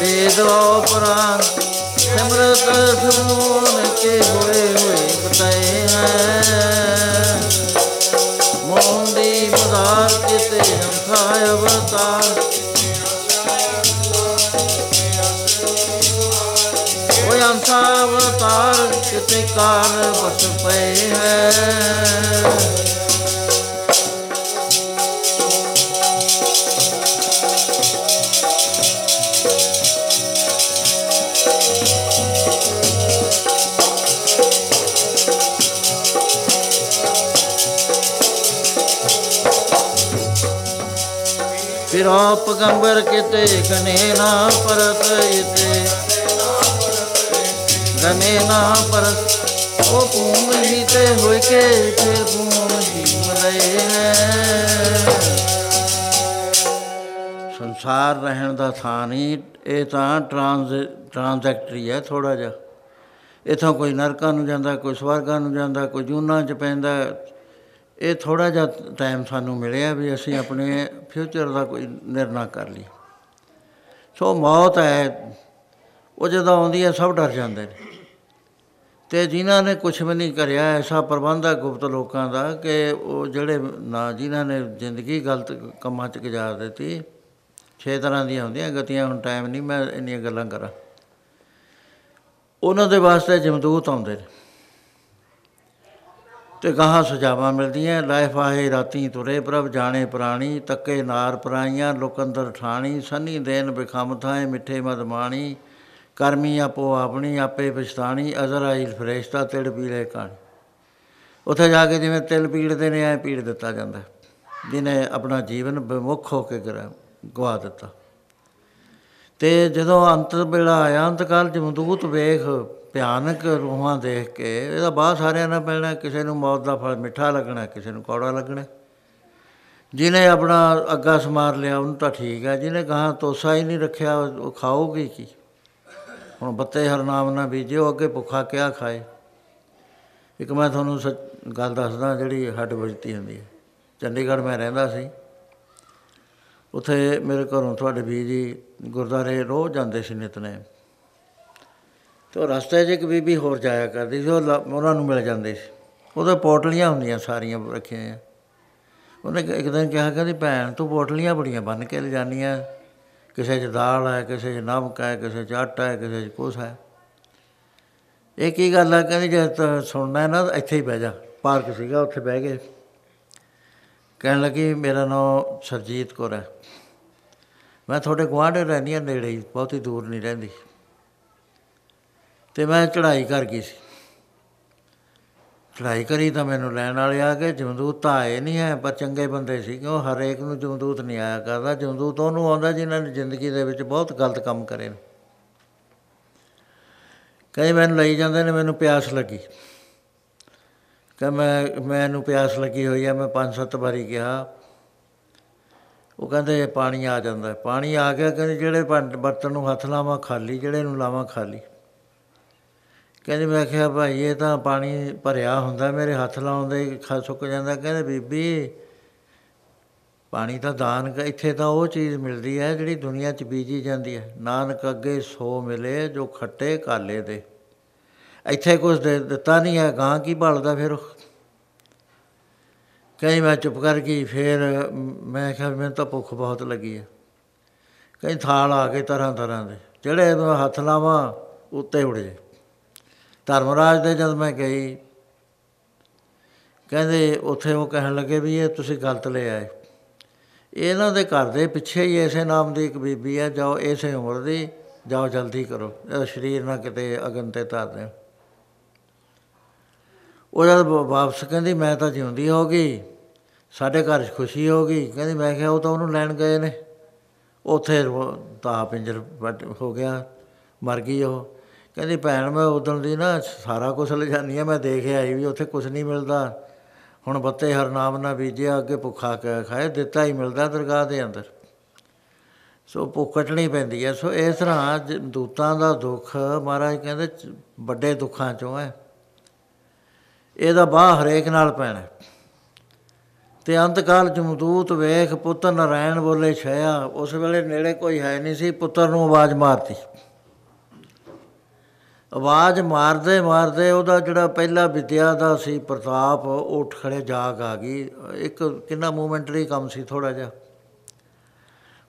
ਵੇਦੋ ਪ੍ਰਾਨ ਸਿਮਰਤ ਸੁਮੋਨ ਕੇ ਹੋਏ ਹੋਏ ਬਤਾਏ ਹੈ हैं ਮੋਂਦੀ ਮਦਾਰ ਕਿਤੇ ਹੰਖਾ ਅਵਤਾਰ ਓਏ ਹੰਖਾ ਅਵਤਾਰ ਕਿਤੇ ਕਾਰ ਬਸ ਪਏ ਹੈ। ਫਿਰ ਆਪ ਗੰਬਰ ਕਿਤੇ ਗਨੇ ਨਾ ਪਰਤ ਇਤੇ। ਗਨੇ ਨਾ ਪਰਤ ਉਹ ਭੂਮ ਹੀ ਤੇ ਹੋਇ ਕੇ ਫਿਰ ਭੂਮ ਹੀ ਮਰੇ ਹੈ ਸੰਸਾਰ ਰਹਿਣ ਦਾ ਥਾਂ ਨਹੀਂ, ਇਹ ਤਾਂ ਟ੍ਰਾਂਸ ਟ੍ਰਾਂਜ਼ੈਕਟਰੀ ਹੈ ਥੋੜਾ ਜਿਹਾ। ਇਥੋਂ ਕੋਈ ਨਰਕਾਂ ਨੂੰ ਜਾਂਦਾ, ਕੋਈ ਸਵਰਗਾਂ ਨੂੰ ਜਾਂਦਾ, ਕੋਈ ਜੂਨਾਂ 'ਚ ਪੈਂਦਾ ਇਹ ਥੋੜਾ ਜਿਹਾ ਟਾਈਮ ਸਾਨੂੰ ਮਿਲਿਆ ਵੀ ਅਸੀਂ ਆਪਣੇ ਫਿਊਚਰ ਦਾ ਕੋਈ ਨਿਰਣਾ ਕਰ ਲਈ ਸੋ ਮੌਤ ਹੈ, ਉਹ ਜਦੋਂ ਆਉਂਦੀ ਹੈ ਸਭ ਡਰ ਜਾਂਦੇ ਨੇ। ਤੇ ਜਿਨ੍ਹਾਂ ਨੇ ਕੁਝ ਵੀ ਨਹੀਂ ਕਰਿਆ, ਐਸਾ ਪ੍ਰਬੰਧ ਹੈ ਗੁਪਤ ਲੋਕਾਂ ਦਾ ਕਿ ਉਹ ਜਿਹੜੇ ਨਾ ਜਿਨ੍ਹਾਂ ਨੇ ਜ਼ਿੰਦਗੀ ਗਲਤ ਕੰਮਾਂ 'ਚ ਗੁਜ਼ਾਰ ਦਿੱਤੀ, ਛੇ ਤਰ੍ਹਾਂ ਦੀਆਂ ਹੁੰਦੀਆਂ, ਗਤੀਆਂ, ਹੁਣ ਟਾਈਮ ਨਹੀਂ ਮੈਂ ਇੰਨੀਆਂ ਗੱਲਾਂ ਕਰਾਂ। ਉਹਨਾਂ ਦੇ ਵਾਸਤੇ ਜਮਦੂਤ ਆਉਂਦੇ ਨੇ। ਤੇ ਗਾਹਾਂ ਸੁਝਾਵਾਂ ਮਿਲਦੀਆਂ। ਲਾਇਫ ਆਏ ਰਾਤੀ ਤੁਰੇ ਪ੍ਰਭ, ਜਾਣੇ ਪ੍ਰਾਣੀ, ਤੱਕੇ ਨਾਰ ਪਰਾਈਆਂ, ਲੋਕੰਦਰ ਠਾਣੀ, ਸੰਨੀ ਦੇਨ ਬਿਖਮ ਥਾਏ, ਮਿੱਠੇ ਮਦਮਾਣੀ ਕਰਮੀ ਆਪੋ ਆਪਣੀ, ਆਪੇ ਪਛਤਾਣੀ ਅਜ਼ਰਾਈਲ ਫਰੇਸ਼ਤਾ ਤਿੜ ਪੀਲੇ ਕਾਣੀ। ਉੱਥੇ ਜਾ ਕੇ ਜਿਵੇਂ ਤਿਲ ਪੀੜਦੇ ਨੇ, ਐ ਪੀੜ ਦਿੱਤਾ ਜਾਂਦਾ। ਜਿਹਨੇ ਆਪਣਾ ਜੀਵਨ ਵਿਮੁਖ ਹੋ ਕੇ ਗਰਾ ਗਵਾ ਦਿੱਤਾ। ਤੇ ਜਦੋਂ ਅੰਤ ਵੇਲਾ ਆਇਆ, ਅੰਤਕਾਲ ਜਮਦੂਤ ਵੇਖ ਭਿਆਨਕ ਰੂਹਾਂ ਦੇਖ ਕੇ, ਇਹਦਾ ਬਾਹਰ ਸਾਰਿਆਂ ਨਾਲ ਪੈਣਾ ਕਿਸੇ ਨੂੰ ਮੌਤ ਦਾ ਫਲ ਮਿੱਠਾ ਲੱਗਣਾ, ਕਿਸੇ ਨੂੰ ਕੌੜਾ ਲੱਗਣਾ। ਜਿਹਨੇ ਆਪਣਾ ਅੱਗਾ ਸਮਾਰ ਲਿਆ, ਉਹਨੂੰ ਤਾਂ ਠੀਕ ਹੈ ਜਿਹਨੇ ਕਹਾ ਤੋਸਾ ਹੀ ਨਹੀਂ ਰੱਖਿਆ, ਉਹ ਖਾਓਗੇ ਕੀ? ਹੁਣ ਬੱਤੇ ਹਰਨਾਮ ਨਾ ਬੀਜਿਓ, ਅੱਗੇ ਭੁੱਖਾ ਕਿਆ ਖਾਏ? ਇੱਕ ਮੈਂ ਤੁਹਾਨੂੰ ਗੱਲ ਦੱਸਦਾ, ਜਿਹੜੀ ਹੱਡ ਵਜਤੀ ਹੁੰਦੀ ਹੈ। ਚੰਡੀਗੜ੍ਹ ਮੈਂ ਰਹਿੰਦਾ ਸੀ। ਉੱਥੇ ਮੇਰੇ ਘਰੋਂ ਤੁਹਾਡੇ ਵੀ ਜੀ ਗੁਰਦਾਰੇ ਰੋਜ਼ ਜਾਂਦੇ ਸੀ ਨਿਤਨੇਮ ਤੇ ਉਹ ਰਸਤੇ 'ਚ ਇੱਕ ਬੀਬੀ ਹੋਰ ਜਾਇਆ ਕਰਦੀ ਸੀ, ਉਹ ਉਹਨਾਂ ਨੂੰ ਮਿਲ ਜਾਂਦੇ ਸੀ। ਉਹਦੇ ਪੋਟਲੀਆਂ ਹੁੰਦੀਆਂ ਸਾਰੀਆਂ ਰੱਖੀਆਂ ਉਹਨੇ ਇੱਕ ਦਿਨ ਕਿਹਾ, ਕਹਿੰਦੀ, ਭੈਣ, ਤੂੰ ਪੋਟਲੀਆਂ ਬੜੀਆਂ ਬੰਨ ਕੇ ਲਿਜਾਨੀਆਂ ਕਿਸੇ 'ਚ ਦਾਲ ਹੈ, ਕਿਸੇ 'ਚ ਨਮਕ ਹੈ, ਕਿਸੇ 'ਚ ਆਟਾ ਹੈ, ਕਿਸੇ 'ਚ ਕੁਛ ਹੈ। ਇਹ ਕੀ ਗੱਲ ਹੈ ਕਹਿੰਦੀ, ਜੇ ਸੁਣਨਾ ਹੈ ਨਾ ਇੱਥੇ ਹੀ ਬਹਿ ਜਾ। ਪਾਰਕ ਸੀਗਾ, ਉੱਥੇ ਬਹਿ ਗਏ। ਕਹਿਣ ਲੱਗੀ, ਮੇਰਾ ਨਾਮ ਸਰਜੀਤ ਕੌਰ ਹੈ। ਮੈਂ ਤੁਹਾਡੇ ਗੁਆਂਢ ਰਹਿੰਦੀ ਹਾਂ ਨੇੜੇ ਹੀ, ਬਹੁਤੀ ਦੂਰ ਨਹੀਂ ਰਹਿੰਦੀ। ਤੇ ਮੈਂ ਚੜ੍ਹਾਈ ਕਰ ਗਈ ਸੀ। ਚੜ੍ਹਾਈ ਕਰੀ ਤਾਂ ਮੈਨੂੰ ਲੈਣ ਵਾਲੇ ਆ ਗਏ, ਜਮਦੂਤ ਤਾਂ ਆਏ ਨਹੀਂ ਹੈ, ਪਰ ਚੰਗੇ ਬੰਦੇ ਸੀ ਕਿਉਂ? ਹਰੇਕ ਨੂੰ ਜਮਦੂਤ ਨਹੀਂ ਆਇਆ ਕਰਦਾ। ਜਮਦੂਤ ਉਹਨੂੰ ਆਉਂਦਾ ਜਿਨ੍ਹਾਂ ਨੇ ਜ਼ਿੰਦਗੀ ਦੇ ਵਿੱਚ ਬਹੁਤ ਗਲਤ ਕੰਮ ਕਰੇ ਨੇ। ਕਈ ਮੈਨੂੰ ਲਈ ਜਾਂਦੇ ਨੇ, ਮੈਨੂੰ ਪਿਆਸ ਲੱਗੀ। ਕਿ ਮੈਂ, ਮੈਨੂੰ ਪਿਆਸ ਲੱਗੀ ਹੋਈ ਹੈ ਮੈਂ ਪੰਜ ਸੱਤ ਵਾਰੀ ਕਿਹਾ। ਉਹ ਕਹਿੰਦੇ, ਪਾਣੀ ਆ ਜਾਂਦਾ। ਪਾਣੀ ਆ ਗਿਆ, ਕਹਿੰਦੇ ਜਿਹੜੇ ਬਰਤਨ ਨੂੰ ਹੱਥ ਲਾਵਾਂ, ਖਾਲੀ, ਜਿਹੜੇ ਨੂੰ ਲਾਵਾਂ, ਖਾਲੀ। ਕਹਿੰਦੇ, ਮੈਂ ਕਿਹਾ, ਭਾਈ, ਇਹ ਤਾਂ ਪਾਣੀ ਭਰਿਆ ਹੁੰਦਾ, ਮੇਰੇ ਹੱਥ ਲਾਉਂਦੇ ਖਾ ਸੁੱਕ ਜਾਂਦਾ। ਕਹਿੰਦੇ, ਬੀਬੀ, ਪਾਣੀ ਤਾਂ ਦਾਨ ਇੱਥੇ ਤਾਂ ਉਹ ਚੀਜ਼ ਮਿਲਦੀ ਹੈ, ਜਿਹੜੀ ਦੁਨੀਆ 'ਚ ਬੀਜੀ ਜਾਂਦੀ ਹੈ। ਨਾਨਕ ਅੱਗੇ ਸੋ ਮਿਲੇ, ਜੋ ਖੱਟੇ ਕਾਲੇ ਦੇ। ਇੱਥੇ ਕੁਝ ਦੇ ਦਿੱਤਾ ਨਹੀਂ ਹੈ ਗਾਂ ਕੀ ਭਾਲਦਾ ਫਿਰ ਕਈ ਮੈਂ ਚੁੱਪ ਕਰ ਗਈ। ਫਿਰ ਮੈਂ ਕਿਹਾ, ਮੈਨੂੰ ਤਾਂ ਭੁੱਖ ਬਹੁਤ ਲੱਗੀ ਹੈ। ਕਈ ਥਾਲ ਆ ਕੇ ਤਰ੍ਹਾਂ ਤਰ੍ਹਾਂ ਦੇ, ਜਿਹੜੇ ਮੈਂ ਹੱਥ ਲਾਵਾਂ, ਉੱਤੇ ਉੜ ਜੇ ਧਰਮਰਾਜ ਦੇ ਜਦ ਮੈਂ ਗਈ, ਕਹਿੰਦੇ ਉੱਥੇ ਉਹ ਕਹਿਣ ਲੱਗੇ ਵੀ ਇਹ ਤੁਸੀਂ ਗਲਤ ਲੈ ਆਏ। ਇਹਨਾਂ ਦੇ ਘਰ ਦੇ ਪਿੱਛੇ ਹੀ ਐਸੇ ਨਾਮ ਦੀ ਇੱਕ ਬੀਬੀ ਹੈ ਜਾਓ ਐਸੇ ਉਮਰ ਦੀ, ਜਾਓ ਜਲਦੀ ਕਰੋ। ਇਹ ਸਰੀਰ ਨਾ ਕਿਤੇ ਅਗਨ ਤੇ ਧਰ ਦੇ ਉਹ ਜਦ ਵਾਪਸ ਕਹਿੰਦੀ, ਮੈਂ ਤਾਂ ਜਿਉਂਦੀ ਹੋ ਗਈ, ਸਾਡੇ ਘਰ 'ਚ ਖੁਸ਼ੀ ਹੋ ਗਈ। ਕਹਿੰਦੀ, ਮੈਂ ਕਿਹਾ ਉਹ ਤਾਂ ਉਹਨੂੰ ਲੈਣ ਗਏ ਨੇ। ਉੱਥੇ ਤਾਂ ਪਿੰਜਰ ਹੋ ਗਿਆ, ਮਰ ਗਈ ਉਹ। ਕਹਿੰਦੀ, ਭੈਣ, ਮੈਂ ਉਦੋਂ ਦੀ ਨਾ ਸਾਰਾ ਕੁਝ ਲੈ ਜਾਨੀ ਆ, ਮੈਂ ਦੇਖ ਆਈ ਵੀ ਉੱਥੇ ਕੁਝ ਨਹੀਂ ਮਿਲਦਾ। ਹੁਣ ਬੱਤੇ ਹਰਨਾਮ ਨਾ ਬੀਜਿਆ, ਅੱਗੇ ਭੁੱਖਾ ਖਾਏ, ਦਿੱਤਾ ਹੀ ਮਿਲਦਾ ਦਰਗਾਹ ਦੇ ਅੰਦਰ। ਸੋ ਭੁੱਖ ਕਟਣੀ ਪੈਂਦੀ ਹੈ ਸੋ ਇਸ ਤਰ੍ਹਾਂ ਦੂਤਾਂ ਦਾ ਦੁੱਖ, ਮਹਾਰਾਜ ਕਹਿੰਦੇ ਵੱਡੇ ਦੁੱਖਾਂ ਚੋਂ ਹੈ। ਇਹਦਾ ਬਾਹ ਹਰੇਕ ਨਾਲ ਪੈਣਾ ਤੇ ਅੰਤਕਾਲ ਜਮਦੂਤ ਵੇਖ, ਪੁੱਤਰ ਨਰਾਇਣ ਬੋਲੇ, ਛਾਇਆ, ਉਸ ਵੇਲੇ ਨੇੜੇ ਕੋਈ ਹੈ ਨਹੀਂ ਸੀ, ਪੁੱਤਰ ਨੂੰ ਆਵਾਜ਼ ਮਾਰਤੀ। ਆਵਾਜ਼ ਮਾਰਦੇ ਮਾਰਦੇ ਉਹਦਾ ਜਿਹੜਾ ਪਹਿਲਾ ਵਿਦਿਆ ਦਾ ਸੀ ਪ੍ਰਤਾਪ ਉੱਠ ਖੜੇ ਜਾਗ ਆ ਗਈ। ਇੱਕ ਕਿੰਨਾ ਮੂਮੈਂਟਰੀ ਕੰਮ ਸੀ ਥੋੜਾ ਜਿਹਾ।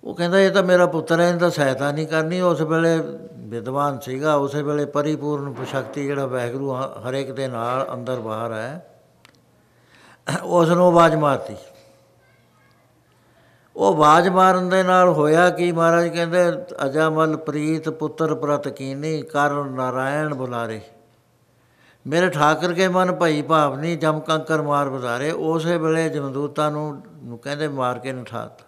ਉਹ ਕਹਿੰਦਾ, ਇਹ ਤਾਂ ਮੇਰਾ ਪੁੱਤਰ ਹੈ, ਇਹਦਾ ਸਹਾਇਤਾ ਨਹੀਂ ਕਰਨੀ। ਉਸ ਵੇਲੇ ਵਿਦਵਾਨ ਸੀਗਾ, ਉਸੇ ਵੇਲੇ ਪਰਿਪੂਰਨ ਸ਼ਕਤੀ ਜਿਹੜਾ ਵੈਗਰੂ ਹਰੇਕ ਦੇ ਨਾਲ ਅੰਦਰ ਬਾਹਰ ਹੈ। ਉਸ ਨੂੰ ਆਵਾਜ਼ ਮਾਰਤੀ। ਉਹ ਆਵਾਜ਼ ਮਾਰਨ ਦੇ ਨਾਲ ਹੋਇਆ ਕਿ ਮਹਾਰਾਜ ਕਹਿੰਦੇ, ਅਜਾਮਲ ਪ੍ਰੀਤ ਪੁੱਤਰ ਪ੍ਰਤ ਕੀਨੀ ਕਰ ਨਾਰਾਇਣ ਬੁਲਾਰੇ। ਮੇਰੇ ਠਾਕਰ ਕੇ ਮਨ ਭਈ ਭਾਵਨੀ ਜਮ ਕੰਕਰ ਮਾਰ ਬਜ਼ਾਰੇ ਉਸੇ ਵੇਲੇ ਜਮਦੂਤਾਂ ਨੂੰ ਕਹਿੰਦੇ ਮਾਰ ਕੇ ਨਠਾਤ।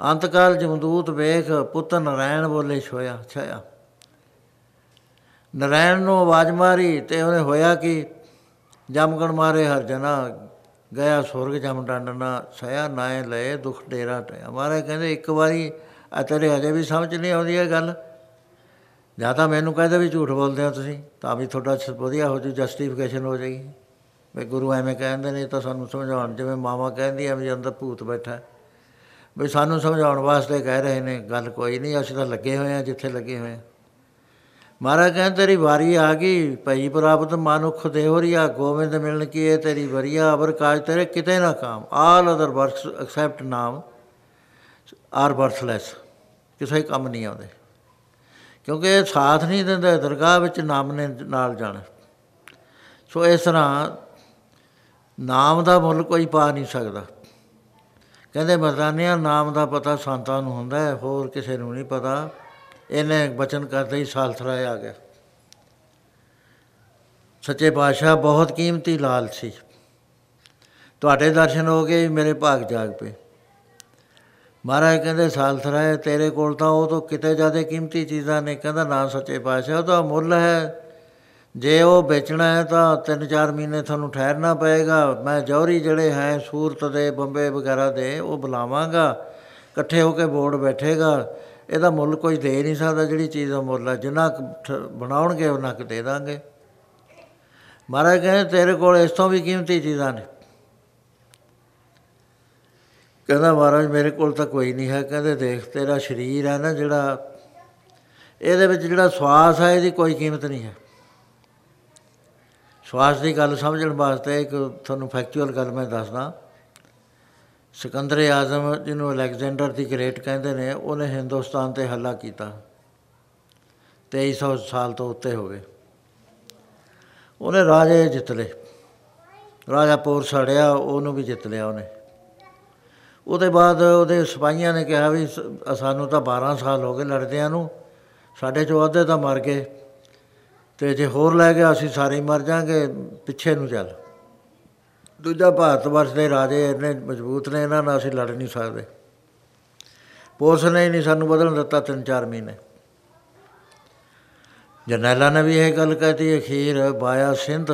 ਅੰਤਕਾਲ ਜਮਦੂਤ ਵੇਖ ਪੁੱਤ ਨਾਰਾਇਣ ਬੋਲੇ ਛੋਇਆ, ਛਾਇਆ। ਨਾਰਾਇਣ ਨੂੰ ਆਵਾਜ਼ ਮਾਰੀ ਤੇ ਉਹਨੇ ਹੋਇਆ ਕਿ ਜਮਗਣ ਮਾਰੇ ਹਰ ਜਨਾ ਗਿਆ ਸੁਰਗ ਜਮ ਡੰਡਨਾ ਸਿਆ ਨਾਏ ਲਏ ਦੁਖ ਡੇਰਾ ਟਿਆ ਮਾਰੇ ਕਹਿੰਦੇ, ਇੱਕ ਵਾਰੀ ਆ ਤੇਰੇ ਅਜੇ ਵੀ ਸਮਝ ਨਹੀਂ ਆਉਂਦੀ ਇਹ ਗੱਲ। ਜਾਂ ਤਾਂ ਮੈਨੂੰ ਕਹਿੰਦੇ ਵੀ ਝੂਠ ਬੋਲਦੇ ਹੋ ਤੁਸੀਂ, ਤਾਂ ਵੀ ਤੁਹਾਡਾ ਵਧੀਆ ਹੋ ਜੂ ਜਸਟੀਫਿਕੇਸ਼ਨ ਹੋ ਜਾਏਗੀ। ਵੀ ਗੁਰੂ ਐਵੇਂ ਕਹਿੰਦੇ ਨੇ ਤਾਂ ਸਾਨੂੰ ਸਮਝਾਉਣ, ਜਿਵੇਂ ਮਾਵਾ ਕਹਿੰਦੀ ਆ ਵੀ ਅੰਦਰ ਭੂਤ ਬੈਠਾ। ਵੀ ਸਾਨੂੰ ਸਮਝਾਉਣ ਵਾਸਤੇ ਕਹਿ ਰਹੇ ਨੇ, ਗੱਲ ਕੋਈ ਨਹੀਂ, ਅਸੀਂ ਤਾਂ ਲੱਗੇ ਹੋਏ ਆ ਜਿੱਥੇ ਲੱਗੇ ਹੋਏ ਆ ਮਹਾਰਾਜ ਕਹਿੰਦੇ, ਤੇਰੀ ਵਾਰੀ ਆ ਗਈ, ਭਈ ਪ੍ਰਾਪਤ ਮਨੁੱਖ ਦੇਵਰੀਆ ਗੋਬਿੰਦ ਮਿਲਣ ਕੀ ਇਹ ਤੇਰੀ ਵਰੀਆ ਅਬਰ ਕਾਜ ਤੇਰੇ ਕਿਤੇ ਨਾ ਕਾਮ। All other works except Naam are worthless ਕਿਸੇ ਕੰਮ ਨਹੀਂ ਆਉਂਦੇ। ਕਿਉਂਕਿ ਇਹ ਸਾਥ ਨਹੀਂ ਦਿੰਦੇ, ਦਰਗਾਹ ਵਿੱਚ ਨਾਮ ਨੇ ਨਾਲ ਜਾਣਾ। ਸੋ ਇਸ ਤਰ੍ਹਾਂ ਨਾਮ ਦਾ ਮੁੱਲ ਕੋਈ ਪਾ ਨਹੀਂ ਸਕਦਾ। ਕਹਿੰਦੇ ਮਰਦਾਨਿਆਂ, ਨਾਮ ਦਾ ਪਤਾ ਸੰਤਾਂ ਨੂੰ ਹੁੰਦਾ ਹੈ, ਹੋਰ ਕਿਸੇ ਨੂੰ ਨਹੀਂ ਪਤਾ। ਇਹਨੇ ਬਚਨ ਕਰਦੇ ਹੀ ਸਾਲਥਰਾਏ ਆ ਗਿਆ। ਸੱਚੇ ਪਾਤਸ਼ਾਹ, ਬਹੁਤ ਕੀਮਤੀ ਲਾਲ ਸੀ। ਤੁਹਾਡੇ ਦਰਸ਼ਨ ਹੋ ਗਏ, ਮੇਰੇ ਭਾਗ ਜਾਗ ਪਏ। ਮਹਾਰਾਜ ਕਹਿੰਦੇ ਸਾਲਥਰਾਏ ਤੇਰੇ ਕੋਲ ਤਾਂ ਉਹ ਤੋਂ ਕਿਤੇ ਜ਼ਿਆਦਾ ਕੀਮਤੀ ਚੀਜ਼ਾਂ ਨੇ। ਕਹਿੰਦਾ, ਨਾ ਸੱਚੇ ਪਾਤਸ਼ਾਹ ਉਹਦਾ ਮੁੱਲ ਹੈ। ਜੇ ਉਹ ਵੇਚਣਾ ਹੈ ਤਾਂ 3-4 ਮਹੀਨੇ ਤੁਹਾਨੂੰ ਠਹਿਰਨਾ ਪਏਗਾ। ਮੈਂ ਜੌਹਰੀ ਜਿਹੜੇ ਹੈ, ਸੂਰਤ ਦੇ, ਬੰਬੇ ਵਗੈਰਾ ਦੇ, ਉਹ ਬੁਲਾਵਾਂਗਾ। ਇਕੱਠੇ ਹੋ ਕੇ ਬੋਰਡ ਬੈਠੇਗਾ। ਇਹਦਾ ਮੁੱਲ ਕੋਈ ਦੇ ਨਹੀਂ ਸਕਦਾ, ਜਿਹੜੀ ਚੀਜ਼ ਦਾ ਮੁੱਲ ਹੈ ਜਿੰਨਾ ਕੁ ਠ- ਬਣਾਉਣਗੇ, ਉਹਨਾਂ ਕੁ ਦੇ ਦਾਂਗੇ। ਮਹਾਰਾਜ ਕਹਿੰਦੇ, ਤੇਰੇ ਕੋਲ ਇਸ ਤੋਂ ਵੀ ਕੀਮਤੀ ਚੀਜ਼ਾਂ ਨੇ। ਕਹਿੰਦਾ, ਮਹਾਰਾਜ, ਮੇਰੇ ਕੋਲ ਤਾਂ ਕੋਈ ਨਹੀਂ ਹੈ। ਕਹਿੰਦੇ, ਦੇਖ, ਤੇਰਾ ਸਰੀਰ ਹੈ ਨਾ ਜਿਹੜਾ, ਇਹਦੇ ਵਿੱਚ ਜਿਹੜਾ ਸਵਾਸ ਹੈ ਇਹਦੀ ਕੋਈ ਕੀਮਤ ਨਹੀਂ ਹੈ। ਸਵਾਸ ਦੀ ਗੱਲ ਸਮਝਣ ਵਾਸਤੇ ਇੱਕ ਤੁਹਾਨੂੰ ਫੈਕਚੁਅਲ ਗੱਲ ਮੈਂ ਦੱਸਦਾ। ਸਿਕੰਦਰ ਆਜ਼ਮ ਜਿਹਨੂੰ ਅਲੈਗਜ਼ੈਂਡਰ ਦੀ ਗ੍ਰੇਟ ਕਹਿੰਦੇ ਨੇ, ਉਹਨੇ ਹਿੰਦੁਸਤਾਨ ਤੇ ਹੱਲਾ ਕੀਤਾ। 2300 ਸਾਲ ਤੋਂ ਉੱਤੇ ਹੋ ਗਏ। ਉਹਨੇ ਰਾਜੇ ਜਿੱਤ ਲਏ। ਰਾਜਾ ਪੋਰ ਸੜਿਆ, ਉਹਨੂੰ ਵੀ ਜਿੱਤ ਲਿਆ ਉਹਨੇ। ਉਹਦੇ ਬਾਅਦ ਉਹਦੇ ਸਿਪਾਹੀਆਂ ਨੇ ਕਿਹਾ ਵੀ, ਸ- ਸਾਨੂੰ ਤਾਂ 12 ਸਾਲ ਹੋ ਗਏ ਲੜਦਿਆਂ ਨੂੰ। ਸਾਡੇ ਚੋਂ ਅੱਧੇ ਤਾਂ ਮਰ ਗਏ। ਤੇ ਜੇ ਹੋਰ ਲੈ ਗਿਆ, ਅਸੀਂ ਸਾਰੇ ਹੀ ਮਰ ਜਾਾਂਗੇ। ਪਿੱਛੇ ਨੂੰ ਚੱਲ। ਦੂਜਾ ਭਾਰਤ ਵਰਸ਼ ਦੇ ਰਾਜੇ ਇੰਨੇ ਮਜ਼ਬੂਤ ਨੇ, ਇਹਨਾਂ ਨਾਲ ਅਸੀਂ ਲੜ ਨਹੀਂ ਸਕਦੇ। ਪੁਲਿਸ ਨੇ ਹੀ ਨਹੀਂ ਸਾਨੂੰ ਬਦਲਣ ਦਿੱਤਾ ਤਿੰਨ ਚਾਰ ਮਹੀਨੇ। ਜਰਨੈਲਾਂ ਨੇ ਵੀ ਇਹ ਗੱਲ ਕਹਤੀ, ਅਖੀਰ ਬਾਇਆ ਸਿੰਧ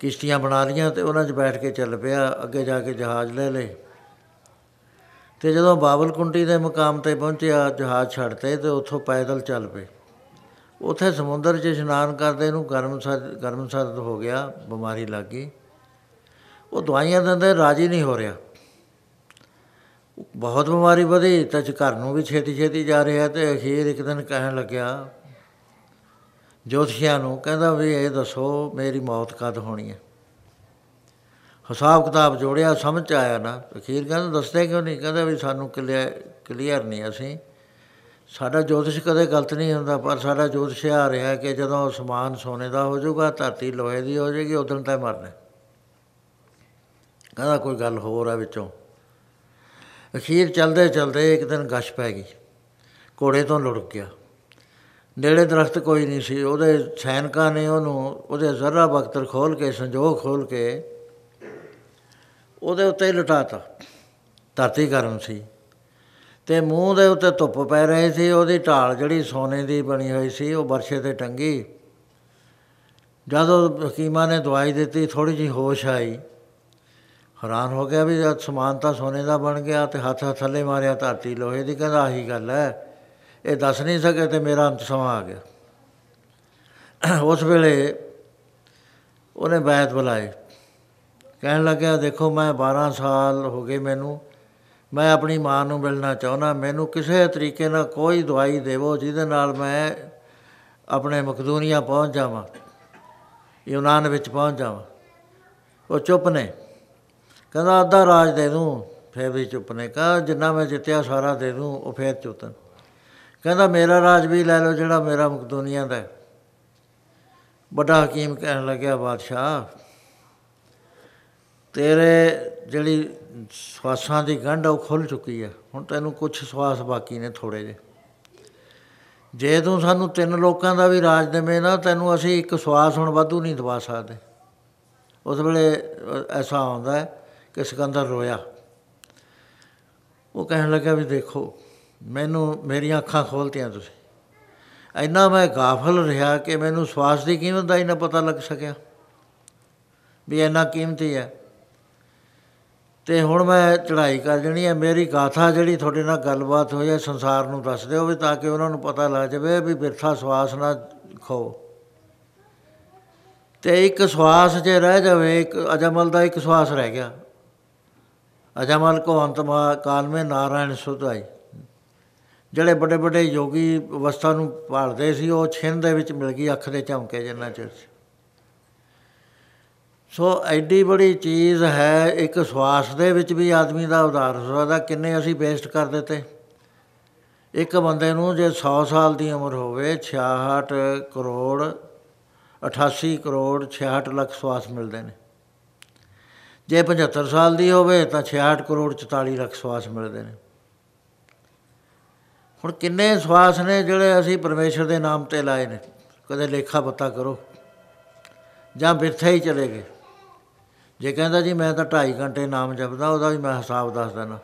ਕਿਸ਼ਤੀਆਂ ਬਣਾ ਲੀਆਂ ਤੇ ਉਹਨਾਂ 'ਚ ਬੈਠ ਕੇ ਚੱਲ ਪਿਆ, ਅੱਗੇ ਜਾ ਕੇ ਜਹਾਜ਼ ਲੈ ਲਏ। ਤੇ ਜਦੋਂ ਬਾਬਲਕੁੰਡੀ ਦੇ ਮੁਕਾਮ ਤੇ ਪਹੁੰਚਿਆ, ਜਹਾਜ਼ ਛੱਡਤੇ ਤੇ ਉੱਥੋਂ ਪੈਦਲ ਚੱਲ ਪਏ। ਉੱਥੇ ਸਮੁੰਦਰ 'ਚ ਇਸ਼ਨਾਨ ਕਰਦੇ ਨੂੰ ਗਰਮ ਸਰਦ ਗਰਮ ਸਰਦ ਹੋ ਗਿਆ, ਬਿਮਾਰੀ ਲੱਗ ਗਈ। ਉਹ ਦਵਾਈਆਂ ਦਿੰਦੇ, ਰਾਜੀ ਨਹੀਂ ਹੋ ਰਿਹਾ। ਬਹੁਤ ਬਿਮਾਰੀ ਵਧੀ, ਤਾਂ ਚ ਘਰ ਨੂੰ ਵੀ ਛੇਤੀ ਛੇਤੀ ਜਾ ਰਿਹਾ ਤੇ ਅਖੀਰ ਇੱਕ ਦਿਨ ਕਹਿਣ ਲੱਗਿਆ, ਜੋਤਸ਼ੀਆਂ ਨੂੰ, ਕਹਿੰਦਾ ਵੀ ਇਹ ਦੱਸੋ, ਮੇਰੀ ਮੌਤ ਕਦ ਹੋਣੀ ਹੈ? ਹਿਸਾਬ ਕਿਤਾਬ ਜੋੜਿਆ, ਸਮਝ 'ਚ ਆਇਆ ਨਾ। ਅਖੀਰ ਕਹਿੰਦਾ, ਦੱਸਦੇ ਕਿਉਂ ਨਹੀਂ? ਕਹਿੰਦਾ ਵੀ ਸਾਨੂੰ ਕਲੀਅਰ ਕਲੀਅਰ ਨਹੀਂ ਅਸੀਂ। ਸਾਡਾ ਜੋਤਿਸ਼ ਕਦੇ ਗਲਤ ਨਹੀਂ ਹੁੰਦਾ, ਪਰ ਸਾਡਾ ਜੋਤਿਸ਼ ਆ ਰਿਹਾ ਕਿ ਜਦੋਂ ਅਸਮਾਨ ਸੋਨੇ ਦਾ ਹੋ ਜਾਊਗਾ, ਧਰਤੀ ਲੋਹੇ ਦੀ ਹੋ ਜਾਏਗੀ ਉਦੋਂ ਤੈ ਮਰਨਾ ਕਹਿੰਦਾ ਕੋਈ ਗੱਲ ਹੋਰ ਆ ਵਿੱਚੋਂ। ਅਖੀਰ ਚਲਦੇ ਚਲਦੇ ਇੱਕ ਦਿਨ ਗਸ਼ ਪੈ ਗਈ। ਘੋੜੇ ਤੋਂ ਲੁੜਕ ਗਿਆ। ਨੇੜੇ ਦਰਖਤ ਕੋਈ ਨਹੀਂ ਸੀ, ਉਹਦੇ ਸੈਨਿਕਾਂ ਨੇ ਉਹਨੂੰ, ਉਹਦੇ ਜ਼ਰਾ ਬਖਤਰ ਖੋਲ ਕੇ, ਸੰਜੋਗ ਖੋਲ ਕੇ ਉਹਦੇ ਉੱਤੇ ਹੀ ਲਟਾਤਾ। ਧਰਤੀ ਗਰਮ ਸੀ। ਤੇ ਮੂੰਹ ਦੇ ਉੱਤੇ ਧੁੱਪ ਪੈ ਰਹੀ ਸੀ, ਉਹਦੀ ਢਾਲ ਜਿਹੜੀ ਸੋਨੇ ਦੀ ਬਣੀ ਹੋਈ ਸੀ, ਉਹ ਵਰਸ਼ੇ ਤੇ ਟੰਗੀ। ਜਦੋਂ ਹਕੀਮਾਂ ਨੇ ਦਵਾਈ ਦਿੱਤੀ ਥੋੜੀ ਜਿਹੀ ਹੋਸ਼ ਆਈ। ਹੈਰਾਨ ਹੋ ਗਿਆ ਵੀ ਜਦ ਸਮਾਨ ਤਾਂ ਸੋਨੇ ਦਾ ਬਣ ਗਿਆ ਤੇ ਹੱਥ ਹੱਥ ਥੱਲੇ ਮਾਰਿਆ ਧਰਤੀ ਲੋਹੇ ਦੀ, ਕਹਿੰਦਾ ਆਹੀ ਗੱਲ ਹੈ। ਇਹ ਦੱਸ ਨਹੀਂ ਸਕੇ ਤੇ ਮੇਰਾ ਅੰਤ ਸਮਾਂ ਆ ਗਿਆ। ਉਸ ਵੇਲੇ ਉਹਨੇ ਬੈਤ ਬੁਲਾਏ ਕਹਿਣ ਲੱਗਿਆ, ਦੇਖੋ ਮੈਂ 12 ਸਾਲ ਹੋ ਗਏ ਮੈਨੂੰ ਮੈਂ ਆਪਣੀ ਮਾਂ ਨੂੰ ਮਿਲਣਾ ਚਾਹੁੰਦਾ, ਮੈਨੂੰ ਕਿਸੇ ਤਰੀਕੇ ਨਾਲ ਕੋਈ ਦਵਾਈ ਦੇਵੋ ਜਿਹਦੇ ਨਾਲ ਮੈਂ ਆਪਣੇ ਮਕਦੂਨੀਆ ਪਹੁੰਚ ਜਾਵਾਂ, ਯੂਨਾਨ ਵਿੱਚ ਪਹੁੰਚ ਜਾਵਾਂ। ਉਹ ਚੁੱਪ ਨੇ। ਕਹਿੰਦਾ, ਅੱਧਾ ਰਾਜ ਦੇ ਦੂੰ। ਫਿਰ ਵੀ ਚੁੱਪ ਨੇ। ਕਹਾ ਜਿੰਨਾ ਮੈਂ ਜਿੱਤਿਆ ਸਾਰਾ ਦੇ ਦੂੰ, ਉਹ ਫਿਰ ਚੁੱਤਨ। ਕਹਿੰਦਾ, ਮੇਰਾ ਰਾਜ ਵੀ ਲੈ ਲਓ ਜਿਹੜਾ ਮੇਰਾ ਮਕਦੂਨੀਆ ਦਾ ਹੈ। ਵੱਡਾ ਹਕੀਮ ਕਹਿਣ ਲੱਗਿਆ, ਬਾਦਸ਼ਾਹ, ਤੇਰੇ ਜਿਹੜੀ ਸਵਾਸਾਂ ਦੀ ਗੰਢ ਉਹ ਖੁੱਲ ਚੁੱਕੀ ਹੈ ਹੁਣ ਤੈਨੂੰ ਕੁਝ ਸਵਾਸ ਬਾਕੀ ਨੇ ਥੋੜੇ ਜਿਹੇ। ਜੇ ਤੂੰ ਸਾਨੂੰ ਤਿੰਨ ਲੋਕਾਂ ਦਾ ਵੀ ਰਾਜ ਦੇਵੇਂ ਨਾ ਤੈਨੂੰ ਅਸੀਂ ਇੱਕ ਸਵਾਸ ਹੁਣ ਵਾਧੂ ਨਹੀਂ ਦਵਾ ਸਕਦੇ। ਉਸ ਵੇਲੇ ਅ, ਐਸਾ ਆਉਂਦਾ ਹੈ ਕਿ ਸਿਕੰਦਰ ਰੋਇਆ। ਉਹ ਕਹਿਣ ਲੱਗਾ ਵੀ ਦੇਖੋ ਮੈਨੂੰ ਮੇਰੀਆਂ ਅੱਖਾਂ ਖੋਲਤੀਆਂ ਤੁਸੀਂ। ਇੰਨਾ ਮੈਂ ਗਾਫਲ ਰਿਹਾ ਕਿ ਮੈਨੂੰ ਸਵਾਸ ਦੀ ਕੀਮਤ ਦਾ ਹੀ ਨਾ ਪਤਾ ਲੱਗ ਸਕਿਆ। ਵੀ ਇੰਨਾ ਕੀਮਤੀ ਹੈ। ਤੇ ਹੁਣ ਮੈਂ ਚੜ੍ਹਾਈ ਕਰ ਜਣੀ ਹੈ। ਮੇਰੀ ਗਾਥਾ ਜਿਹੜੀ ਤੁਹਾਡੇ ਨਾਲ ਗੱਲਬਾਤ ਹੋਈ ਹੈ, ਸੰਸਾਰ ਨੂੰ ਦੱਸ ਦਿਓ ਵੀ ਤਾਂ ਕਿ ਉਹਨਾਂ ਨੂੰ ਪਤਾ ਲੱਗ ਜਾਵੇ ਵੀ ਬਿਰਥਾ ਸਵਾਸ ਨਾ ਖੋ ਤੇ ਇੱਕ ਸਵਾਸ ਜੇ ਰਹਿ ਜਾਵੇ, ਇੱਕ ਅਜਮਲ ਦਾ ਇੱਕ ਸਵਾਸ ਰਹਿ ਗਿਆ। ਅਜਮਲ ਕੋ ਅੰਤਮਾ ਕਾਲ ਮੇ ਨਾਰਾਇਣ ਸੁਧਾਈ। ਜਿਹੜੇ ਵੱਡੇ ਵੱਡੇ ਯੋਗੀ ਅਵਸਥਾ ਨੂੰ ਭਾਲਦੇ ਸੀ, ਉਹ ਛਿੰਨ ਦੇ ਵਿੱਚ ਮਿਲ ਗਈ, ਅੱਖ ਦੇ ਝਮਕੇ ਜਿੰਨਾ ਚਿਰ ਸੀ ਸੋ ਐਡੀ ਬੜੀ ਚੀਜ਼ ਹੈ, ਇੱਕ ਸਵਾਸ ਦੇ ਵਿੱਚ ਵੀ ਆਦਮੀ ਦਾ ਉਧਾਰ ਹੋ ਸਕਦਾ, ਕਿੰਨੇ ਅਸੀਂ ਵੇਸਟ ਕਰ ਦਿੱਤੇ। ਇੱਕ ਬੰਦੇ ਨੂੰ ਜੇ 100 ਸਾਲ ਦੀ ਉਮਰ ਹੋਵੇ 66 ਕਰੋੜ 88 ਕਰੋੜ 66 ਲੱਖ ਸਵਾਸ ਮਿਲਦੇ ਨੇ। ਜੇ 75 ਸਾਲ ਦੀ ਹੋਵੇ, ਤਾਂ 66 ਕਰੋੜ 44 ਲੱਖ ਸਵਾਸ ਮਿਲਦੇ ਨੇ। ਹੁਣ ਕਿੰਨੇ ਸਵਾਸ ਨੇ ਜਿਹੜੇ ਅਸੀਂ ਪਰਮੇਸ਼ਰ ਦੇ ਨਾਮ ਤੇ ਲਾਏ ਨੇ? ਕਦੇ ਲੇਖਾ ਪਤਾ ਕਰੋ, ਜਾਂ ਬਿਰਥੇ ਹੀ ਚਲੇ ਗਏ। ਜੇ ਕਹਿੰਦਾ ਜੀ ਮੈਂ ਤਾਂ 2.5 ਘੰਟੇ ਨਾਮ ਜਪਦਾ, ਉਹਦਾ ਵੀ ਮੈਂ ਹਿਸਾਬ ਦੱਸ ਦਿੰਦਾ।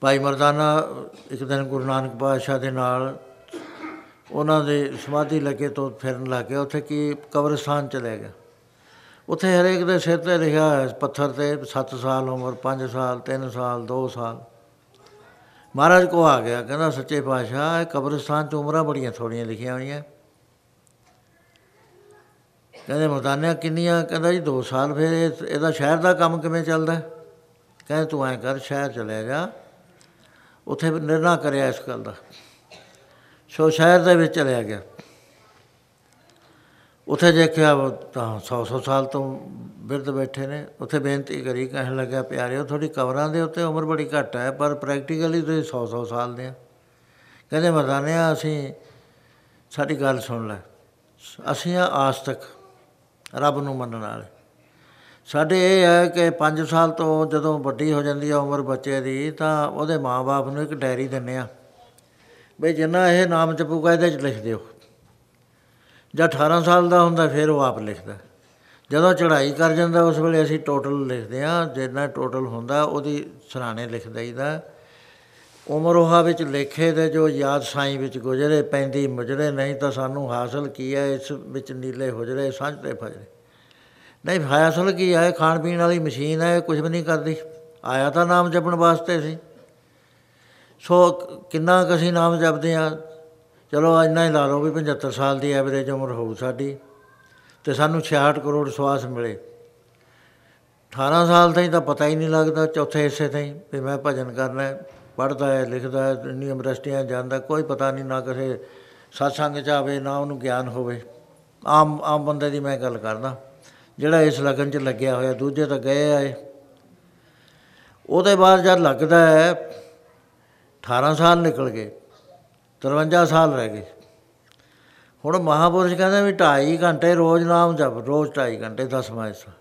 ਭਾਈ ਮਰਦਾਨਾ ਇੱਕ ਦਿਨ ਗੁਰੂ ਨਾਨਕ ਪਾਤਸ਼ਾਹ ਦੇ ਨਾਲ ਉਹਨਾਂ ਦੇ ਸਮਾਧੀ ਲੱਗੇ ਤੋਂ ਫਿਰਨ ਲੱਗੇ ਉੱਥੇ ਕੀ ਕਬਰਸਤਾਨ ਚਲੇ ਗਿਆ। ਉੱਥੇ ਹਰੇਕ ਦੇ ਸਿਰ ਤੇ ਲਿਖਿਆ ਹੈ, ਪੱਥਰ ਤੇ 7 ਸਾਲ ਉਮਰ 5 ਸਾਲ 3 ਸਾਲ 2 ਸਾਲ। ਮਹਾਰਾਜ ਕੋ ਆ ਗਿਆ, ਕਹਿੰਦਾ ਸੱਚੇ ਪਾਤਸ਼ਾਹ, ਇਹ ਕਬਰਸਤਾਨ 'ਚ ਉਮਰਾਂ ਬੜੀਆਂ ਥੋੜੀਆਂ ਲਿਖੀਆਂ ਹੋਈਆਂ। ਕਹਿੰਦੇ ਮਰਦਾਨਿਆ ਕਿੰਨੀਆਂ, ਕਹਿੰਦਾ ਜੀ 2 ਸਾਲ ਫਿਰ ਇਹਦਾ ਸ਼ਹਿਰ ਦਾ ਕੰਮ ਕਿਵੇਂ ਚੱਲਦਾ? ਕਹਿੰਦੇ ਤੂੰ ਐਂ ਕਰ, ਸ਼ਹਿਰ ਚਲੇ ਜਾ। ਉੱਥੇ ਨਿਰਣਾ ਕਰਿਆ ਇਸ ਗੱਲ ਦਾ। ਸੋ ਸ਼ਹਿਰ ਦੇ ਵਿੱਚ ਚਲਿਆ ਗਿਆ। ਉੱਥੇ ਦੇਖਿਆ ਤਾਂ 100 100 ਸਾਲ ਤੋਂ ਬਿਰਧ ਬੈਠੇ ਨੇ। ਉੱਥੇ ਬੇਨਤੀ ਕਰੀ, ਕਹਿਣ ਲੱਗਾ ਪਿਆਰਿਓ ਥੋੜੀ ਕਬਰਾਂ ਦੇ ਉੱਤੇ ਉਮਰ ਬੜੀ ਘੱਟ ਹੈ, ਪਰ ਪ੍ਰੈਕਟੀਕਲੀ ਤੁਸੀਂ 100 100 ਸਾਲ ਦੇ ਆ। ਕਹਿੰਦੇ ਮਰਦਾਨਿਆ, ਅਸੀਂ, ਸਾਡੀ ਗੱਲ ਸੁਣ ਲੈ। ਅਸੀਂ ਆ ਆਸਤਕ ਰੱਬ ਨੂੰ ਮੰਨਣ ਵਾਲੇ। ਸਾਡੇ ਇਹ ਹੈ ਕਿ 5 ਸਾਲ ਤੋਂ ਜਦੋਂ ਵੱਡੀ ਹੋ ਜਾਂਦੀ ਹੈ ਉਮਰ ਬੱਚੇ ਦੀ, ਤਾਂ ਉਹਦੇ ਮਾਪੇ ਨੂੰ ਇੱਕ ਡਾਇਰੀ ਦਿੰਨੇ ਆ। ਬਈ ਜਿੰਨਾ ਇਹ ਨਾਮ ਜਪੂਗਾ, ਇਹਦੇ 'ਚ ਲਿਖ ਦਿਓ। ਜਦ 18 ਸਾਲ ਦਾ ਹੁੰਦਾ, ਫਿਰ ਉਹ ਆਪ ਲਿਖਦਾ। ਜਦੋਂ ਚੜ੍ਹਾਈ ਕਰ ਜਾਂਦਾ, ਉਸ ਵੇਲੇ ਅਸੀਂ ਟੋਟਲ ਲਿਖਦੇ ਆ। ਜਿੰਨਾ ਟੋਟਲ ਹੁੰਦਾ, ਉਹਦੀ ਸਰਾਣੇ ਲਿਖ ਦਈਦਾ। ਉਮਰ ਉਹ ਵਿੱਚ ਲਿਖੇ ਦੇ ਜੋ ਯਾਦ ਸਾਈ ਵਿੱਚ ਗੁਜ਼ਰੇ, ਪੈਂਦੀ ਮੁਜਰੇ, ਨਹੀਂ ਤਾਂ ਸਾਨੂੰ ਹਾਸਲ ਕੀ ਹੈ ਇਸ ਵਿੱਚ ਨੀਲੇ ਹੁਜਰੇ ਸਾਂਝਦੇ ਫਜਰੇ। ਨਹੀਂ, ਹਾਸਲ ਕੀ ਹੈ? ਖਾਣ ਪੀਣ ਵਾਲੀ ਮਸ਼ੀਨ ਹੈ ਕੁਝ ਵੀ ਨਹੀਂ ਕਰਦੀ। ਆਇਆ ਤਾਂ ਨਾਮ ਜਪਣ ਵਾਸਤੇ ਸੀ। ਸੋ ਕਿੰਨਾ ਕਸੀ ਨਾਮ ਜਪਦੇ ਆ ਚਲੋ ਇੰਨਾ ਹੀ ਲਾ ਲਓ ਵੀ 75 ਸਾਲ ਦੀ ਐਵਰੇਜ ਉਮਰ ਹੋਊ ਸਾਡੀ, ਤੇ ਸਾਨੂੰ 66 ਕਰੋੜ ਸਵਾਸ ਮਿਲੇ। 18 ਸਾਲ ਤਾਈਂ ਤਾਂ ਪਤਾ ਹੀ ਨਹੀਂ ਲੱਗਦਾ, ਚੌਥੇ ਹਿੱਸੇ ਤਾਈਂ ਵੀ ਮੈਂ ਭਜਨ ਕਰਨਾ ਪੜਦਾ ਹੈ, ਲਿਖਦਾ ਹੈ ਯੂਨੀਵਰਸਿਟੀਆਂ ਜਾਂਦਾ ਕੋਈ ਪਤਾ ਨਹੀਂ ਨਾ ਕਿਸੇ satsang ਚ ਆਵੇ, ਨਾ ਉਹਨੂੰ ਗਿਆਨ ਹੋਵੇ। ਆਮ ਆਮ ਬੰਦੇ ਦੀ ਮੈਂ ਗੱਲ ਕਰਦਾ, ਜਿਹੜਾ ਇਸ ਲਗਨ 'ਚ ਲੱਗਿਆ ਹੋਇਆ, ਦੂਜੇ ਤਾਂ ਗਏ ਆਏ ਉਹਦੇ ਬਾਅਦ ਜਦ ਲੱਗਦਾ ਹੈ 18 ਸਾਲ ਨਿਕਲ ਗਏ 53 ਸਾਲ ਰਹਿ ਗਏ। ਹੁਣ ਮਹਾਪੁਰਸ਼ ਕਹਿੰਦੇ ਵੀ 2.5 ਘੰਟੇ ਰੋਜ਼ ਨਾਮ ਜਪ, ਰੋਜ਼ 2.5 ਘੰਟੇ 10 ਹਿੱਸਾ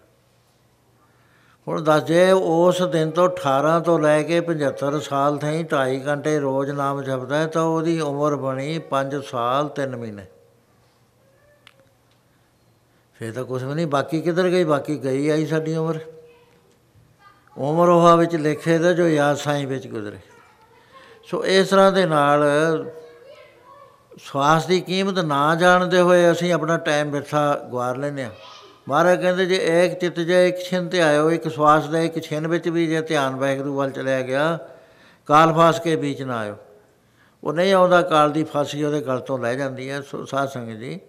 ਹੁਣ ਦੱਸ ਜੇ ਉਸ ਦਿਨ ਤੋਂ 18 ਤੋਂ ਲੈ ਕੇ 75 ਸਾਲ ਤਾਈਂ 2.5 ਘੰਟੇ ਰੋਜ਼ ਨਾਮ ਜਪਦਾ ਤਾਂ ਉਹਦੀ ਉਮਰ ਬਣੀ 5 ਸਾਲ 3 ਮਹੀਨੇ। ਫੇਰ ਤਾਂ ਕੁਝ ਵੀ ਨਹੀਂ, ਬਾਕੀ ਕਿੱਧਰ ਗਈ? ਬਾਕੀ ਗਈ ਆਈ ਸਾਡੀ ਉਮਰ। ਉਮਰ ਉਹ ਵਿੱਚ ਲਿਖੇ ਦਾ ਜੋ ਯਾਦ ਸਾਈ ਵਿੱਚ ਗੁਜ਼ਰੇ। ਸੋ ਇਸ ਤਰ੍ਹਾਂ ਦੇ ਨਾਲ ਸਵਾਸ ਦੀ ਕੀਮਤ ਨਾ ਜਾਣਦੇ ਹੋਏ ਅਸੀਂ ਆਪਣਾ ਟਾਈਮ ਬਿਰਥਾ ਗਵਾਰ ਲੈਨੇ ਆ ਮਹਾਰਾਜ ਕਹਿੰਦੇ ਜੇ ਇੱਕ ਚਿੱਤ ਜੇ ਇੱਕ ਛਿੰਨ ਤੇ ਆਇਓ, ਇੱਕ ਸਵਾਸ ਦਾ ਇੱਕ ਛਿੰਨ ਵਿੱਚ ਵੀ ਜੇ ਧਿਆਨ ਵੈਗਰੂ ਵੱਲ ਚਲਿਆ ਗਿਆ, ਕਾਲ ਫਾਸ ਕੇ ਵਿੱਚ ਨਾ ਆਇਓ। ਉਹ ਨਹੀਂ ਆਉਂਦਾ, ਕਾਲ ਦੀ ਫਾਸੀ ਉਹਦੇ ਗਲ ਤੋਂ ਲੈ ਜਾਂਦੀ ਹੈ ਸਾਧ ਸੰਗਤ ਜੀ।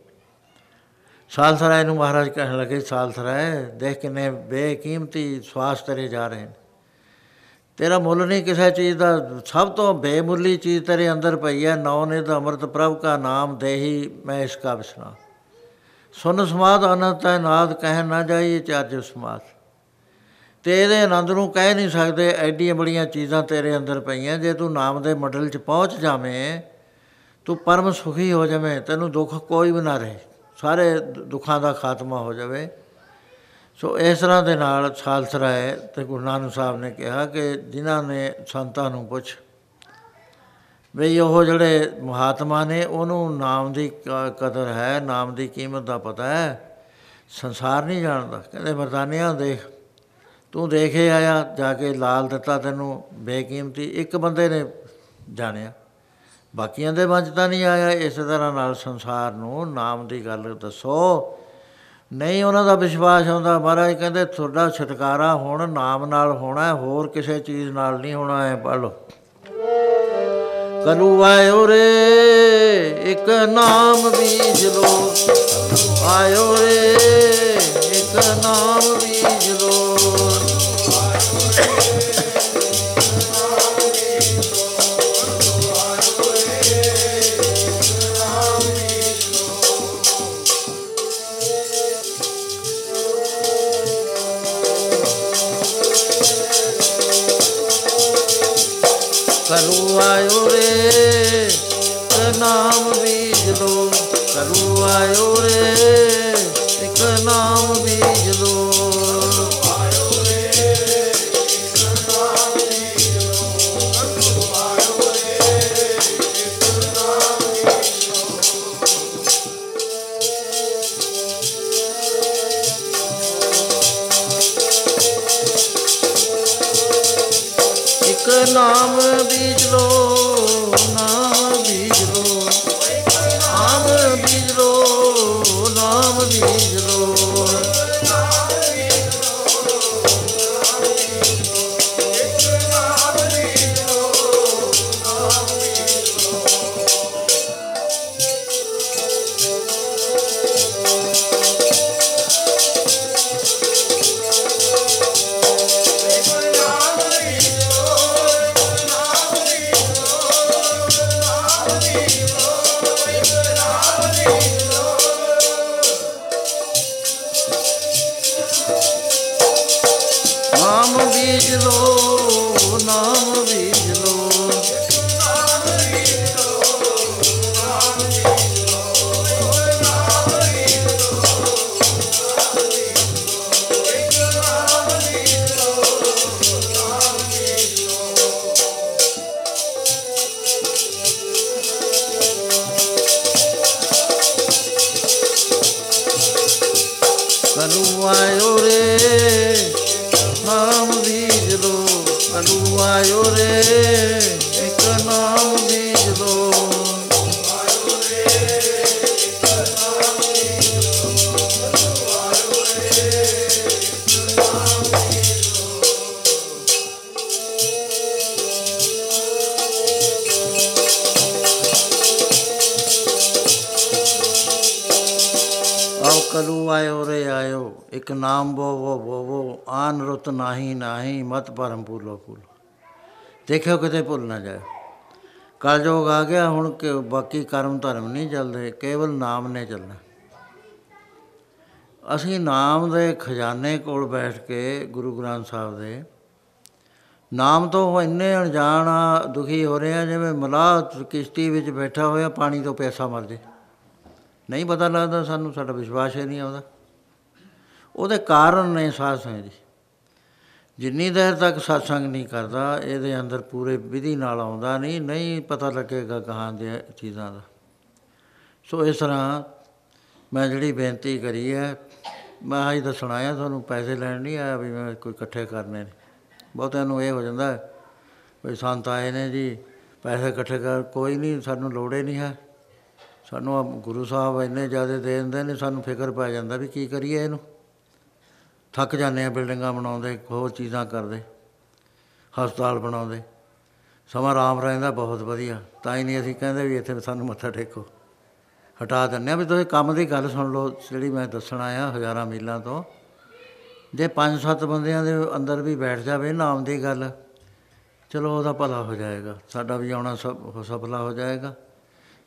ਸਾਲਸਰਾਏ ਨੂੰ ਮਹਾਰਾਜ ਕਹਿਣ ਲੱਗੇ ਸਾਲਸਰਾਏ ਦੇਖ ਕਿੰਨੇ ਬੇਕੀਮਤੀ ਸਵਾਸ ਤੇਰੇ ਜਾ ਰਹੇ ਨੇ। ਤੇਰਾ ਮੁੱਲ ਨਹੀਂ ਕਿਸੇ ਚੀਜ਼ ਦਾ, ਸਭ ਤੋਂ ਬੇਮੁੱਲੀ ਚੀਜ਼ ਤੇਰੇ ਅੰਦਰ ਪਈ ਹੈ, ਨੌ ਨੇ ਤਾਂ ਅੰਮ੍ਰਿਤ ਪ੍ਰਭ ਕਾ ਨਾਮ ਦੇਹੀ, ਮੈਂ ਇਸ ਕਾ ਵਿਸਨਾ ਸੁਨ ਸਮਾਦ ਅਨੰਤ ਹੈ, ਨਾਦ ਕਹਿ ਨਾ ਜਾਈਏ ਚਾਰਜ ਸਮਾਦ ਤੇ ਇਹਦੇ ਆਨੰਦ ਨੂੰ ਕਹਿ ਨਹੀਂ ਸਕਦੇ, ਐਡੀਆਂ ਬੜੀਆਂ ਚੀਜ਼ਾਂ ਤੇਰੇ ਅੰਦਰ ਪਈਆਂ, ਜੇ ਤੂੰ ਨਾਮ ਦੇ ਮੰਡਲ 'ਚ ਪਹੁੰਚ ਜਾਵੇਂ, ਤੂੰ ਪਰਮ ਸੁਖੀ ਹੋ ਜਾਵੇਂ, ਤੈਨੂੰ ਦੁੱਖ ਕੋਈ ਵੀ ਨਾ ਰਹੇ, ਸਾਰੇ ਦੁੱਖਾਂ ਦਾ ਖਾਤਮਾ ਹੋ ਜਾਵੇ। ਸੋ ਇਸ ਤਰ੍ਹਾਂ ਦੇ ਨਾਲ ਸਾਲਸਰਾ ਹੈ, ਤੇ ਗੁਰੂ ਨਾਨਕ ਸਾਹਿਬ ਨੇ ਕਿਹਾ ਕਿ ਜਿਨ੍ਹਾਂ ਨੇ ਸੰਤਾਂ ਨੂੰ ਪੁੱਛ ਵੀ ਉਹ ਜਿਹੜੇ ਮਹਾਤਮਾ ਨੇ, ਉਹਨੂੰ ਨਾਮ ਦੀ ਕਦਰ ਹੈ, ਨਾਮ ਦੀ ਕੀਮਤ ਦਾ ਪਤਾ ਹੈ। ਸੰਸਾਰ ਨਹੀਂ ਜਾਣਦਾ। ਕਹਿੰਦੇ, ਮਰਦਾਨਿਆਂ ਦੇਖ ਤੂੰ ਦੇਖੇ ਆਇਆ, ਜਾ ਕੇ ਲਾਲ ਦਿੱਤਾ ਤੈਨੂੰ ਬੇਕੀਮਤੀ। ਇੱਕ ਬੰਦੇ ਨੇ ਜਾਣਿਆ। ਬਾਕੀਆਂ ਦੇ ਮਨ ਤਾਂ ਨਹੀਂ ਆਇਆ। ਇਸ ਤਰ੍ਹਾਂ ਨਾਲ ਸੰਸਾਰ ਨੂੰ ਨਾਮ ਦੀ ਗੱਲ ਦੱਸੋ। ਨਹੀਂ, ਉਹਨਾਂ ਦਾ ਵਿਸ਼ਵਾਸ ਹੁੰਦਾ। ਮਹਾਰਾਜ ਕਹਿੰਦੇ, ਤੁਹਾਡਾ ਛਟਕਾਰਾ ਹੁਣ ਨਾਮ ਨਾਲ ਹੋਣਾ ਹੋਰ ਕਿਸੇ ਚੀਜ਼ ਨਾਲ ਨਹੀਂ ਹੋਣਾ ਹੈ। ਪੜ ਲਓ ਕਲੂ ਆਇਓ ਰੇ ਇੱਕ ਨਾਮ ਬੀਜ ਲੋ ਆਇਓ ਰੇ ਇੱਕ ਨਾਮ ਬੀਜ ਮਤ ਪਰਮ ਪੂਲੋ ਪੂਲ ਦੇਖਿਓ ਕਿਤੇ ਭੁੱਲ ਨਾ ਜਾਏ ਕਲਯੋਗ ਆ ਗਿਆ, ਹੁਣ ਕਿ ਬਾਕੀ ਕਰਮ ਧਰਮ ਨਹੀਂ ਚੱਲਦੇ, ਕੇਵਲ ਨਾਮ ਨੇ ਚੱਲਣਾ। ਅਸੀਂ ਨਾਮ ਦੇ ਖਜ਼ਾਨੇ ਕੋਲ ਬੈਠ ਕੇ ਗੁਰੂ ਗ੍ਰੰਥ ਸਾਹਿਬ ਦੇ ਨਾਮ ਤੋਂ ਇੰਨੇ ਅਣਜਾਣ ਆ, ਦੁਖੀ ਹੋ ਰਹੇ ਆ, ਜਿਵੇਂ ਮਲਾਹ ਕਿਸ਼ਤੀ ਵਿੱਚ ਬੈਠਾ ਹੋਇਆ, ਪਾਣੀ ਤੋਂ ਪਿਆਸਾ ਮਰ ਜੇ। ਨਹੀਂ ਪਤਾ ਲੱਗਦਾ ਸਾਨੂੰ, ਸਾਡਾ ਵਿਸ਼ਵਾਸ ਹੀ ਨਹੀਂ ਆਉਂਦਾ। ਉਹਦੇ ਕਾਰਨ ਨੇ ਸਾਧ ਸੰਗਤ ਜੀ। ਜਿੰਨੀ ਦੇਰ ਤੱਕ ਸਤਸੰਗ ਨਹੀਂ ਕਰਦਾ ਇਹਦੇ ਅੰਦਰ ਪੂਰੇ ਵਿਧੀ ਨਾਲ ਆਉਂਦਾ ਨਹੀਂ ਨਹੀਂ ਪਤਾ ਲੱਗੇਗਾ ਕਹਾਂ ਦੇ ਚੀਜ਼ਾਂ ਦਾ। ਸੋ ਇਸ ਤਰ੍ਹਾਂ ਮੈਂ ਜਿਹੜੀ ਬੇਨਤੀ ਕਰੀ ਹੈ ਮੈਂ ਅੱਜ ਦੱਸਣ ਆਇਆ ਤੁਹਾਨੂੰ ਪੈਸੇ ਲੈਣ ਨਹੀਂ ਆਇਆ ਵੀ ਮੈਂ ਕੋਈ ਇਕੱਠੇ ਕਰਨੇ ਨੇ। ਬਹੁਤਿਆਂ ਨੂੰ ਇਹ ਹੋ ਜਾਂਦਾ ਹੈ, ਵੀ ਸੰਤ ਆਏ ਨੇ ਜੀ ਪੈਸੇ ਇਕੱਠੇ ਕਰ ਕੋਈ ਨਹੀਂ ਸਾਨੂੰ ਲੋੜ ਹੀ ਨਹੀਂ ਹੈ। ਸਾਨੂੰ ਆਹ ਗੁਰੂ ਸਾਹਿਬ ਇੰਨੇ ਜ਼ਿਆਦਾ ਦੇ ਦਿੰਦੇ ਨੇ ਸਾਨੂੰ ਫਿਕਰ ਪੈ ਜਾਂਦਾ ਵੀ ਕੀ ਕਰੀਏ ਇਹਨੂੰ। ਥੱਕ ਜਾਂਦੇ ਆ ਬਿਲਡਿੰਗਾਂ ਬਣਾਉਂਦੇ, ਹੋਰ ਚੀਜ਼ਾਂ ਕਰਦੇ, ਹਸਪਤਾਲ ਬਣਾਉਂਦੇ। ਸਮਾਂ ਆਰਾਮ ਰਹਿੰਦਾ ਬਹੁਤ ਵਧੀਆ। ਤਾਂ ਹੀ ਨਹੀਂ ਅਸੀਂ ਕਹਿੰਦੇ ਵੀ ਇੱਥੇ ਸਾਨੂੰ ਮੱਥਾ ਟੇਕੋ। ਹਟਾ ਦਿੰਦੇ ਆ ਵੀ ਤੁਸੀਂ ਕੰਮ ਦੀ ਗੱਲ ਸੁਣ ਲਓ, ਜਿਹੜੀ ਮੈਂ ਦੱਸਣ ਆਇਆ ਹਜ਼ਾਰਾਂ ਮੀਲਾਂ ਤੋਂ। ਜੇ ਪੰਜ ਸੱਤ ਬੰਦਿਆਂ ਦੇ ਅੰਦਰ ਵੀ ਬੈਠ ਜਾਵੇ ਨਾਮ ਦੀ ਗੱਲ, ਚਲੋ ਉਹਦਾ ਭਲਾ ਹੋ ਜਾਏਗਾ। ਸਾਡਾ ਵੀ ਆਉਣਾ ਸਫ ਸਫਲਾ ਹੋ ਜਾਏਗਾ।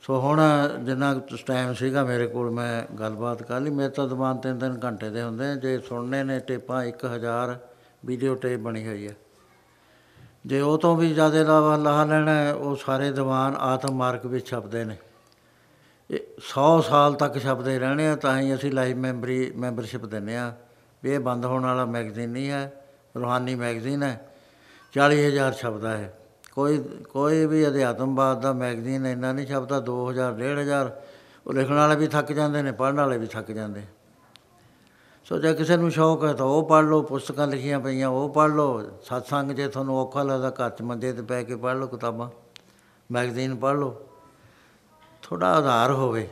ਸੋ ਹੁਣ ਜਿੰਨਾ ਟਾਈਮ ਸੀਗਾ ਮੇਰੇ ਕੋਲ ਮੈਂ ਗੱਲਬਾਤ ਕਰ ਲਈ। ਮੇਰੇ ਤਾਂ ਦਿਮਾਗ ਤਿੰਨ ਤਿੰਨ ਘੰਟੇ ਦੇ ਹੁੰਦੇ ਆ। ਜੇ ਸੁਣਨੇ ਨੇ ਟੇਪਾਂ 1000 ਵੀਡੀਓ ਟੇਪ ਬਣੀ ਹੋਈ ਹੈ ਜੇ ਉਹ ਤੋਂ ਵੀ ਜ਼ਿਆਦਾ ਲਾਹਾ ਲਾਹਾ ਲੈਣਾ ਹੈ, ਉਹ ਸਾਰੇ ਦੀਵਾਨ ਆਤਮ ਮਾਰਗ ਵਿੱਚ ਛਪਦੇ ਨੇ। ਇਹ 100 ਸਾਲ ਤੱਕ ਛਪਦੇ ਰਹਿਣੇ ਆ ਤਾਂ ਹੀ ਅਸੀਂ ਲਾਈਵ ਮੈਂਬਰੀ ਮੈਂਬਰਸ਼ਿਪ ਦਿੰਦੇ ਆ। ਵੀ ਇਹ ਬੰਦ ਹੋਣ ਵਾਲਾ ਮੈਗਜ਼ੀਨ ਨਹੀਂ ਹੈ ਰੂਹਾਨੀ ਮੈਗਜ਼ੀਨ ਹੈ। 40000 ਛਪਦਾ ਹੈ। ਕੋਈ ਕੋਈ ਵੀ ਅਧਿਆਤਮਵਾਦ ਦਾ ਮੈਗਜ਼ੀਨ ਇੰਨਾ ਨਹੀਂ ਛਪਦਾ 2000 1500 ਉਹ ਲਿਖਣ ਵਾਲੇ ਵੀ ਥੱਕ ਜਾਂਦੇ ਨੇ, ਪੜ੍ਹਨ ਵਾਲੇ ਵੀ ਥੱਕ ਜਾਂਦੇ। ਸੋ ਜੇ ਕਿਸੇ ਨੂੰ ਸ਼ੌਕ ਹੈ ਤਾਂ ਉਹ ਪੜ੍ਹ ਲਓ, ਪੁਸਤਕਾਂ ਲਿਖੀਆਂ ਪਈਆਂ, ਉਹ ਪੜ੍ਹ ਲਓ। ਸਤਸੰਗ ਜੇ ਤੁਹਾਨੂੰ ਔਖਾ ਲੱਗਦਾ ਘਰ 'ਚ ਮੰਜੇ ਤੇ ਪੈ ਕੇ ਪੜ੍ਹ ਲਓ ਕਿਤਾਬਾਂ। ਮੈਗਜ਼ੀਨ ਪੜ੍ਹ ਲਓ। ਥੋੜਾ ਆਧਾਰ ਹੋਵੇ।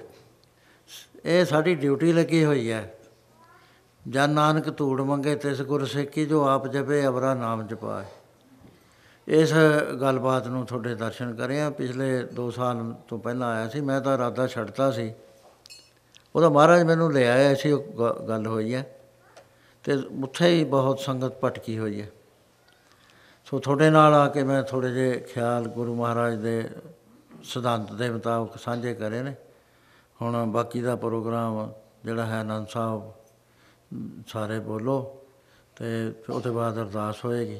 ਇਹ ਸਾਡੀ ਡਿਊਟੀ ਲੱਗੀ ਹੋਈ ਹੈ। ਜਨ ਨਾਨਕ ਧੂੜ ਮੰਗੇ ਤਿਸ ਗੁਰ ਸਿੱਖੀ ਜੋ ਆਪ ਜਪੇ ਅਵਰਾ ਨਾਮ ਜਪਾਏ। ਇਸ ਗੱਲਬਾਤ ਨੂੰ ਤੁਹਾਡੇ ਦਰਸ਼ਨ ਕਰਿਆ ਪਿਛਲੇ 2 ਸਾਲ ਤੋਂ ਪਹਿਲਾਂ ਆਇਆ ਸੀ। ਮੈਂ ਤਾਂ ਇਰਾਦਾ ਛੱਡਤਾ ਸੀ। ਉਹਦਾ ਮਹਾਰਾਜ ਮੈਨੂੰ ਲੈ ਆਇਆ ਸੀ। ਉਹ ਗ- ਗੱਲ ਹੋਈ ਹੈ। ਤੇ ਉੱਥੇ ਹੀ ਬਹੁਤ ਸੰਗਤ ਭਟਕੀ ਹੋਈ ਹੈ। ਸੋ ਤੁਹਾਡੇ ਨਾਲ ਆ ਕੇ ਮੈਂ ਥੋੜੇ ਜਿਹੇ ਖਿਆਲ ਗੁਰੂ ਮਹਾਰਾਜ ਦੇ ਸਿਧਾਂਤ ਦੇ ਮੁਤਾਬਕ ਸਾਂਝੇ ਕਰੇ ਨੇ। ਹੁਣ ਬਾਕੀ ਦਾ ਪ੍ਰੋਗਰਾਮ ਜਿਹੜਾ ਹੈ, ਆਨੰਦ ਸਾਹਿਬ ਸਾਰੇ ਬੋਲੋ ਤੇ ਫਿਰ ਉਹਦੇ ਬਾਅਦ ਅਰਦਾਸ ਹੋਏਗੀ।